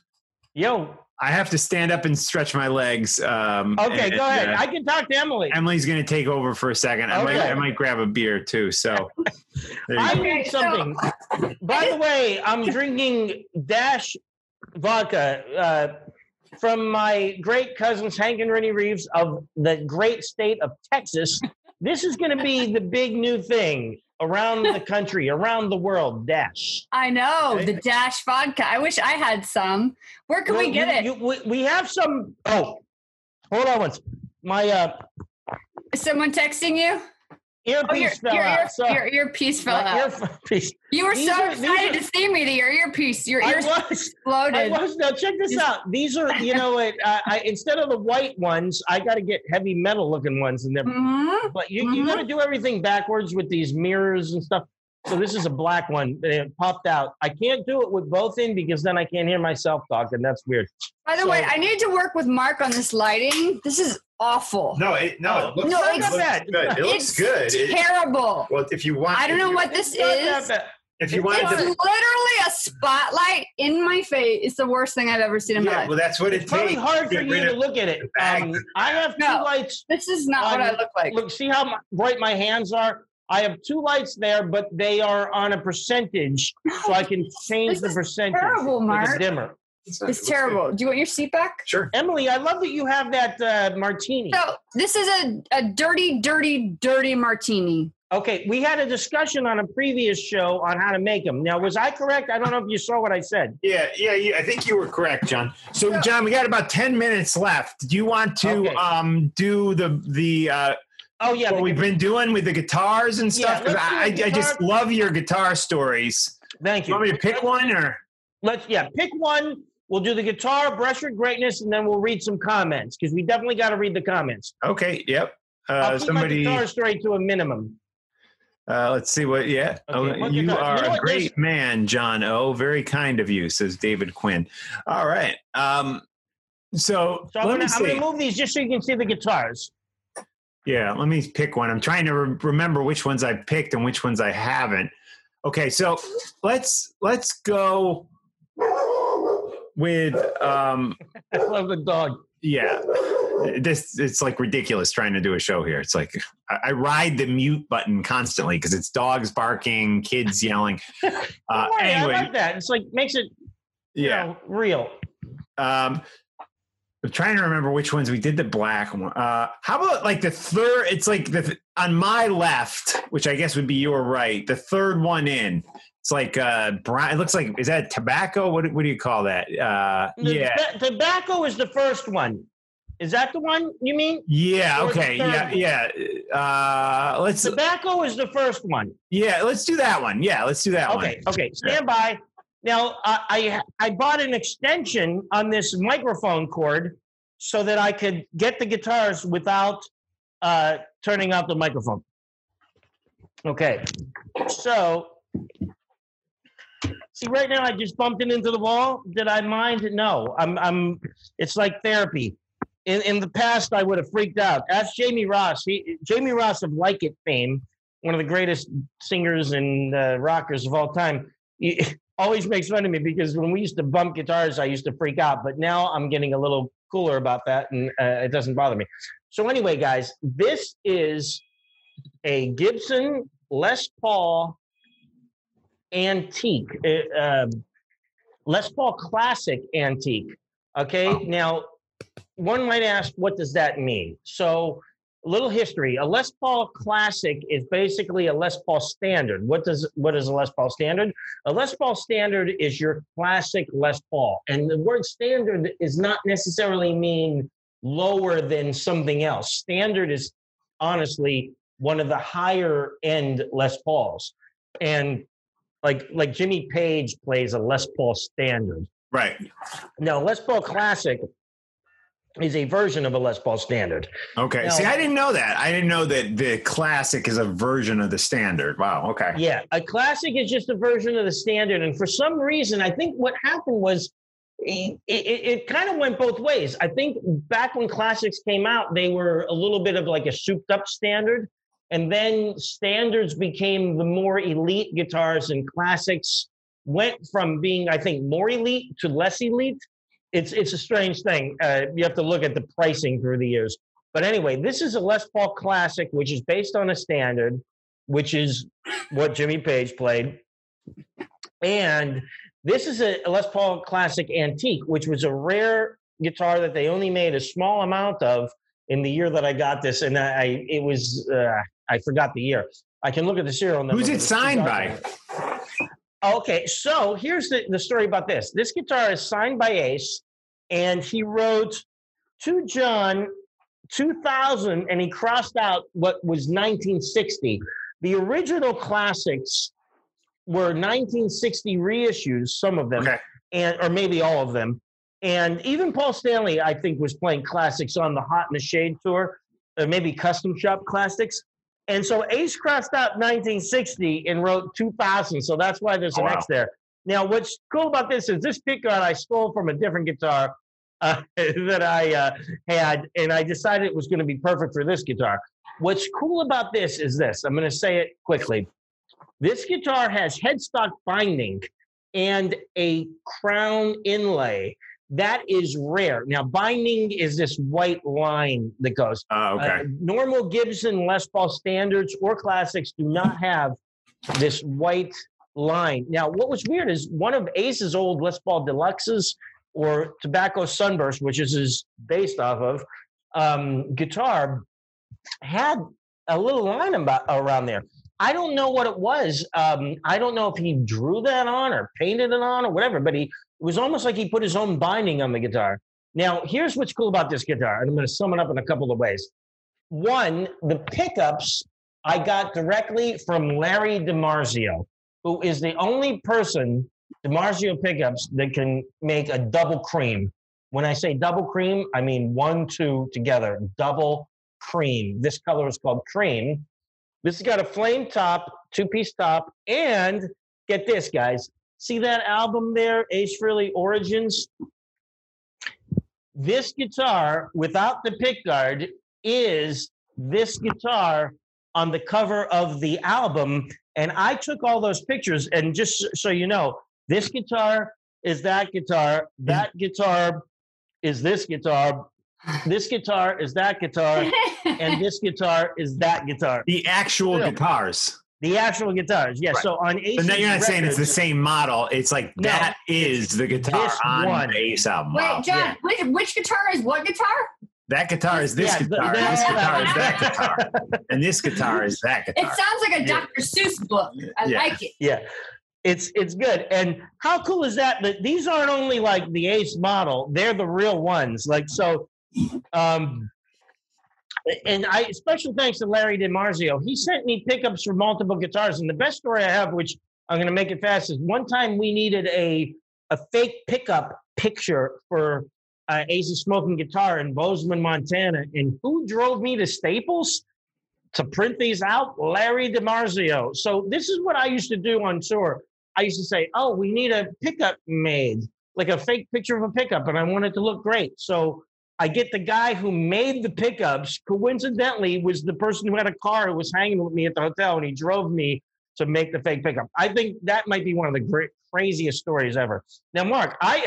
Yo. I have to stand up and stretch my legs. Um, Okay, and, go ahead. uh, I can talk to Emily. Emily's going to take over for a second. I, might, I might grab a beer too. So, [laughs] I go. need something. By the way, I'm drinking Dash vodka uh, from my great cousins Hank and Rennie Reeves of the great state of Texas. This is going to be the big new thing around the [laughs] country, around the world. Dash. I know the Dash vodka. I wish I had some. Where can we get you- it? you- we, we have some. Oh, hold on once. My uh, Is someone texting you? Earpiece Oh, your, fell your, out. so your earpiece fell my out. earpiece. you were these so are- excited are- to see me that your earpiece, your I ears was. I exploded. was now check this out. These are you know what? I, I instead of the white ones, I got to get heavy metal looking ones, and they're Mhm. but you you got to do everything backwards with these mirrors and stuff. So this is a black one. It popped out. I can't do it with both in because then I can't hear myself talk, and that's weird. By the So- way, I need to work with Mark on this lighting. This is awful. No, it, no, it looks, No, it it's- looks good. It looks it's good. It- terrible. well, if you want, I don't know you- what this It's not that is. bad. If you want, It's to, literally a spotlight in my face. It's the worst thing I've ever seen in my life. well, that's what it It's probably takes. hard for you to look at it. [laughs] Um, I have two No. lights. this is not what I look like. Look, see how my, bright my hands are. I have two lights there, but they are on a percentage, so I can [laughs] change This the is percentage. terrible, like a Mark. dimmer. It's terrible. Do you want your seat back? Sure. Emily, I love that you have that uh, martini. So this is a, a dirty, dirty, dirty martini. Okay, we had a discussion on a previous show on how to make them. Now, was I correct? I don't know if you saw what I said. Yeah, yeah, yeah. I think you were correct, John. So, So- John, we got about ten minutes left. Do you want to Okay. um do the the uh, Oh yeah, what the we've guitar- been doing with the guitars and stuff. Yeah, stuff? 'Cause let's do I, I, the I just love your guitar stories. thank You you. want me to pick one or? Let's yeah, pick one. We'll do the guitar, brush your greatness, and then we'll read some comments because we definitely got to read the comments. Okay. Yep. I'll Uh, keep somebody. my guitar story to a minimum. Uh, let's see what. Yeah. Okay, oh, you guitar? are You know a great man, John O. Very kind of you, says David Quinn. All right. Um. So, So I'm I'm gonna move these just so you can see the guitars. Yeah, let me pick one. I'm trying to re- remember which ones I picked and which ones I haven't. Okay, so let's let's go with um [laughs] I love the dog. yeah. This it's like ridiculous trying to do a show here. It's like I, I ride the mute button constantly because it's dogs barking, kids [laughs] yelling. Uh, worry, I anyway, like that. It's like makes it yeah. know, real. Um, I'm trying to remember which ones we did the black one. Uh, how about like the third? It's like the on my left, which I guess would be your right. The third one in. It's like uh, brown. It looks like is that tobacco? What what do you call that? Uh, The yeah, toba- tobacco is the first one. Is that the one you mean? yeah, or okay, yeah, yeah. Uh, let's Tobacco is the first one. yeah, let's do that one. Yeah, let's do that one. Okay, okay, stand by. Now, I, I I bought an extension on this microphone cord so that I could get the guitars without uh, turning off the microphone. Okay, so see, right now I just bumped it into the wall. Did I mind? No, I'm I'm. It's like therapy. In in the past, I would have freaked out. Ask Jamie Ross. He Jamie Ross of Like It fame, one of the greatest singers and uh, rockers of all time. He [laughs] always makes fun of me because when we used to bump guitars, I used to freak out. But now I'm getting a little cooler about that, and uh, it doesn't bother me. So anyway, guys, this is a Gibson Les Paul antique, uh, uh, Les Paul classic antique. Okay, now one might ask, what does that mean? So, a little history. A Les Paul classic is basically a Les Paul standard. What does what is a Les Paul standard? A Les Paul standard is your classic Les Paul, and the word standard is not necessarily mean lower than something else. Standard is honestly one of the higher end Les Pauls, and like like Jimmy Page plays a Les Paul standard. Right. Now, Les Paul Classic is a version of a Les Paul standard. Okay. Now- See, I didn't know that. I didn't know that the classic is a version of the standard. Wow. Okay. Yeah, a classic is just a version of the standard, and for some reason, I think what happened was it, it, it kind of went both ways. I think back when classics came out, they were a little bit of like a souped-up standard, and then standards became the more elite guitars, and classics went from being, I think, more elite to less elite. It's it's a strange thing. Uh, you have to look at the pricing through the years. But anyway, this is a Les Paul Classic, which is based on a standard, which is what Jimmy Page played. And this is a Les Paul Classic Antique, which was a rare guitar that they only made a small amount of in the year that I got this. And I, it was, uh, I forgot the year. I can look at the serial number. Who's it signed by? Okay, so here's the, the story about this. This guitar is signed by Ace, and he wrote to John 2000, and he crossed out what was 1960. The original classics were 1960 reissues, some of them, Okay. and or maybe all of them. And even Paul Stanley, I think, was playing classics on the Hot in the Shade tour, or maybe custom shop classics. And so Ace crossed out 1960 and wrote 2000. So that's why there's an Oh, wow. X there. Now, what's cool about this is this pickguard I stole from a different guitar uh, [laughs] that I uh, had, and I decided it was going to be perfect for this guitar. What's cool about this is this. I'm going to say it quickly. This guitar has headstock binding and a crown inlay. That is rare. Now, binding is this white line that goes. Oh, okay. Uh, normal Gibson Les Paul standards or classics do not have this white line. Now, what was weird is one of Ace's old Les Paul Deluxes or Tobacco Sunburst, which is his based off of um, guitar, had a little line about around there. I don't know what it was. Um, I don't know if he drew that on or painted it on or whatever, but he it was almost like he put his own binding on the guitar. Now, here's what's cool about this guitar, and I'm going to sum it up in a couple of ways. One, the pickups I got directly from Larry DiMarzio, who is the only person, DiMarzio pickups, that can make a double cream. When I say double cream, I mean one, two together, double cream. This color is called cream. This has got a flame top, two piece top, and get this, guys. See that album there, Ace Frehley Origins? This guitar, without the pickguard, is this guitar on the cover of the album. And I took all those pictures, and just so you know, this guitar is that guitar, that guitar is this guitar, this guitar is that guitar, and [laughs] this guitar is that guitar. The actual Yeah. guitars. The actual guitars, yeah. Right. So on Ace, But now you're not saying it's the same model. It's like No, that is the guitar this on one. the Ace album. Wait, Wow. John, yeah. which, which guitar is what guitar? That guitar is this Yeah, th- guitar. that- this guitar is that guitar. And this guitar is that guitar. It sounds like a Yeah. Dr. Seuss book. I Yeah. like it. Yeah, it's it's good. And how cool is that? That these aren't only like the Ace model; they're the real ones. Like so, um, and I special thanks to Larry DiMarzio. He sent me pickups for multiple guitars. And the best story I have, which I'm going to make it fast, is one time we needed a a fake pickup picture for uh, Ace's smoking guitar in Bozeman, Montana. And who drove me to Staples? to print these out, Larry DiMarzio. So this is what I used to do on tour. I used to say, "Oh, we need a pickup made, like a fake picture of a pickup, and I want it to look great." So I get the guy who made the pickups. Coincidentally, was the person who had a car who was hanging with me at the hotel, and he drove me to make the fake pickup. I think that might be one of the great, craziest stories ever. Now, Mark, I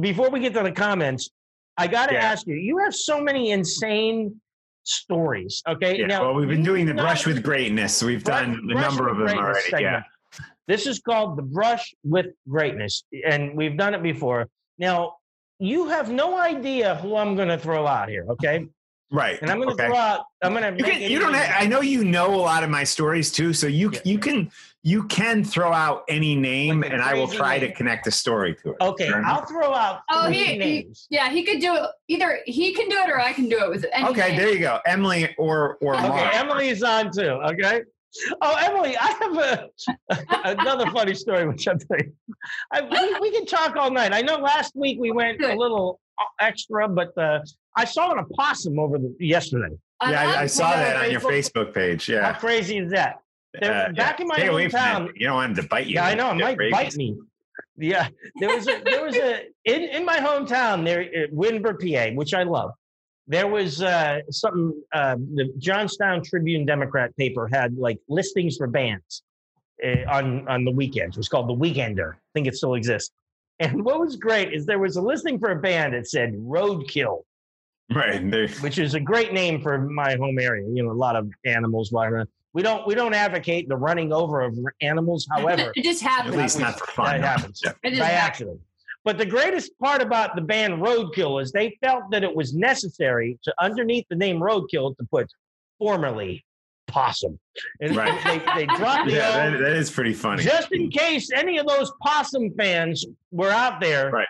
before we get to the comments, I got to Yeah. ask you. You have so many insane stories. Okay, Yeah, now well, we've been doing the brush with greatness. We've Brush- done a number of them already. segment. Yeah. This is called the brush with greatness, and we've done it before. Now, you have no idea who I'm going to throw out here, okay? Right. And I'm going to Okay. throw out. I'm going to. You, can, you don't. Have, I know you know a lot of my stories too, so you Yeah. you can you can throw out any name, Like and I will try name. to connect a story to it. Okay, Fair enough? I'll throw out. Oh, three he, he yeah, he could do it. Either he can do it or I can do it with any Okay, name. there you go, Emily or or Okay, Mark. Emily's on too. Okay. Oh, Emily, I have a [laughs] another funny story which I'm telling you. I, we, we can talk all night. I know last week we went a little extra, but uh, I saw an opossum over the yesterday. yeah, I, I saw that on your Facebook. page. Yeah. How crazy is that? There- Uh, back yeah. in my Stay hometown- You don't want him to bite you. Yeah, I know. It might rabies. bite me. Yeah, there was a there was a in in my hometown there, at Windber, PA, which I love. There was uh, something. Uh, the Johnstown Tribune Democrat paper had like listings for bands uh, on on the weekends. It was called the Weekender. I think it still exists. And what was great is there was a listing for a band that said Roadkill, Right. There, which is a great name for my home area. You know, a lot of animals running around. We don't we don't advocate the running over of animals. However, it just happens. at least not for fun. that happens Yeah. It just by accident. But the greatest part about the band Roadkill is they felt that it was necessary to underneath the name Roadkill to put formerly possum. And Right. they, they dropped the Yeah, that, that is pretty funny. just in case any of those possum fans were out there Right.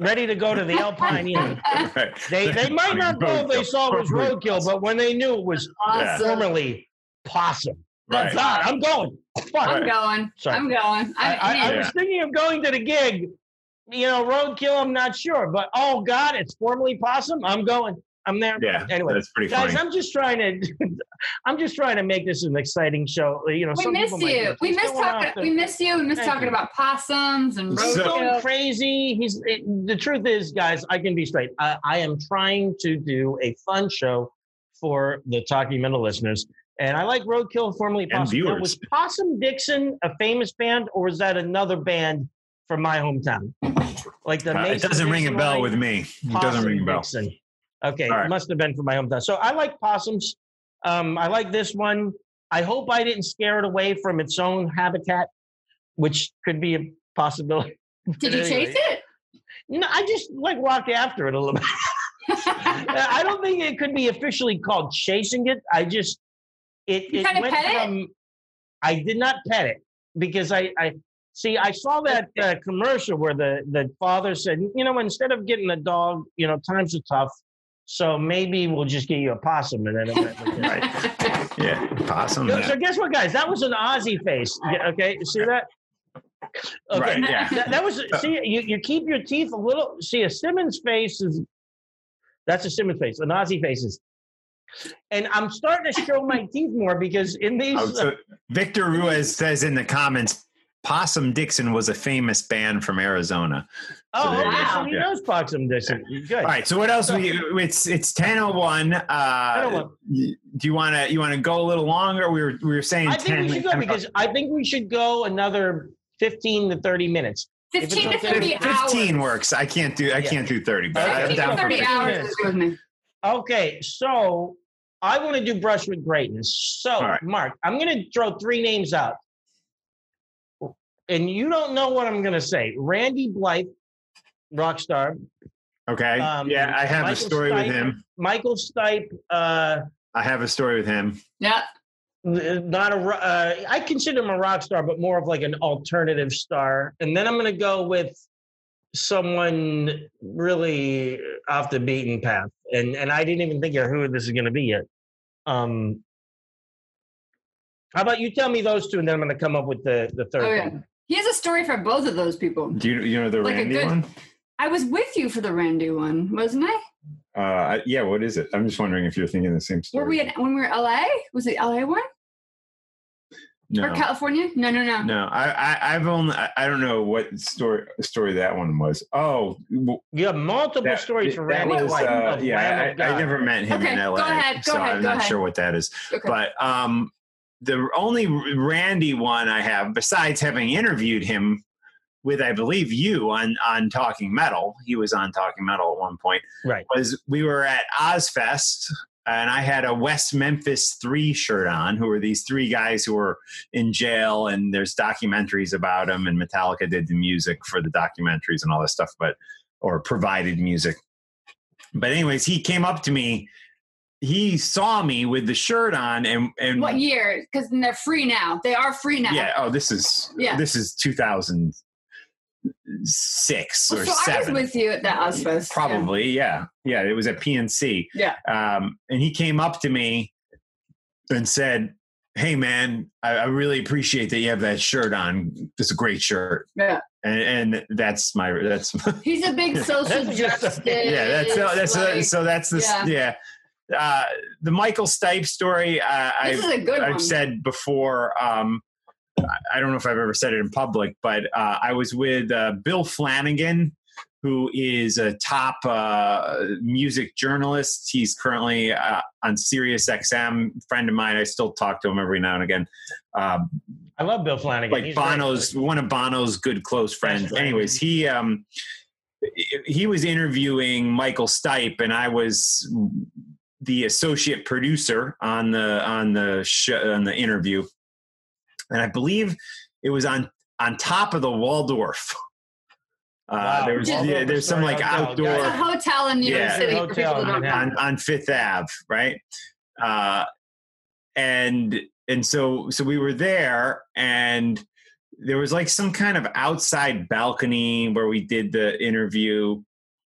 ready to go to the Alpine Inn. [laughs] Right. [laughs] They, they might not know if they saw it was Roadkill, but when they knew it was Awesome. formerly possum, Right. God, I'm going. Fuck. I'm going. Sorry. I'm going. I, I, I, I man, was thinking of going to the gig. You know, roadkill. I'm not sure, but oh god, it's formerly possum. I'm going. I'm there. Yeah. Anyway, that's pretty guys, funny. I'm just trying to. [laughs] I'm just trying to make this an exciting show. You know, we some miss people might you. We miss talking. off the- We miss you. We miss talking you. about possums and He's So- going roadkill. crazy. He's it, the truth is, guys. I can be straight. I, I am trying to do a fun show for the Talking Mental listeners, and I like Roadkill, formerly And Possum. Now, viewers. was Possum Dixon a famous band, or was that another band from my hometown? Like the Uh, it doesn't ring a bell line? with me. It doesn't ring a bell. Dixon. Okay, All right. it must have been from my hometown. So I like possums. Um, I like this one. I hope I didn't scare it away from its own habitat, which could be a possibility. [laughs] Did you Anyway. chase it? No, I just like walked after it a little bit. [laughs] I don't think it could be officially called chasing it. I just it, You it went pet it? from I did not pet it because I I see I saw that uh, commercial where the the father said, you know, instead of getting a dog, you know, times are tough, so maybe we'll just get you a possum and then it went like this. [laughs] Yeah, possum. So-. So guess what, guys? That was an Aussie face. Okay, see that? Okay. Right, yeah. That, that was see you, you keep your teeth a little. See a Simmons face is that's a Simmons face. An Aussie face is, and I'm starting to show my teeth more because in these. Oh, so Victor Ruiz says in the comments, Possum Dixon was a famous band from Arizona. oh, there you okay, he knows Possum Dixon. Good. All right. So what else? We it's it's ten oh one. Uh, 10:01. do you want to you want to go a little longer? We were we were saying I think we should go 10 because I think we should go another 15 to 30 minutes. If 15 to okay. 30 hours. Fifteen works. I can't do I Yeah. can't do thirty, but Okay. I'm down to for 30 hours is me. Okay, so I want to do brush with greatness. So, right. Mark, I'm going to throw three names out, and you don't know what I'm going to say. Randy Blythe, rock star. Okay. Um, yeah, I have a Michael story with him. Michael Stipe. Uh, I have a story with him. Yeah. not a. Uh, I consider him a rock star, but more of like an alternative star. And then I'm going to go with someone really off the beaten path. And and I didn't even think of who this is going to be yet. Um, how about you tell me those two, and then I'm going to come up with the the third yeah. one. He has a story for both of those people. Do you you know the Like a Randy good- one? I was with you for the Randy one, wasn't I? Uh, I- yeah. What is it? I'm just wondering if you're thinking the same story. Were we at, when we were LA? Was it LA one no. or California? No, no, no. No, I, I, I've only, I, I don't know what story story that one was. Oh, w- You have multiple that, stories for Randy was, White. uh, yeah, I, I never met him Okay, in go LA, ahead, go so ahead, I'm go not ahead. sure what that is. Okay. But um, the only Randy one I have, besides having interviewed him with, I believe you on on Talking Metal, he was on Talking Metal at one point. Right. Was we were at Ozzfest. And I had a West Memphis Three shirt on, who were these three guys who were in jail, and there's documentaries about them. And Metallica did the music for the documentaries and all this stuff, but or provided music. But anyways, he came up to me. He saw me with the shirt on, and and What year? Because they're free now. They are free now. yeah. Oh, this is Yeah. this is 2006 Well, or so I was seven. with you at that Ozzfest. Probably, yeah. yeah, It was at PNC. Yeah. Um, and he came up to me and said, "Hey, man, I, I really appreciate that you have that shirt on. It's a great shirt." Yeah. And, and that's my that's He's a big [laughs] social That's justice. yeah that's that's like, so that's the yeah. yeah. Uh, the Michael Stipe story. Uh, This I've is a good I've one. said before. Um, I- I don't know if I've ever said it in public, but uh, I was with uh, Bill Flanagan, who is a top uh, music journalist. He's currently uh, on Sirius XM. Friend of mine. I still talk to him every now and again. Um, I love Bill Flanagan. like He's great. Bono's one of Bono's good close friends. friend. Anyways, he um he was interviewing Michael Stipe, and I was the associate producer on the on the show, on the interview, and I believe it was on on top of the Waldorf. [laughs] Uh, Wow. there was, Waldorf yeah, there's some like Hotel, outdoor It's a hotel in New York Yeah. City for Hotel people that in don't know. Manhattan. on, on Fifth Ave, right? Uh, and and so so we were there, and there was like some kind of outside balcony where we did the interview.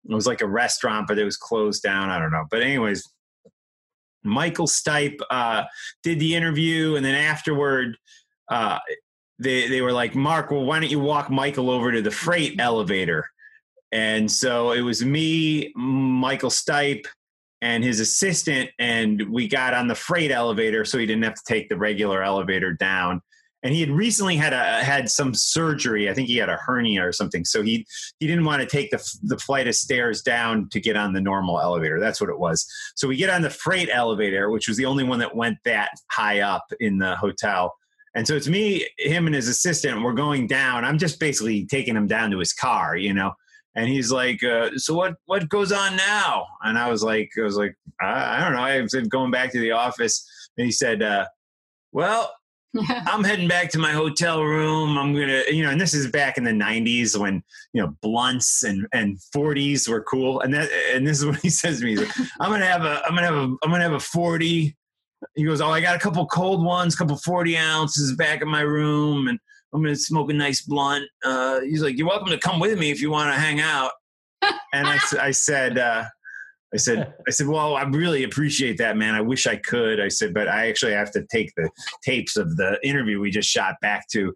It was like a restaurant, but it was closed down. I don't know. But anyways, Michael Stipe uh, did the interview, and then afterward, uh, they they were like, "Mark, well, why don't you walk Michael over to the freight elevator?" And so it was me, Michael Stipe, and his assistant, and we got on the freight elevator, so he didn't have to take the regular elevator down. And he had recently had a had some surgery. I think he had a hernia or something. So he he didn't want to take the the flight of stairs down to get on the normal elevator. That's what it was. So we get on the freight elevator, which was the only one that went that high up in the hotel. And so it's me, him, and his assistant. We're going down. I'm just basically taking him down to his car, you know. And he's like, uh, "So what? What goes on now?" And I was like, "I was like, I, I don't know." I was going back to the office, and he said, uh, "Well, [laughs] I'm heading back to my hotel room. I'm gonna, you know, and this is back in the '90s when you know blunts and and 40s were cool. And that, and this is what he [laughs] says to me: like, "I'm gonna have a, I'm gonna have a, I'm gonna have a 40." He goes, "Oh, I got a couple cold ones, couple 40 ounces back in my room, and I'm gonna smoke a nice blunt." Uh, he's like, "You're welcome to come with me if you want to hang out." [laughs] and I said. Uh, I said, [laughs] I said, well, I really appreciate that, man. I wish I could. I said, but I actually have to take the tapes of the interview we just shot back to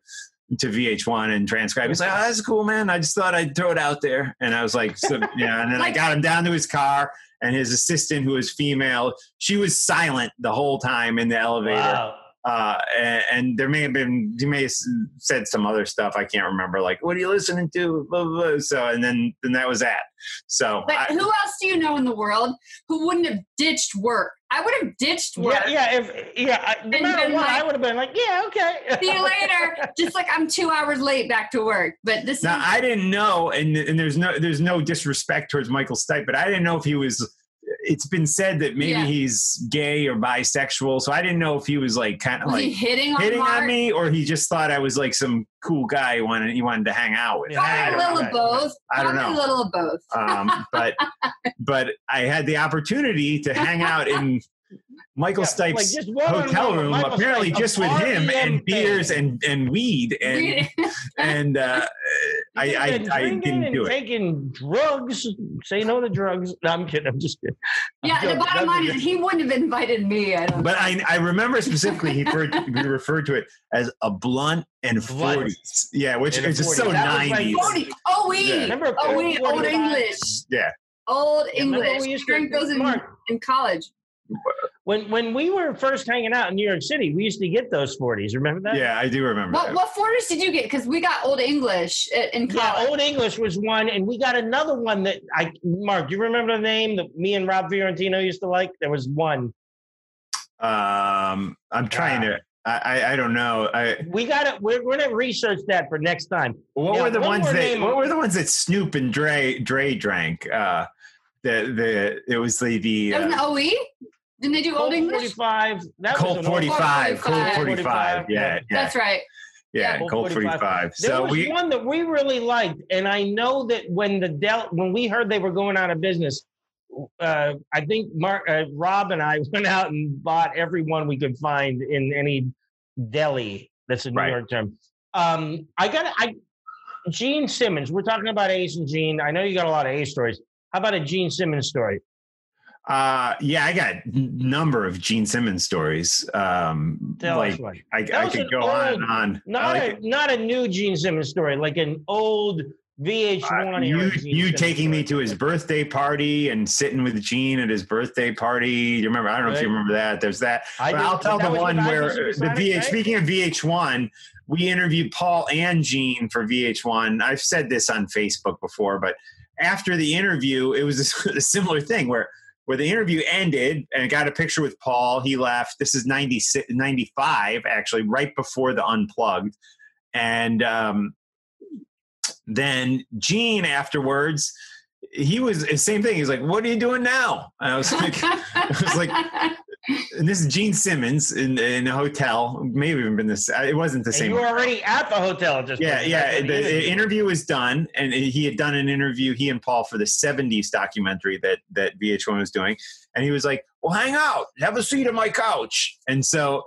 to VH1 and transcribe. He's like, oh, that's cool, man. I just thought I'd throw it out there. And I was like, so, yeah. And then I got him down to his car, and his assistant, who was female, she was silent the whole time in the elevator. Wow. Uh, and, and there may have been, he may have said some other stuff. I can't remember. Like, what are you listening to? Blah, blah, blah. So, and then, then that was that. So, But I- who else do you know in the world who wouldn't have ditched work? I would have ditched work. Yeah, yeah, if yeah, I, no matter what, like- I would have been like, yeah, okay. [laughs] See you later. Just like I'm two hours late back to work. But this Now is I didn't know, and and there's no there's no disrespect towards Michael Stipe, but I didn't know if he was it's been said that maybe Yeah. he's gay or bisexual. So I didn't know if he was like kind of like hitting on hitting Mark? on me, or he just thought I was like some cool guy he wanted he wanted to hang out with. Probably I a little know. of both. I don't Probably know. a little of both. um, but [laughs] but I had the opportunity to hang out in Michael Yeah, like Stipe's just one hotel room, Michael apparently Stipe, just with him REM and beers and and weed [laughs] and and uh, I I, I didn't do it. Taking drugs. Say no to drugs. No, I'm kidding. I'm just kidding. I'm yeah, the bottom line is he wouldn't have invited me. I don't But I, I remember specifically he referred, [laughs] he referred to it as a blunt and forties. Yeah, which is just 40. so That was like nineties. 40. Oh, we. Yeah. Remember Oh, we. Old English. Yeah. Old Yeah, remember English. we We used to- drank those in, in college. When when we were first hanging out in New York City, we used to get those 40s. Remember that? Yeah, I do remember What that. what forties did you get? Because we got Old English i- in Yeah, college. Old English was one, and we got another one that I Mark. Do you remember the name that me and Rob Fiorentino used to like? There was one. Um, I'm trying to. I, I I don't know. I We got it. We're, we're gonna research that for next time. what Yeah, were the ones that name- what were the ones that Snoop and Dre Dre drank? Uh, the the it was the the was uh, an OE. Didn't they do Colt Old English? 45. That Colt was an old- 45, Colt 45. 45. Yeah, yeah, That's right. yeah, Colt Colt 45. 45. There So was we one that we really liked, and I know that when the Del when we heard they were going out of business, uh, I think Mark, uh, Rob, and I [laughs] went out and bought every one we could find in any deli. That's a New Right. York term. Um, I got I Gene Simmons. We're talking about Ace and Gene. I know you got a lot of Ace stories. How about a Gene Simmons story? Uh yeah, I got a number of Gene Simmons stories. Um Tell us like one. I, I could go on and on. Not like a not a new Gene Simmons story, like an old VH1 Uh, you you taking me to his birthday party and sitting with Gene at his birthday party. You remember? I don't know if you remember that. There's that. I But did- I'll tell the one where the VH. right? Speaking of VH1, we interviewed Paul and Gene for VH1. I've said this on Facebook before, but after the interview, it was a, [laughs] similar thing where where the interview ended and got a picture with Paul. He left. This is 96, 95, actually, right before the unplugged. And um, then Gene afterwards, he was the same thing. He's like, "What are you doing now?" And I was like, [laughs] "I was like, and this is Gene Simmons in, in a hotel. Maybe even been this. Uh, it wasn't the And same. you were already at the hotel this Yeah, yeah. The, the interview was done, and he had done an interview. He and Paul for the '70s documentary that that VH1 was doing, and he was like, "Well, hang out, have a seat on my couch." And so,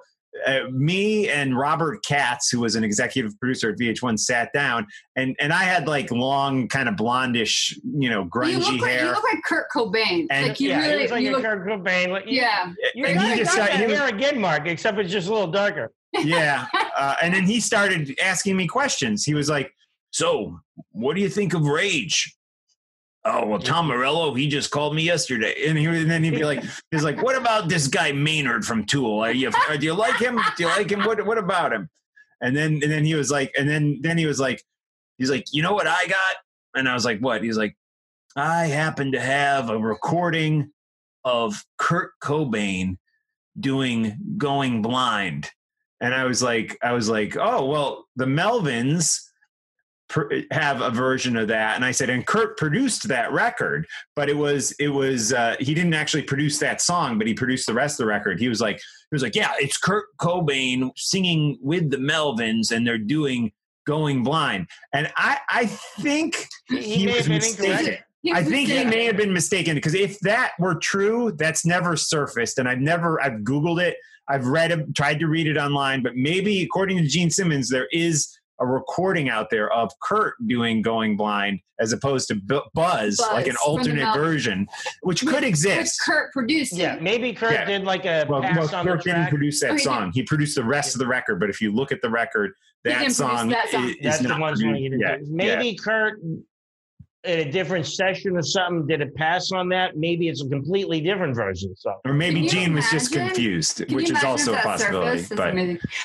uh, me and Robert Katz, who was an executive producer at VH1, sat down, and and I had like long, kind of blondish, you know, you grungy look like hair. you look like Kurt Cobain. And- like you yeah, really, he like you a look, Kurt Cobain. Like, yeah. You And got, he you just got got- he was- hair again, Mark, except it's just a little darker. yeah. [laughs] Uh, and then he started asking me questions. He was like, So, what do you think of Rage? Oh, well, Tom Morello, he just called me yesterday. And, he, and then he'd be like, [laughs] He's like, What about this guy Maynard from Tool? Are you, uh, do you like him? Do you like him? What, what about him? And then, and then he was like, And then, then he was like, He's like, You know what I got? And I was like, What? He's like, I happen to have a recording of Kurt Cobain doing Going Blind and I was like, I was like, oh well, the Melvins have a version of that, and I said, and Kurt produced that record, but it was it was uh, he didn't actually produce that song, but he produced the rest of the record. He was like, he was like, yeah, it's Kurt Cobain singing with the Melvins, and they're doing Going Blind, and I I think He, he, was have been incorrect. mistaken. I think he may have been mistaken because if that were true, that's never surfaced, and I've never I've googled it, I've read it, tried to read it online, but maybe according to Gene Simmons, there is a recording out there of Kurt doing "Going Blind" as opposed to Bu- Buzz, Buzz like an alternate version, which could Which exist. Kurt produced. Yeah, it. maybe Kurt Yeah. did like a Well, pass well on the Kurt didn't track. produce Oh, that he song. He produced the rest of the record, but if you look at the record, that song, that song. i- is That's the not one produced. did. Yeah, yeah. Maybe Kurt in a different session or something did it pass on that. Maybe it's a completely different version. So or maybe Can you Gene was just confused, Can which is also a possibility. surfaced? But.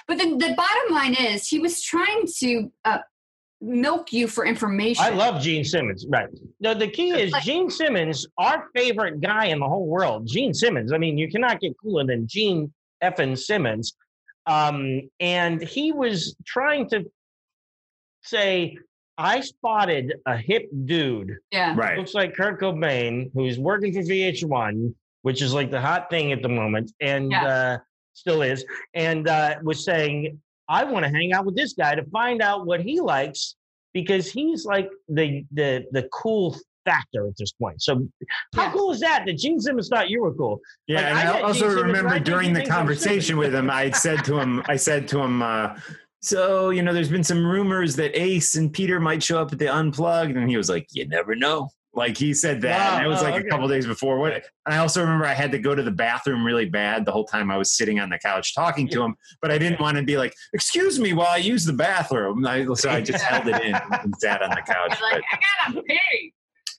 But the, the bottom line is, he was trying to uh, milk you for information. I love Gene Simmons. Right. No, the key is Like- Gene Simmons, our favorite guy in the whole world. Gene Simmons. I mean, you cannot get cooler than Gene effing Simmons. Um, and he was trying to say, I spotted a hip dude Yeah. right. looks like Kurt Cobain, who's working for VH1, which is like the hot thing at the moment, and Yes. uh, still is, and uh, was saying, "I want to hang out with this guy to find out what he likes because he's like the the the cool." Factor at this point. So, how cool is that? That Gene Simmons thought you were cool. Yeah, Like, and I I, also Simmons, remember think during the conversation with him, I said to him, I said to him, uh, so you know, there's been some rumors that Ace and Peter might show up at the Unplugged, and he was like, "You never know." Like he said that, Wow, and it was oh, like okay. a couple days before. What? And I also remember I had to go to the bathroom really bad the whole time I was sitting on the couch talking to him, but I didn't want to be like, "Excuse me," while I use the bathroom. I, so I just held it in [laughs] and sat on the couch. You're But, like, I gotta pee.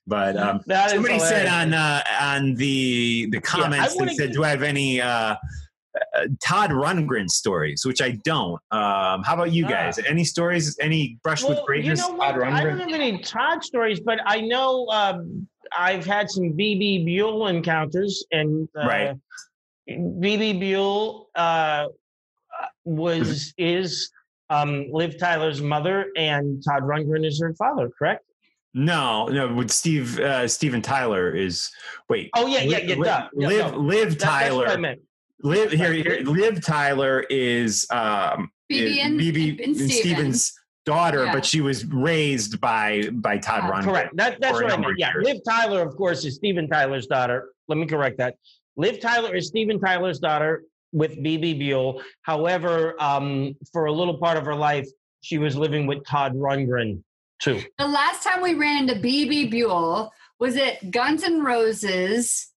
but um, That is somebody said on uh, on the the comments wanna they said, "Do I have any uh, uh, Todd Rundgren stories?" Which I don't. Um, how about you Ah. guys? Any stories? Any brush with greatness? You know what? Todd I don't have any Todd stories, but I know um, I've had some Bebe Buell encounters, and uh, Right. Bebe Buell uh, was [clears throat] is um, Liv Tyler's mother, and Todd Rundgren is her father. Correct? No, no. With Steve uh, Steven Tyler is wait. Oh yeah, yeah, yeah. Liv, duh. Yeah, Liv, no. Liv That- that's what I Tyler. meant. Liv here, here. Liv Tyler is um, Bebe is and- Bebe and Steven. Stevens' daughter, Yeah. but she was raised by by Todd Yeah. Rundgren. Correct. That, that's what I number meant. of Yeah. years. Liv Tyler, of course, is Steven Tyler's daughter. Let me correct that. Liv Tyler is Steven Tyler's daughter with Bebe Buell. However, um, for a little part of her life, she was living with Todd Rundgren too. The last time we ran into Bebe Buell was at Guns N' Roses.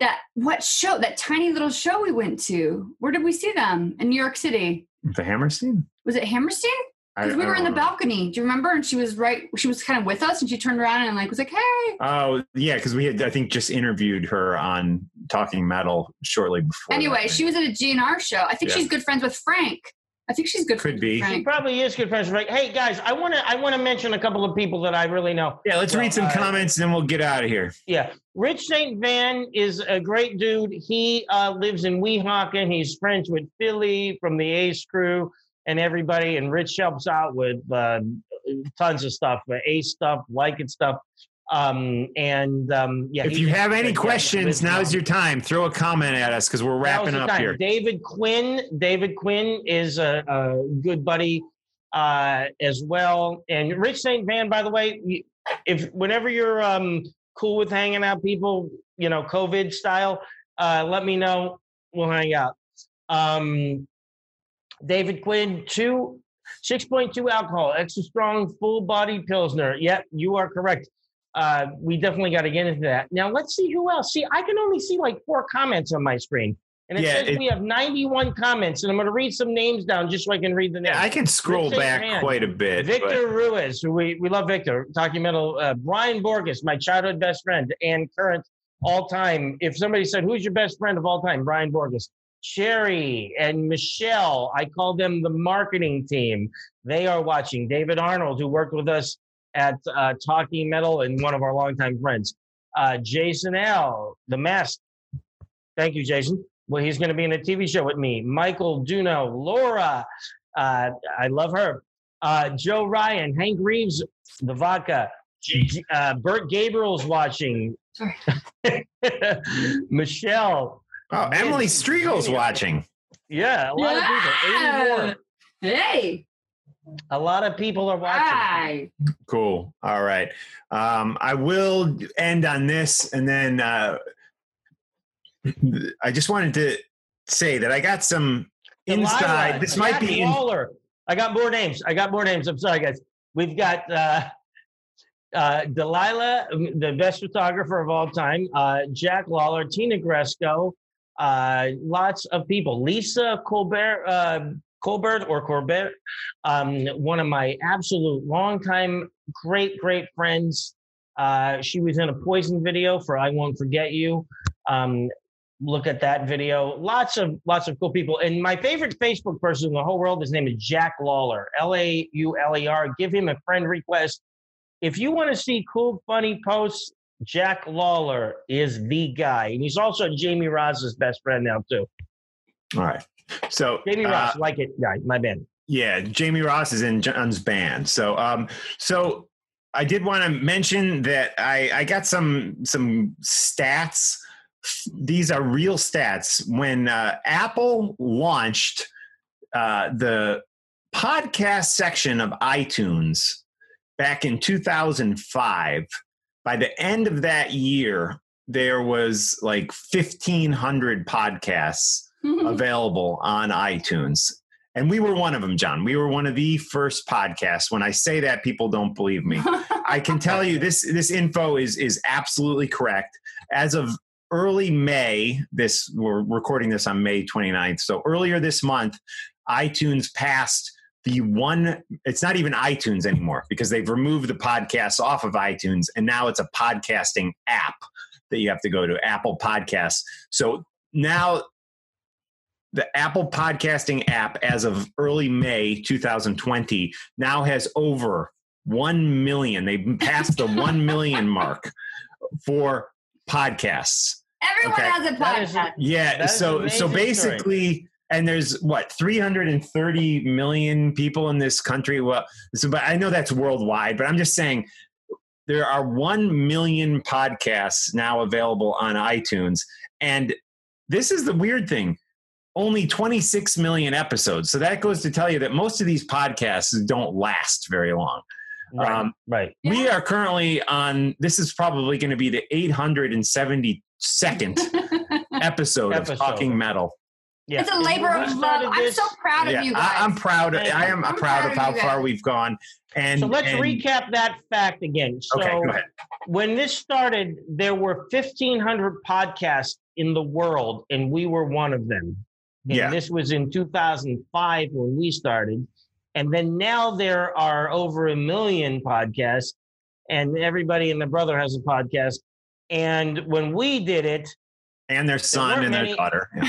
That what show? That tiny little show we went to. Where did we see them? In New York City. The Hammerstein. Was it Hammerstein? Because we were in the um, balcony. Do you remember? And she was right. She was kind of with us, and she turned around and like was like, "Hey." Oh yeah, because we had I think just interviewed her on Talking Metal shortly before. Anyway, that. she was at a GNR show. I think Yeah. she's good friends with Frank. I think she's good. Could friends be. With She probably is good friends. Right? Hey guys, I want to I want to mention a couple of people that I really know. yeah. Let's Well, read some uh, comments and then we'll get out of here. Yeah, Rich St. Van is a great dude. He uh, lives in Weehawken. He's friends with Philly from the Ace crew and everybody. And Rich helps out with uh, tons of stuff, uh, Ace stuff, like it stuff. Um, and um, yeah, If you have any questions, now's around. your time. Throw a comment at us because we're wrapping up time. here. David Quinn. David Quinn is a, a good buddy uh, as well. And Rich St. Van, by the way, if whenever you're um, cool with hanging out, people, you know, COVID style, uh, let me know. We'll hang out. Um, David Quinn, two. 6.2 alcohol, extra strong, full body Pilsner. Yep, you are correct. Uh, we definitely got to get into that. Now, let's see who else. See, I can only see like four comments on my screen. And it Yeah, says it- we have 91 comments, and I'm going to read some names down just so I can read the names. Yeah, I can scroll back quite a bit. Victor Ruiz, who we, we love Victor, metal. Uh, Brian Borges, my childhood best friend and current all time. If somebody said, Who's your best friend of all time? Brian Borges. Sherry and Michelle, I call them the marketing team. They are watching. David Arnold, who worked with us at uh, Talking Metal and one of our longtime friends. Uh, Jason L., The Mask. Thank you, Jason. Well, he's going to be in a TV show with me. Michael Duno, Laura. Uh, I love her. Uh, Joe Ryan, Hank Reeves, the vodka. G- Uh, Bert Gabriel's watching. [laughs] Michelle. Oh, Emily Striegel's watching. Yeah, a lot of people. 84. Hey. A lot of people are watching. Hi. Cool. All right. Um, I will end on this, and then uh, I just wanted to say that I got some inside. Delilah, This might Jack be in, Lauler. I got more names. I got more names. I'm sorry, guys. We've got uh, uh, Delilah, um, the best photographer of all time, uh, Jack Lauler, Tina Gresco, uh, lots of people. Lisa Colbert, uh, Colbert or Corbett, um, one of my absolute longtime great, great friends. Uh, she was in a Poison video for "I Won't Forget You." Um, look at that video. Lots of lots of cool people. And my favorite Facebook person in the whole world, his name is Jack Lauler, L A U L E R. Give him a friend request. If you want to see cool, funny posts, Jack Lauler is the guy, and he's also Jamie Ross's best friend now too. all right. So Jamie uh, Ross, like it, guy, my band. Yeah, Jamie Ross is in John's band. So, um, so I did want to mention that I I got some some stats these are real stats. When uh, Apple launched uh, the podcast section of iTunes back in 2005, by the end of that year, there was like 1,500 podcasts [laughs] available on iTunes. And we were one of them, John. We were one of the first podcasts. When I say that, people don't believe me. I can tell you this this info is is absolutely correct. As of early May, this we're recording this on May 29th. So earlier this month, iTunes passed the one it's not even iTunes anymore because they've removed the podcasts off of iTunes and now it's a podcasting app that you have to go to Apple Podcasts. So now the Apple podcasting app as of early May 2020 now has over 1 million. They passed the 1 million mark for podcasts. Everyone Okay. has a That is- podcast. Yeah, so so amazing story. basically and there's what 330 million people in this country. Well, so but I know that's worldwide, but I'm just saying there are 1 million podcasts now available on iTunes and this is the weird thing. Only 26 million episodes. So that goes to tell you that most of these podcasts don't last very long. Right. Um, right. we are currently on this is probably going to be the 872nd [laughs] episode, of Talking Metal. Yeah. It's a labor of love. started I'm so proud of you guys. I, am proud. Thank I am I'm proud proud of of how far we've gone. And so let's and- recap that fact again. So Okay, go ahead. when this started, there were 1,500 podcasts in the world, and we were one of them. And Yeah. this was in 2005 when we started. And then now there are over a million podcasts, and everybody and their brother has a podcast. And when we did it, And their son weren't and their daughter. [laughs]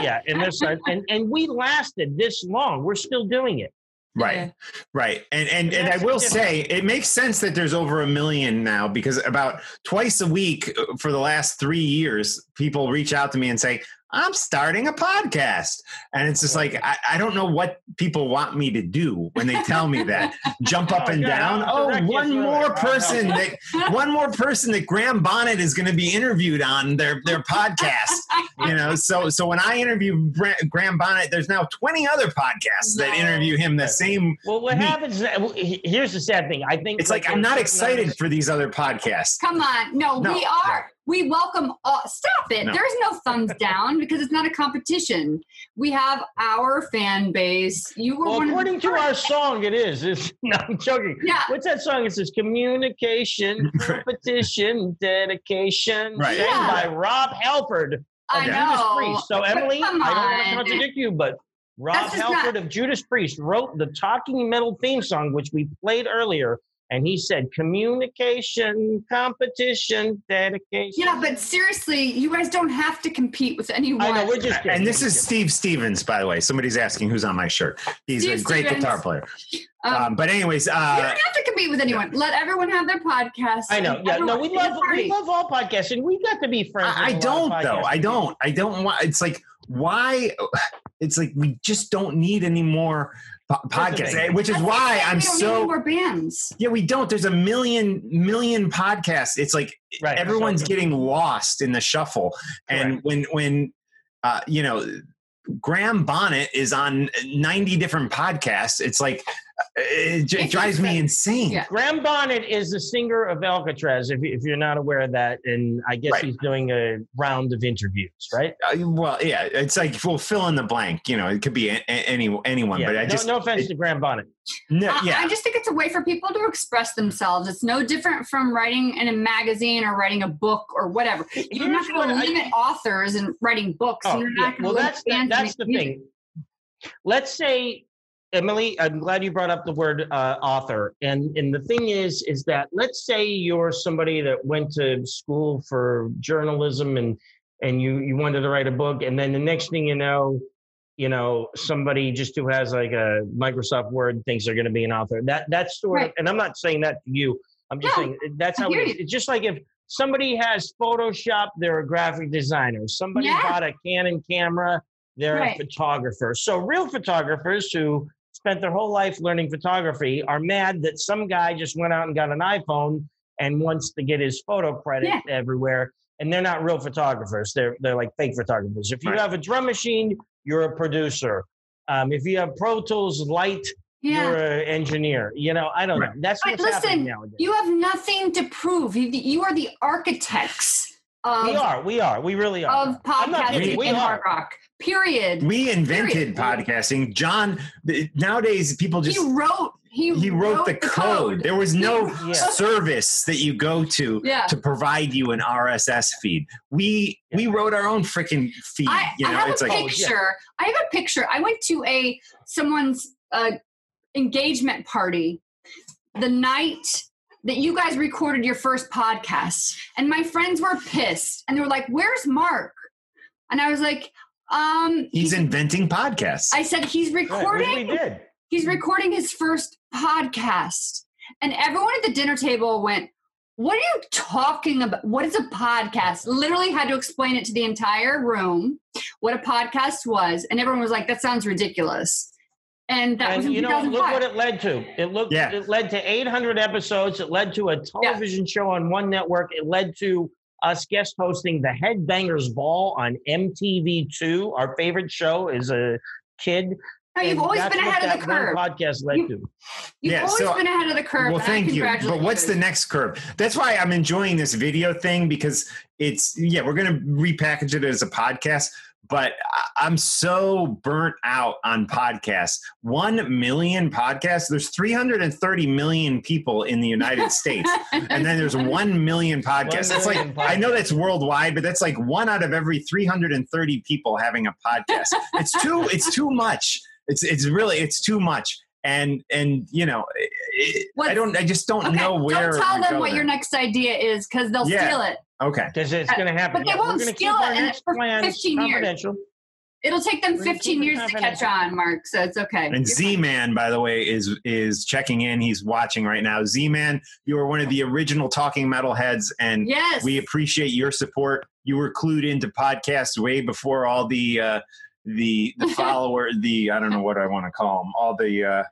Yeah. yeah, and their son, and, and we lasted this long. We're still doing it. Right, right, and and and I will say it makes sense that there's over a million now because about twice a week uh, for the last three years, people reach out to me and say, "I'm starting a podcast," and it's just like I, I don't know what people want me to do when they tell me that. [laughs] Jump up Oh, and God, down. I'll Oh, direct you one through it. more I'll person that one more person that Graham Bonnet is going to be interviewed on their their podcast. You know, [laughs] so so when I interview Graham Bonnet, there's now 20 other podcasts that interview him the same Well, what Me. happens? Uh, well, Here's the sad thing. I think It's like I'm not uh, excited numbers- for these other podcasts. Come on. No, No, we are. We welcome all. Stop it. No. There's no thumbs [laughs] down because it's not a competition. We have our fan base. You were Well, one according of the to our song, it is. It's, [laughs] no, I'm joking. Yeah. What's that song? It says communication, [laughs] competition, dedication, Right. sang Yeah. by Rob Halford of I Judas know. Priest. So, Emily, I don't want to contradict you, but Rob Halford not- of Judas Priest wrote the Talking Metal theme song, which we played earlier, and he said communication, competition, dedication. Yeah, but seriously, you guys don't have to compete with anyone. I know we're just. And this is Steve Stevens, by the way. Somebody's asking who's on my shirt. He's Steve a great Stevens. guitar player. [laughs] Um, Um, but anyways, you uh, don't have to compete with anyone. Let everyone have their podcast. I know. Yeah. No, we love we love all podcasts, and we've got to be friends. I, I with a lot of don't though. I don't. I don't want. It's like why? It's like we just don't need any more po- podcasts, eh, which is That's why. I'm we don't need so. more bands. Yeah, we don't. There's a million million podcasts. It's like Right. everyone's So- getting lost in the shuffle and when when uh, you know graham bonnet is on 90 different podcasts it's like it, j- If you drives me insane Yeah. Graham Bonnet is the singer of Alcatrazz. If, if you're not aware of that, and I guess Right. he's doing a round of interviews, right? Uh, well yeah it's like we'll fill in the blank you know it could be a, a- any anyone Yeah. but i no, just no offense to Graham Bonnet. no, I- yeah I just think it's a way for people to express themselves. It's no different from writing in a magazine or writing a book or whatever. You're not going to what I- limit authors and writing books. Oh, and you're yeah. going to Well, limit that's the, that's the music. thing. Let's say, Emily, I'm glad you brought up the word uh, author, and and the thing is, is that let's say you're somebody that went to school for journalism and and you you wanted to write a book, and then the next thing you know, you know somebody just who has like a Microsoft Word thinks they're going to be an author. That that's sort of, Right. and I'm not saying that to you. I'm just No, saying that's how it is. It's just like if somebody has Photoshop, they're a graphic designer. Somebody Yeah. bought a Canon camera, they're Right. a photographer. So real photographers who spent their whole life learning photography are mad that some guy just went out and got an iPhone and wants to get his photo credit Yeah. everywhere. and they're not real photographers. They're they're like fake photographers. If you Right. have a drum machine, you're a producer. Um, if you have Pro Tools Light, Yeah. you're an engineer. You know, I don't know. That's But what's happening listen, nowadays. you have nothing to prove. You, you are the architects of, we are, we are, we really are. of I'm not kidding, podcasting we in are. hard rock. Period. We invented Period. podcasting. John, nowadays people just he wrote. He, he wrote the code. There was no Yeah. service that you go to Yeah. to provide you an RSS feed. We we wrote our own freaking feed. I, you I have it's a like picture. I have a picture. I went to a someone's uh, engagement party the night that you guys recorded your first podcast, and my friends were pissed, and they were like, "Where's Mark?" And I was like, "Um, he's inventing podcasts. I said he's Right, recording. we did. He's recording his first podcast. And everyone at the dinner table went, What are you talking about? What is a podcast? Literally had to explain it to the entire room what a podcast was. And everyone was like, That sounds ridiculous. And that was in you know, look what it led to. It looked. Yeah. It led to 800 episodes. It led to a television show on one network. It led to us guest hosting the Headbangers Ball on MTV2. Our favorite show as a kid. No, you've And always been ahead of the curve. Podcast led You- to. You've Yeah, always so- been ahead of the curve. well, thank you. But what's you. the next curve? That's why I'm enjoying this video thing because it's yeah, we're gonna repackage it as a podcast. But I'm so burnt out on podcasts. One million podcasts. There's 330 million people in the United [laughs] States, and then there's one million podcasts. That's like million I know that's worldwide, but that's like one out of every 330 people having a podcast. It's too. It's too much. It's it's really it's too much. And and you know, it, I don't. I just don't Okay, know where. don't tell them what your next idea is because they'll Yeah. steal it. Okay. Because it's going to happen. But they won't steal it for 15 years. Confidential. It'll take them 15 years to catch on, Mark. So it's okay. And Z Man, by the way, is is checking in. He's watching right now. Z Man, you are one of the original talking metalheads, and Yes. we appreciate your support. You were clued into podcasts way before all the uh, the the [laughs] follower, the I don't know what I want to call them, all the uh,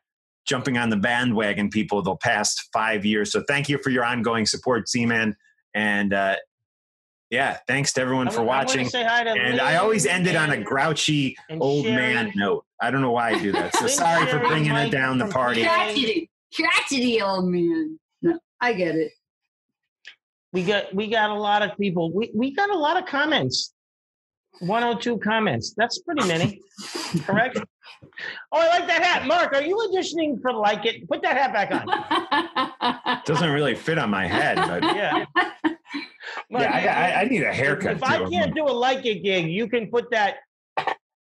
jumping on the bandwagon people the past five years. So thank you for your ongoing support, Z Man, and uh, yeah, thanks to everyone I for wa- I wanna watching. say hi to And Lynn I always end it on a grouchy old Sherry. man note. I don't know why I do that. So Lynn, sorry for bringing Mike it down the party. PA. Crotchety, crotchety old man. No, I get it. We got we got a lot of people. We we got a lot of comments. 102 comments. That's pretty many. [laughs] correct? Oh, I like that hat. Mark, are you auditioning for Like It? Put that hat back on. [laughs] [laughs] Doesn't really fit on my head, but Yeah. Mark, yeah, I, I, I need a haircut if I too. can't do a Like It gig, you can put that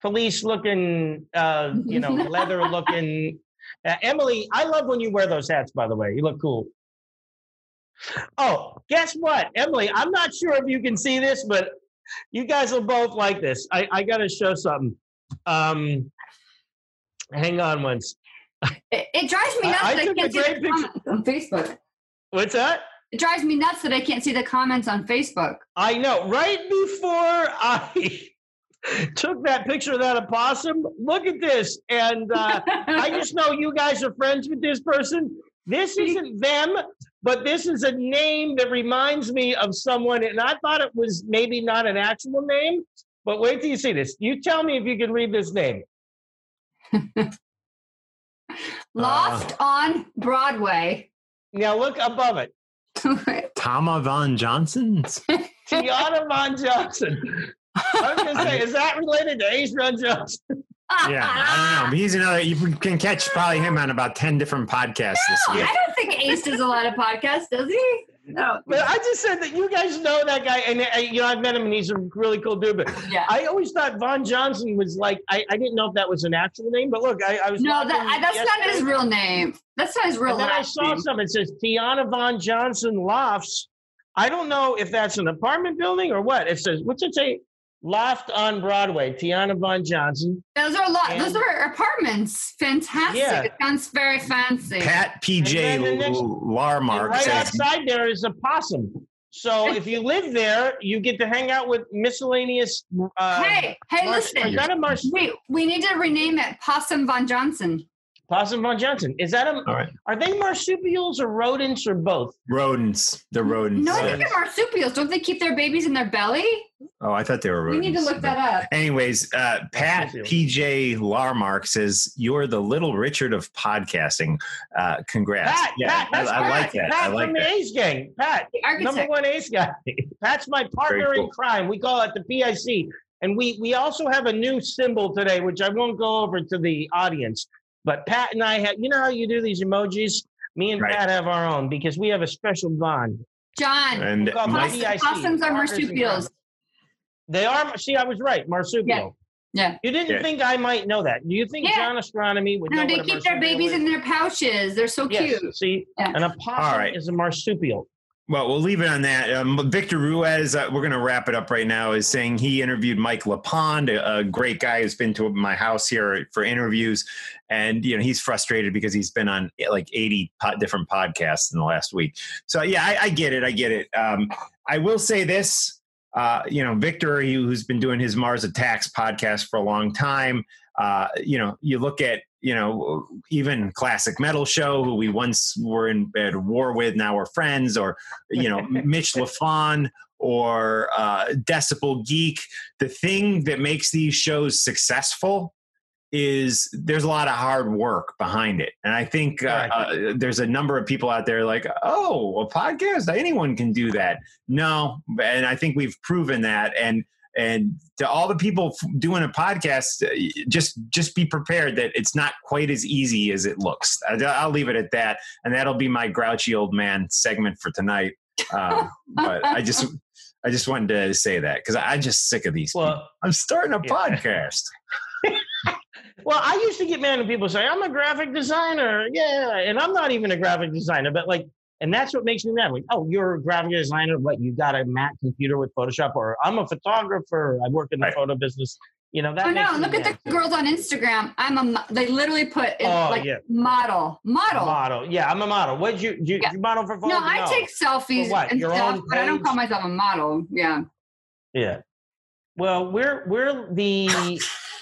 police looking, uh, you know, [laughs] leather looking. Uh, Emily, I love when you wear those hats, by the way. You look cool. Oh, guess what? Emily, I'm not sure if you can see this, but you guys will both like this. I, I got to show something. Um, hang on once. It, it drives me nuts I that I took a can't see great picture- on Facebook. What's that? It drives me nuts that I can't see the comments on Facebook. I know. Right before I [laughs] took that picture of that opossum, look at this. And uh, I just know you guys are friends with this person. This isn't them, but this is a name that reminds me of someone. And I thought it was maybe not an actual name, but wait till you see this. You tell me if you can read this name. [laughs] Loft on Broadway. Now look above it. [laughs] Tama Von Johnson's. [laughs] Tiana Von Johnson. I was going to say, is that related to Ace Von Johnson? [laughs] Yeah, I don't know. But he's another. You can catch probably him on about ten different podcasts this [gasps] I don't think Ace does a lot of podcasts, does he? No. But I just said that you guys know that guy, and uh, you know I've met him, and he's a really cool dude. But Yeah. I always thought Von Johnson was like I, I didn't know if that was an actual name, but look, I, I was no, that, I, that's not his real name. That's not his real And then I saw name. something. It says Tiana Von Johnson Lofts. I don't know if that's an apartment building or what. It says what's it say? Loft on Broadway. Tiana Von Johnson. Those are a lot. Those are apartments. Fantastic. Yeah. It sounds very fancy. Pat PJ And the next- L- And Larmark right says outside there is a possum. So [laughs] if you live there, you get to hang out with miscellaneous. Uh, hey, hey, Marsh- listen. is that marsh? Wait, we need to rename it Possum Von Johnson. Possum Von Johnson. Is that a? All right. Are they marsupials or rodents or both? Rodents. They're rodents. No, I think they're marsupials. Don't they keep their babies in their belly? Oh, I thought they were We need to look that up. Anyways, uh, Pat PJ Larmark says you're the little Richard of podcasting. Uh, congrats. Pat, yeah, Pat, I, that's I Pat. like that. Pat I like from that. the Ace Gang. Pat, number one Ace guy. [laughs] Pat's my partner Very in crime. We call it the PIC. And we we also have a new symbol today, which I won't go over to the audience. But Pat and I have, you know how you do these emojis? Me and Right. Pat have our own because we have a special bond. John, And Called Mike, possums are Partners in Crime. marsupials. They are. See, I was right. Marsupial. Yeah. You didn't Yeah. think I might know that. Do you think Yeah. John Ostronomy would No, know they what a keep their babies is? in their pouches. They're so Yes. cute. See, Yeah. an opossum All right. is a marsupial. Well, we'll leave it on that. Um, Victor Ruiz, uh, we're going to wrap it up right now, is saying he interviewed Mike LaPond, a, a great guy who's been to my house here for interviews. And, you know, he's frustrated because he's been on eh, like 80 po- different podcasts in the last week. So, yeah, I, I get it. I get it. Um, I will say this. Uh, you know, Victor, he- who's been doing his Mars Attacks podcast for a long time, uh, you know, you look at, you know, even Classic Metal Show, who we once were in at war with, now we're friends, or, you know, Mitch [laughs] LaFon or uh, Decibel Geek. The thing that makes these shows successful is there's a lot of hard work behind it. And I think uh, uh, there's a number of people out there like, oh, a podcast, anyone can do that. No, and I think we've proven that. And and to all the people f- doing a podcast, uh, just just be prepared that it's not quite as easy as it looks. I, I'll leave it at that, and that'll be my grouchy old man segment for tonight. Um, [laughs] but I just I just wanted to say that because I'm just sick of these. people. Well, I'm starting a Yeah. podcast. [laughs] Well, I used to get mad when people say, I'm a graphic designer. Yeah. And I'm not even a graphic designer, but like, and that's what makes me mad. Like, oh, you're a graphic designer. but you got a Mac computer with Photoshop? Or I'm a photographer. I work in the Right. photo business. You know, that Oh makes no! me Look at the too. girls on Instagram. I'm a. They literally put in, Oh, like yeah. model, model. model. Yeah, I'm a model. What'd you, you, Yeah. you model for photos? No, I take selfies For what? and Your stuff, own but I don't call myself a model. Yeah. Yeah. Well, we're we're the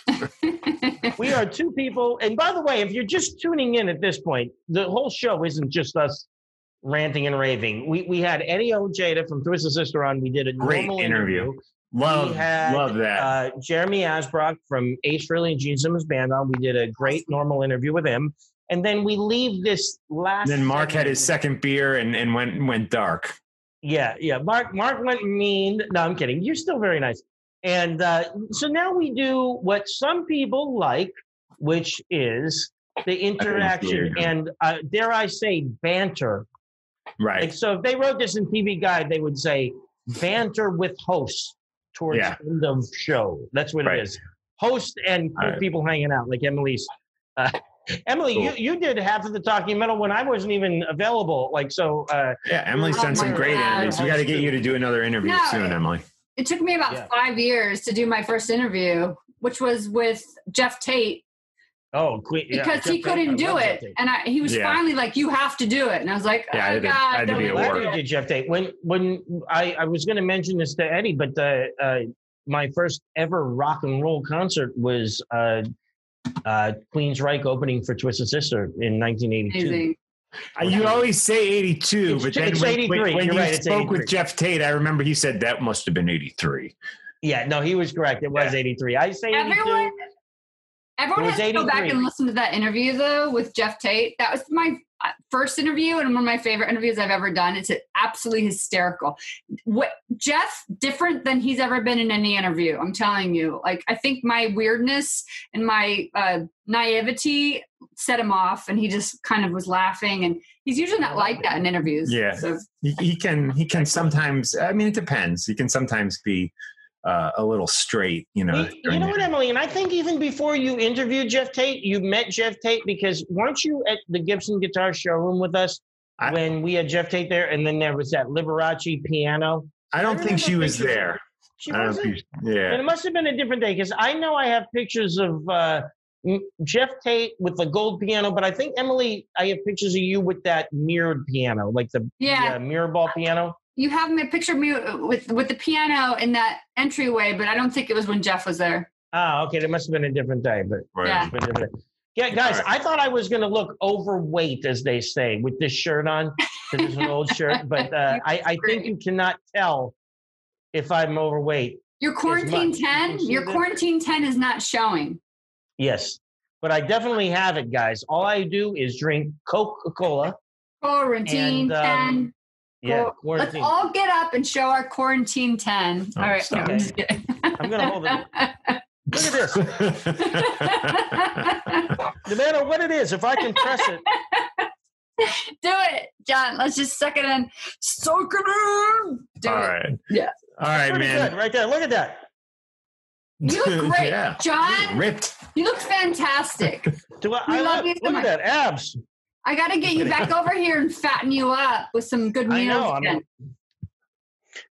[laughs] we are two people. And by the way, if you're just tuning in at this point, the whole show isn't just us ranting and raving. We we had Eddie Ojeda from Twisted Sister on. We did a Great normal interview. Love had, love that. Uh, Jeremy Asbrock from Ace Frehley and Gene Simmons Band on. We did a great normal interview with him. And then we leave this last. then Mark had his second beer and, and went went dark. Yeah, yeah. Mark Mark went mean. No, I'm kidding. You're still very nice. And uh, so now we do what some people like, which is the interaction and uh, dare I say banter. Right. Like so, if they wrote this in TV Guide, they would say banter with hosts towards Yeah. end of show. That's what Right. it is. Host and cool All right. people hanging out, like Emily's. Uh, [laughs] Emily, Cool. you, you did half of the talking metal when I wasn't even available. Like so, uh, Yeah, Emily's Oh done some great God. interviews. We got to get you to do another interview No. soon, Emily. It took me about Yeah. five years to do my first interview, which was with Geoff Tate oh, Queen, yeah, because he couldn't do it, and I, he was Yeah. finally like, "You have to do it," and I was like, Yeah, I "Oh had to- God, I had to don't be at do Glad work. you it." did Geoff Tate. When when I, I was going to mention this to Eddie, but uh, uh, my first ever rock and roll concert was uh, uh, Queensrÿche opening for Twisted Sister in 1982. Amazing. Uh, You always say 82, It's- but then it's when, 83. when, when You're you right, it's spoke 83. with Geoff Tate, I remember he said that must have been 83. Yeah, no, he was correct. It was Yeah. 83. I say 82. Everyone, everyone has to go back and listen to that interview though with Geoff Tate. That was my uh, first interview and one of my favorite interviews I've ever done. It's absolutely hysterical. What Geoff different than he's ever been in any interview. I'm telling you. Like I think my weirdness and my uh, naivety set him off, and he just kind of was laughing. And he's usually not like that in interviews. Yeah. So, He, he can he can sometimes. I mean, it depends. He can sometimes be uh, a little straight, you know. You- you know what, Emily? And I think even before you interviewed Geoff Tate, you met Geoff Tate because weren't you at the Gibson Guitar Showroom with us I- when we had Geoff Tate there? And then there was that Liberace piano. I don't think she was there. She I don't wasn't. think. Yeah. And it must have been a different day because I know I have pictures of uh, Geoff Tate with the gold piano, but I think Emily, I have pictures of you with that mirrored piano, like the, Yeah. the, uh, mirror ball piano. You have me a picture of me with with the piano in that entryway, but I don't think it was when Geoff was there. Ah, okay, there must have been a different day, but Right. Yeah. Different. Yeah, guys, All right. I thought I was going to look overweight, as they say, with this shirt on. This is an old shirt, [laughs] but uh, I, I think you cannot tell if I'm overweight. Your quarantine much. You 10, your that? quarantine 10 is not showing. Yes, but I definitely have it, guys. All I do is drink Coca Cola. Quarantine And, 10. um, Yeah, Let's all get up and show our quarantine 10. Oh, all right. stop. I'm just. I'm gonna hold it. [laughs] Look at this. No matter what it is, if I can press it, [laughs] Do it, John. Let's just suck it in. Soak it in. Do All it. right. Yeah. All right, man. good, right there. Look at that. You look [laughs] great, yeah. John. Ripped. You look fantastic. Do I, We I love love, you so look much. at that abs. I got to get you back [laughs] over here and fatten you up with some good meals. know. I'm, again.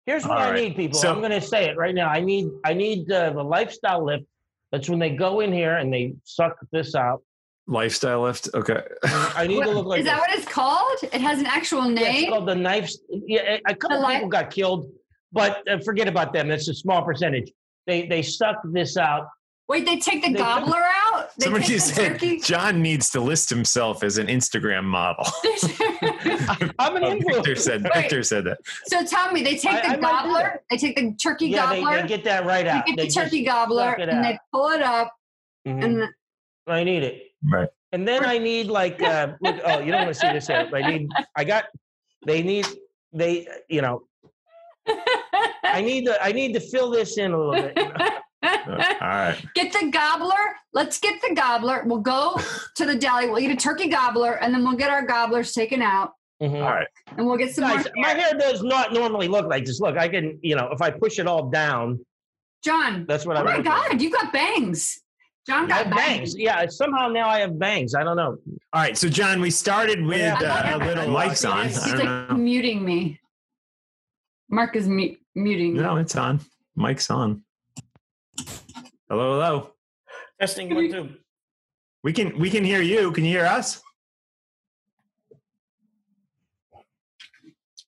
here's what All I need, people. So- I'm going to say it right now. I need I need uh, the lifestyle lift. That's when they go in here and they suck this out. Lifestyle lift. Okay. I need to [laughs] look like Is that this. what it's called? It has an actual Yeah, name. it's called the knives. Yeah, a couple The li- people got killed, but uh, forget about them. That's a small percentage. They they suck this out. Wait, they take the They- gobbler out? They Somebody take the said? John needs to list himself as an Instagram model. [laughs] I'm an Oh, Victor influencer. said. Wait. Victor said that. so tell me, they take I- the I gobbler, they take the turkey Yeah, gobbler, they get that right they out. get They the turkey gobbler, and they pull it up, Mhm. and I need it. Right. And then I need like uh look, oh you don't want to see this here. I need I got they need they you know I need to I need to fill this in a little bit. you [laughs] know. [laughs] All right. [laughs] get the gobbler. Let's get the gobbler. We'll go to the deli. We'll eat a turkey gobbler, and then we'll get our gobblers taken out, Mhm. All right. and we'll get some Guys, more. my hair does not normally look like this. Look, I can, you know, if I push it all down, John. that's what Oh I'm Oh my looking at. God, you got bangs. John got have bangs. Yeah, somehow now I have bangs. I don't know. All right. So John, we started with Yeah. uh, a little mics on. He's I like know. muting me. Mark is mu- muting. No, it's on. Mike's on. Hello, hello. Testing one two. We can we can hear you. Can you hear us?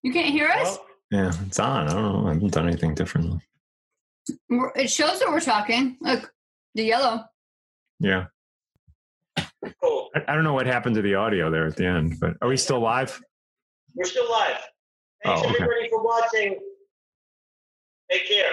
You can't hear us? Yeah, it's on. I don't know. I haven't done anything differently. We're- It shows that we're talking. Look, the yellow. Yeah. cool. I, I don't know what happened to the audio there at the end, but are we still live? We're still live. Thanks Oh, okay. everybody for watching. Take care.